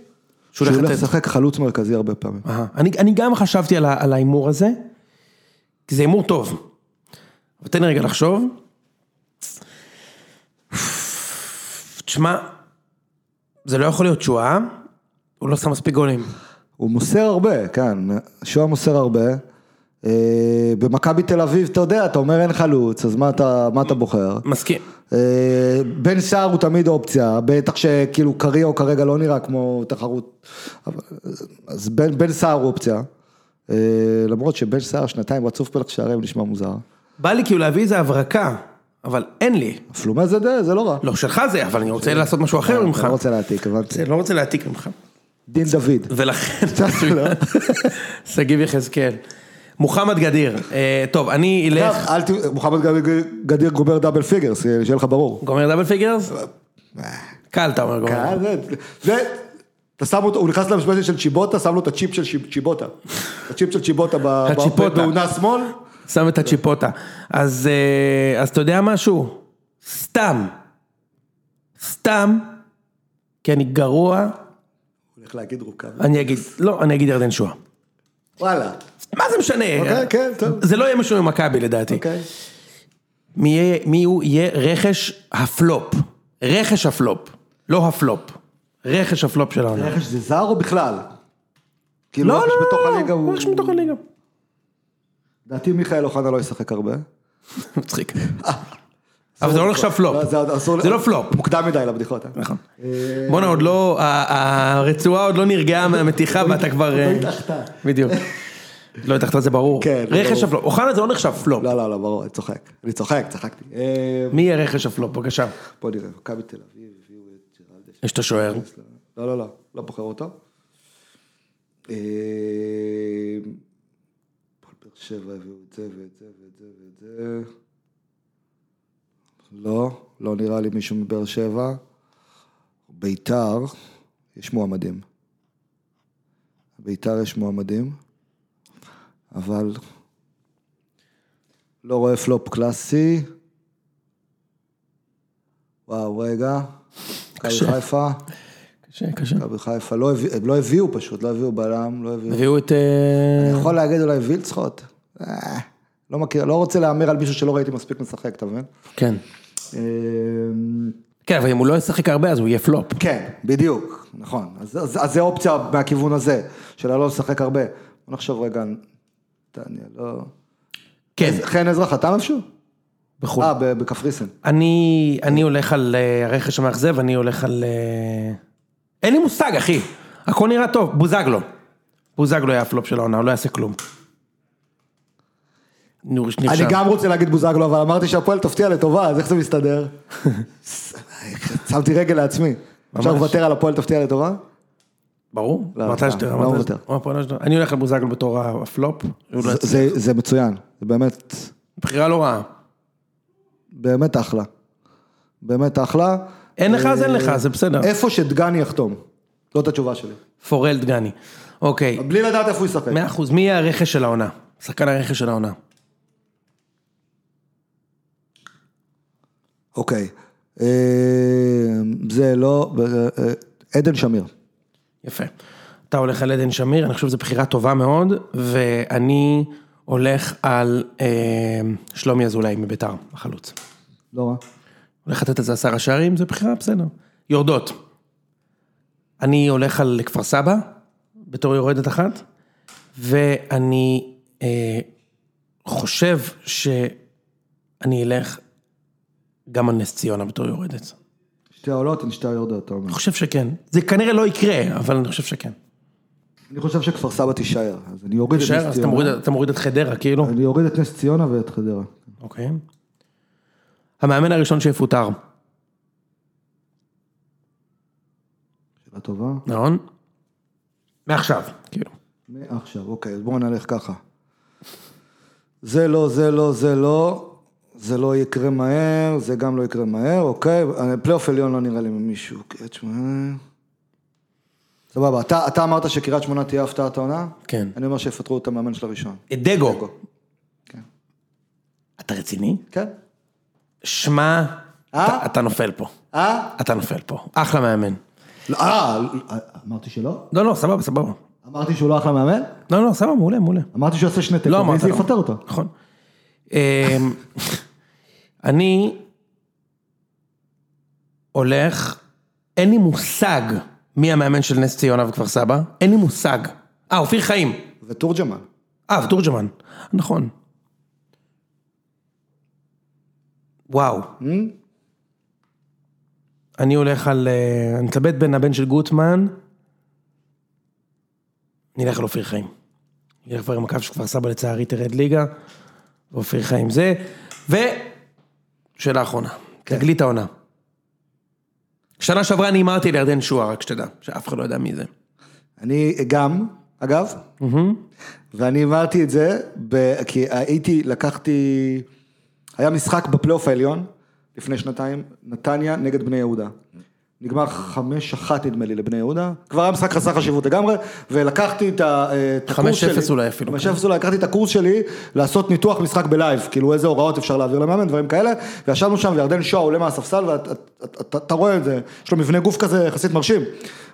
שהוא הולך. לשחק חלוץ מרכזי הרבה פעמים. אני, אני גם חשבתי על ההימור הזה, כי זה הימור טוב. אבל תן לי רגע לחשוב. תשמע, זה לא יכול להיות שואה, הוא לא שם מספיק גולים. הוא מוסר הרבה, כן, שואה מוסר הרבה. אה, במכבי תל אביב, אתה יודע, אתה אומר אין חלוץ, אז מה אתה, מה אתה בוחר? מסכים. אה, בן סער הוא תמיד אופציה, בטח שכאילו קריו כרגע לא נראה כמו תחרות, אז בן, בן סער הוא אופציה, אה, למרות שבן סער שנתיים רצוף פלח שערים נשמע מוזר. בא לי כאילו להביא איזה הברקה, אבל אין לי. פלומה זה די, זה לא רע. לא, שלך זה, אבל אני רוצה לעשות משהו אחר ממך. אני לא רוצה להעתיק, הבנתי. זה, לא רוצה להעתיק ממך. דין דוד. ולכן, לא. שגיב יחזקאל. מוחמד גדיר, אה, טוב, אני אלך, אל ת... מוחמד גדיר- גומר double figures, שיהיה לך ברור. גומר double figures? קל אתה אומר גומר. זה, אתה שם אותו, הוא נכנס למשבצת של צ'יבוטה, שם לו את הצ'יפ של צ'יב- צ'יבוטה. הצ'יפ של צ'יבוטה. בעונה שמאל. שם את הצ'יפוטה. אז, אה, אתה יודע משהו? סתם. סתם, כי אני גרוע, הולך להגיד רוקאב. אני אגיד, לא, אני אגיד ירדן שואה. וואלה. מה זה משנה? אוקיי, כן. זה לא יהיה משהו ממכבי לדעתי. אוקיי. מי הוא יהיה רכש הפלופ. רכש הפלופ, לא הפלופ. רכש הפלופ של העונה. רכש זה זר או בכלל? כאילו לא, רכש לא, בתוך לא, הליגה הוא... רכש בתוך הליגה. לדעתי מיכאל אוחנה לא ישחק הרבה. מצחיק. אבל זה לא נחשב פלופ. לא, זה לא פלופ. מוקדם מדי לבדיחות. אה? נכון. בואנה עוד לא, הרצועה עוד לא נרגעה מהמתיחה ואתה כבר... אה. בדיוק. לא התאחתה זה ברור. כן, זה רכש ברור. הפלופ. אוחנה זה לא נחשב פלופ. לא, לא, לא, ברור, אני צוחק. אני צוחק, צחקתי. אה, מי יהיה רכש הפלופ? בבקשה. בוא נראה, מכבי תל אביב הביאו את ג'רלדש. יש את השוער. לא, לא, לא, לא בוחר אותו. אה, באר שבע הביאו את זה ואת זה ואת זה ואת זה. לא, לא נראה לי מישהו מבאר שבע. ביתר, יש מועמדים. ביתר יש מועמדים, אבל לא רואה פלופ קלאסי. וואו, רגע. מכבי קשה. חיפה. קשה, קשה. מכבי חיפה, לא הביא- לא הביאו פשוט, לא הביאו בלם, לא הביאו... הביאו את... אה, אני יכול להגיד אולי וילצחוט? אה, לא מכיר, לא רוצה להמר על מישהו שלא ראיתי מספיק משחק, אתה מבין? כן. אה, כן, אבל אם הוא לא ישחק הרבה אז הוא יהיה פלופ. כן, בדיוק, נכון. אז, אז, אז זה אופציה מהכיוון הזה, של לא לשחק הרבה. בוא נחשוב רגע, דניאל, לא... כן, חן עזרא חתם איפשהו? בחו"ל. אה, בקפריסין. אני, אני הולך על אה, הרכש המאכזב, אני הולך על... אה, אין לי מושג, אחי. הכל נראה טוב, בוזגלו. בוזגלו היה הפלופ של העונה, הוא לא יעשה כלום. נו, אני. גם רוצה להגיד בוזגלו, אבל אמרתי שהפועל תפתיע לטובה, אז איך זה מסתדר? שמתי רגל לעצמי. אפשר לוותר על הפועל תפתיע לטובה? ברור. לא, אמרת לא אמרת- פה, לא שאתה- אני הולך על בוזגלו בתור הפלופ. לא זה- מצוין, זה באמת... בחירה לא רעה. באמת אחלה. באמת אחלה. אין לך אז אין לך, זה בסדר. איפה שדגני יחתום. זאת התשובה שלי. פורל דגני. אוקיי, בלי לדעת איפה הוא ישחק. מאה אחוז. מי יהיה הרכש של העונה? שחקן הרכש של העונה. אוקיי. אה, זה לא... אה, עדן שמיר. יפה. אתה הולך על עדן שמיר, אני חושב שזו בחירה טובה מאוד, ואני הולך על אה, שלומי אזולאי מביתר, החלוץ. לא רע. הולך לתת איזה עשרה שערים, זו בחירה בסדר. יורדות. אני הולך על כפר סבא, בתור יורדת אחת, ואני אה, חושב שאני אלך גם על נס ציונה בתור יורדת. שתי העולות הן שתי היורדות, אתה אומר. אני חושב שכן. זה כנראה לא יקרה, אבל אני חושב שכן. אני חושב שכפר סבא תישאר, אז אני אוריד את תישאר, נס אז אתה מוריד- ציונה. אתה מוריד את חדרה, כאילו. אני אוריד את נס ציונה ואת חדרה. אוקיי. המאמן הראשון שיפוטר, שאלה טובה. נכון? מעכשיו, כאילו. מעכשיו, אוקיי, אז בואו נלך ככה. זה לא, זה לא, זה לא, זה לא יקרה מהר, זה גם לא יקרה מהר, אוקיי, פלייאוף עליון לא נראה לי ממישהו, קריית שמונה. סבבה, אתה, אתה אמרת שקריית שמונה תהיה הפתעת העונה? כן. אני אומר שיפטרו את המאמן של הראשון. את דגו. דגו. כן. אתה רציני? כן? שמע, אה? אתה- אתה נופל פה. אה? אתה נופל פה. אחלה מאמן. לא, אה, אמרתי שלא? לא, לא, סבבה, סבבה. אמרתי שהוא לא אחלה מאמן? לא, לא, סבבה, מעולה, מעולה. אמרתי שהוא יעשה שני לא תיקו, אמרת, וזה לא. יפטר אותו. נכון. אני הולך, אין לי מושג מי המאמן של נס ציונה וכפר סבא, אין לי מושג. אה, אופיר חיים. ותורג'מן. אה, ותורג'מן. נכון. וואו. אני הולך על... אה, אני מתלבט בין הבן של גוטמן. אני אלך על אופיר חיים. אני אלך כבר עם הקו של כפר סבא לצערי תרד ליגה. ואופיר חיים זה. ושאלה אחרונה. תגלית העונה. שנה שעברה אני הימרתי לירדן שועה, רק שתדע, שאף אחד לא יודע מי זה. אני גם, אגב, ואני אמרתי את זה, ב- כי הייתי, לקחתי, היה משחק בפלייאוף העליון, לפני שנתיים, נתניה נגד בני יהודה. נגמר חמש אחת נדמה לי לבני יהודה, כבר היה משחק חסר חשיבות לגמרי, ולקחתי את ה- את הקורס חמש שלי. אפס אולי אפילו, חמש כן. אפס אולי, לקחתי את הקורס שלי לעשות ניתוח משחק ב live, כאילו איזה הוראות אפשר להעביר למאמן, דברים כאלה, וישבנו שם וירדן שואה עולה מהספסל ואתה רואה את זה, יש לו מבנה גוף כזה יחסית מרשים,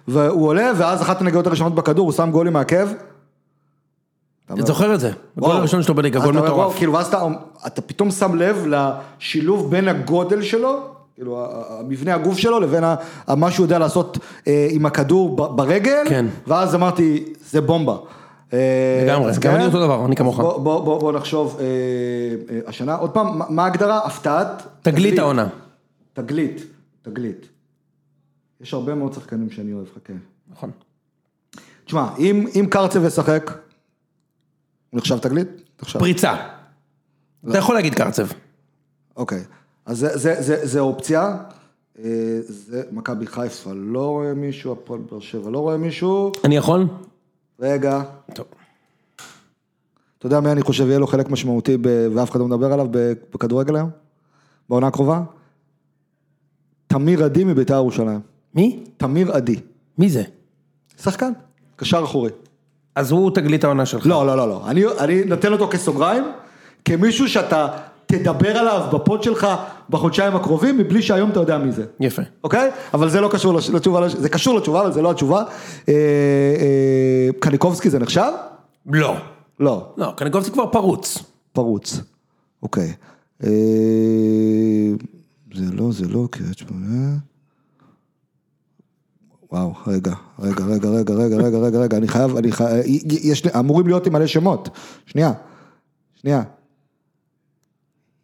והוא עולה ואז אחת הנגיעות הראשונות בכדור, הוא שם גולים מהעקב. אתה זוכר את זה? הגול. הראשון שלו בליגה, גול מטורף. כאילו, ואז אתה פתאום שם לב לשילוב בין הגודל שלו, כאילו, המבנה הגוף שלו, לבין מה שהוא יודע לעשות אה, עם הכדור ברגל, כן. ואז אמרתי, זה בומבה. אה, לגמרי, אז גם כן. אני אותו דבר, אני כמוך. בוא, נחשוב, אה, השנה, עוד פעם, מה- ההגדרה? הפתעת? תגלית העונה. תגלית, תגלית. יש הרבה מאוד שחקנים שאני אוהב, חכה. נכון. תשמע, אם, קרצב ישחק, הוא נחשב תגלית? פריצה. לא. אתה יכול להגיד קרצב. אוקיי, אז זה, זה, זה, זה אופציה, אה, זה מכבי חיפה לא רואה מישהו, הפועל באר שבע לא רואה מישהו, אני יכול? רגע, טוב. אתה יודע מי אני חושב יהיה לו חלק משמעותי ב, ואף אחד לא מדבר עליו בכדורגל היום? בעונה הקרובה? תמיר עדי מביתר ירושלים, מי? תמיר עדי, מי זה? שחקן, קשר אחורי. אז הוא תגלית העונה שלך. לא, לא, לא, לא, אני, אני נותן אותו כסוגריים, כמישהו שאתה תדבר עליו בפוד שלך בחודשיים הקרובים, מבלי שהיום אתה יודע מי זה. יפה. אוקיי? אבל זה לא קשור לתשובה, זה קשור לתשובה, אבל זה לא התשובה. אה, אה, קניקובסקי זה נחשב? לא. לא, לא, קניקובסקי כבר פרוץ. פרוץ. אוקיי. אה, זה לא, זה לא, קריית שמונה. וואו, רגע, רגע, רגע, רגע, רגע, רגע, רגע, רגע, אני חייב, אני חייב, יש, אמורים להיות לי מלא שמות. שנייה, שנייה.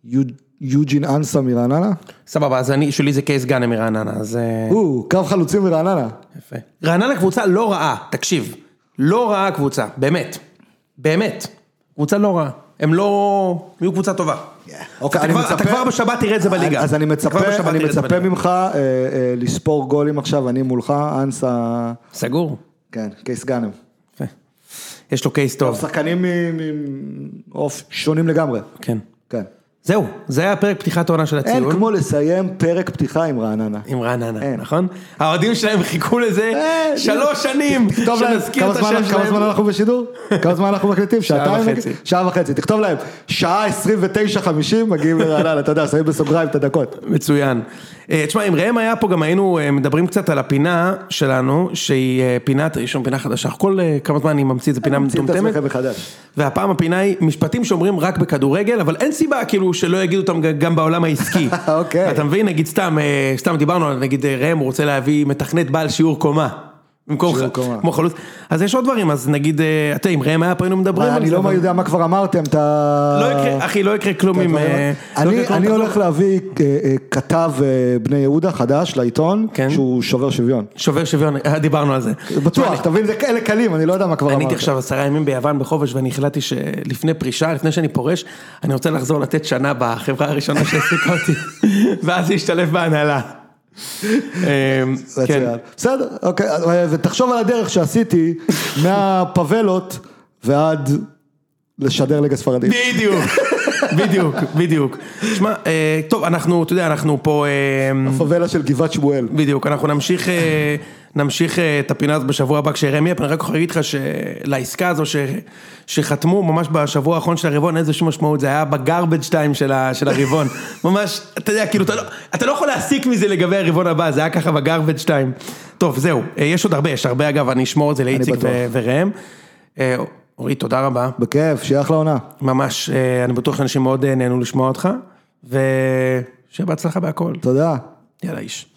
יו- יוג'ין אנסה מרעננה? סבבה, אז אני, שלי זה קייס גאנם מרעננה, אז... אה, או, קו חלוצים מרעננה. יפה. רעננה קבוצה לא רעה, תקשיב. לא רעה קבוצה, באמת. באמת. קבוצה לא רעה. הם לא... הם יהיו קבוצה טובה. אוקיי, אתה אני כבר- אתה מצפה- כבר בשבת תראה את זה בליגה. אז אני מצפה, אני מצפה. ממך אה, אה, לספור גולים עכשיו, אני מולך, אנסה, סגור. כן, קייס גאנם. יש לו קייס טוב. שחקנים מעוף שונים לגמרי. כן. כן. זהו, זה היה פרק פתיחת העונה של אין הציון. כמו לסיים פרק פתיחה עם רעננה. עם רעננה, אין. נכון? האוהדים שלהם חיכו לזה אה, שלוש שנים, תכתוב להם, שנזכיר כמה את זמן- השם כמה זמן שלהם. אנחנו בשידור? כמה זמן אנחנו מקליטים? שעה שעתיים? שעה וחצי. תכתוב להם, שעה 29-50 מגיעים לרעננה, אתה יודע, שמים בסוגריים את הדקות. מצוין. אה, תשמע, אם ראם היה פה גם היינו אה, מדברים קצת על הפינה שלנו, שהיא אה, פינת, יש לנו פינה חדשה, כל אה, כמה זמן אני ממציא איזה פינה ממציאים את מטומטמת, עצמכם מחדש. והפעם הפינה היא משפטים שאומרים רק בכדורגל, אבל אין סיבה כאילו שלא יגידו אותם גם בעולם העסקי. אוקיי. אתה מבין, נגיד סתם, אה, סתם דיברנו על, נגיד אה, ראם הוא רוצה להביא מתכנת בעל שיעור קומה. במקום חלוץ. אז יש עוד דברים, אז נגיד, אה, אתה עם ראם היה פה היינו מדברים על אני זה. לא אבל- יודע מה כבר אמרתם, אתה... לא יקרה, אחי, לא יקרה כלום עם... אה, לא אני אני. הולך להביא אה, אה, כתב אה, בני יהודה חדש לעיתון, כן. שהוא שובר שוויון. שובר שוויון, אה, דיברנו על זה. בטוח, אתה מבין, זה כאלה קלים, אני לא יודע מה כבר אני אמרת. הייתי עכשיו עשרה ימים ביוון בחופש ואני החלטתי שלפני פרישה, לפני שאני פורש, אני רוצה לחזור לתת שנה בחברה הראשונה שהעסיקה אותי, ואז להשתלב בהנהלה. אה, כן. בסדר, אוקיי, ותחשוב על הדרך שעשיתי מהפבלות ועד לשדר ליגה ספרדית. בדיוק, בדיוק, בדיוק. שמע, אה, טוב, אנחנו, אתה יודע, אנחנו פה... אה, הפבלה של גבעת שמואל. בדיוק, אנחנו נמשיך, אה, נמשיך את הפינה הזאת בשבוע הבא כשרמי יהיה, אני רק יכול להגיד לך שלעסקה הזו ש, שחתמו ממש בשבוע האחרון של הרבעון, אין לזה שום משמעות, זה היה בגרבג' טיים של, ה, של הרבעון, ממש, אתה יודע, כאילו, אתה לא, אתה לא יכול להסיק מזה לגבי הרבעון הבא, זה היה ככה בגרבג' טיים. טוב, זהו, יש עוד הרבה, יש הרבה אגב, אני אשמור את זה לאיציק. ו- וראם. אורית, תודה רבה, בכיף, שיהיה אחלה עונה. ממש, אה, אני בטוח שאנשים מאוד אה, נהנו לשמוע אותך, ושיהיה בהצלחה בהכל, תודה. יאללה איש.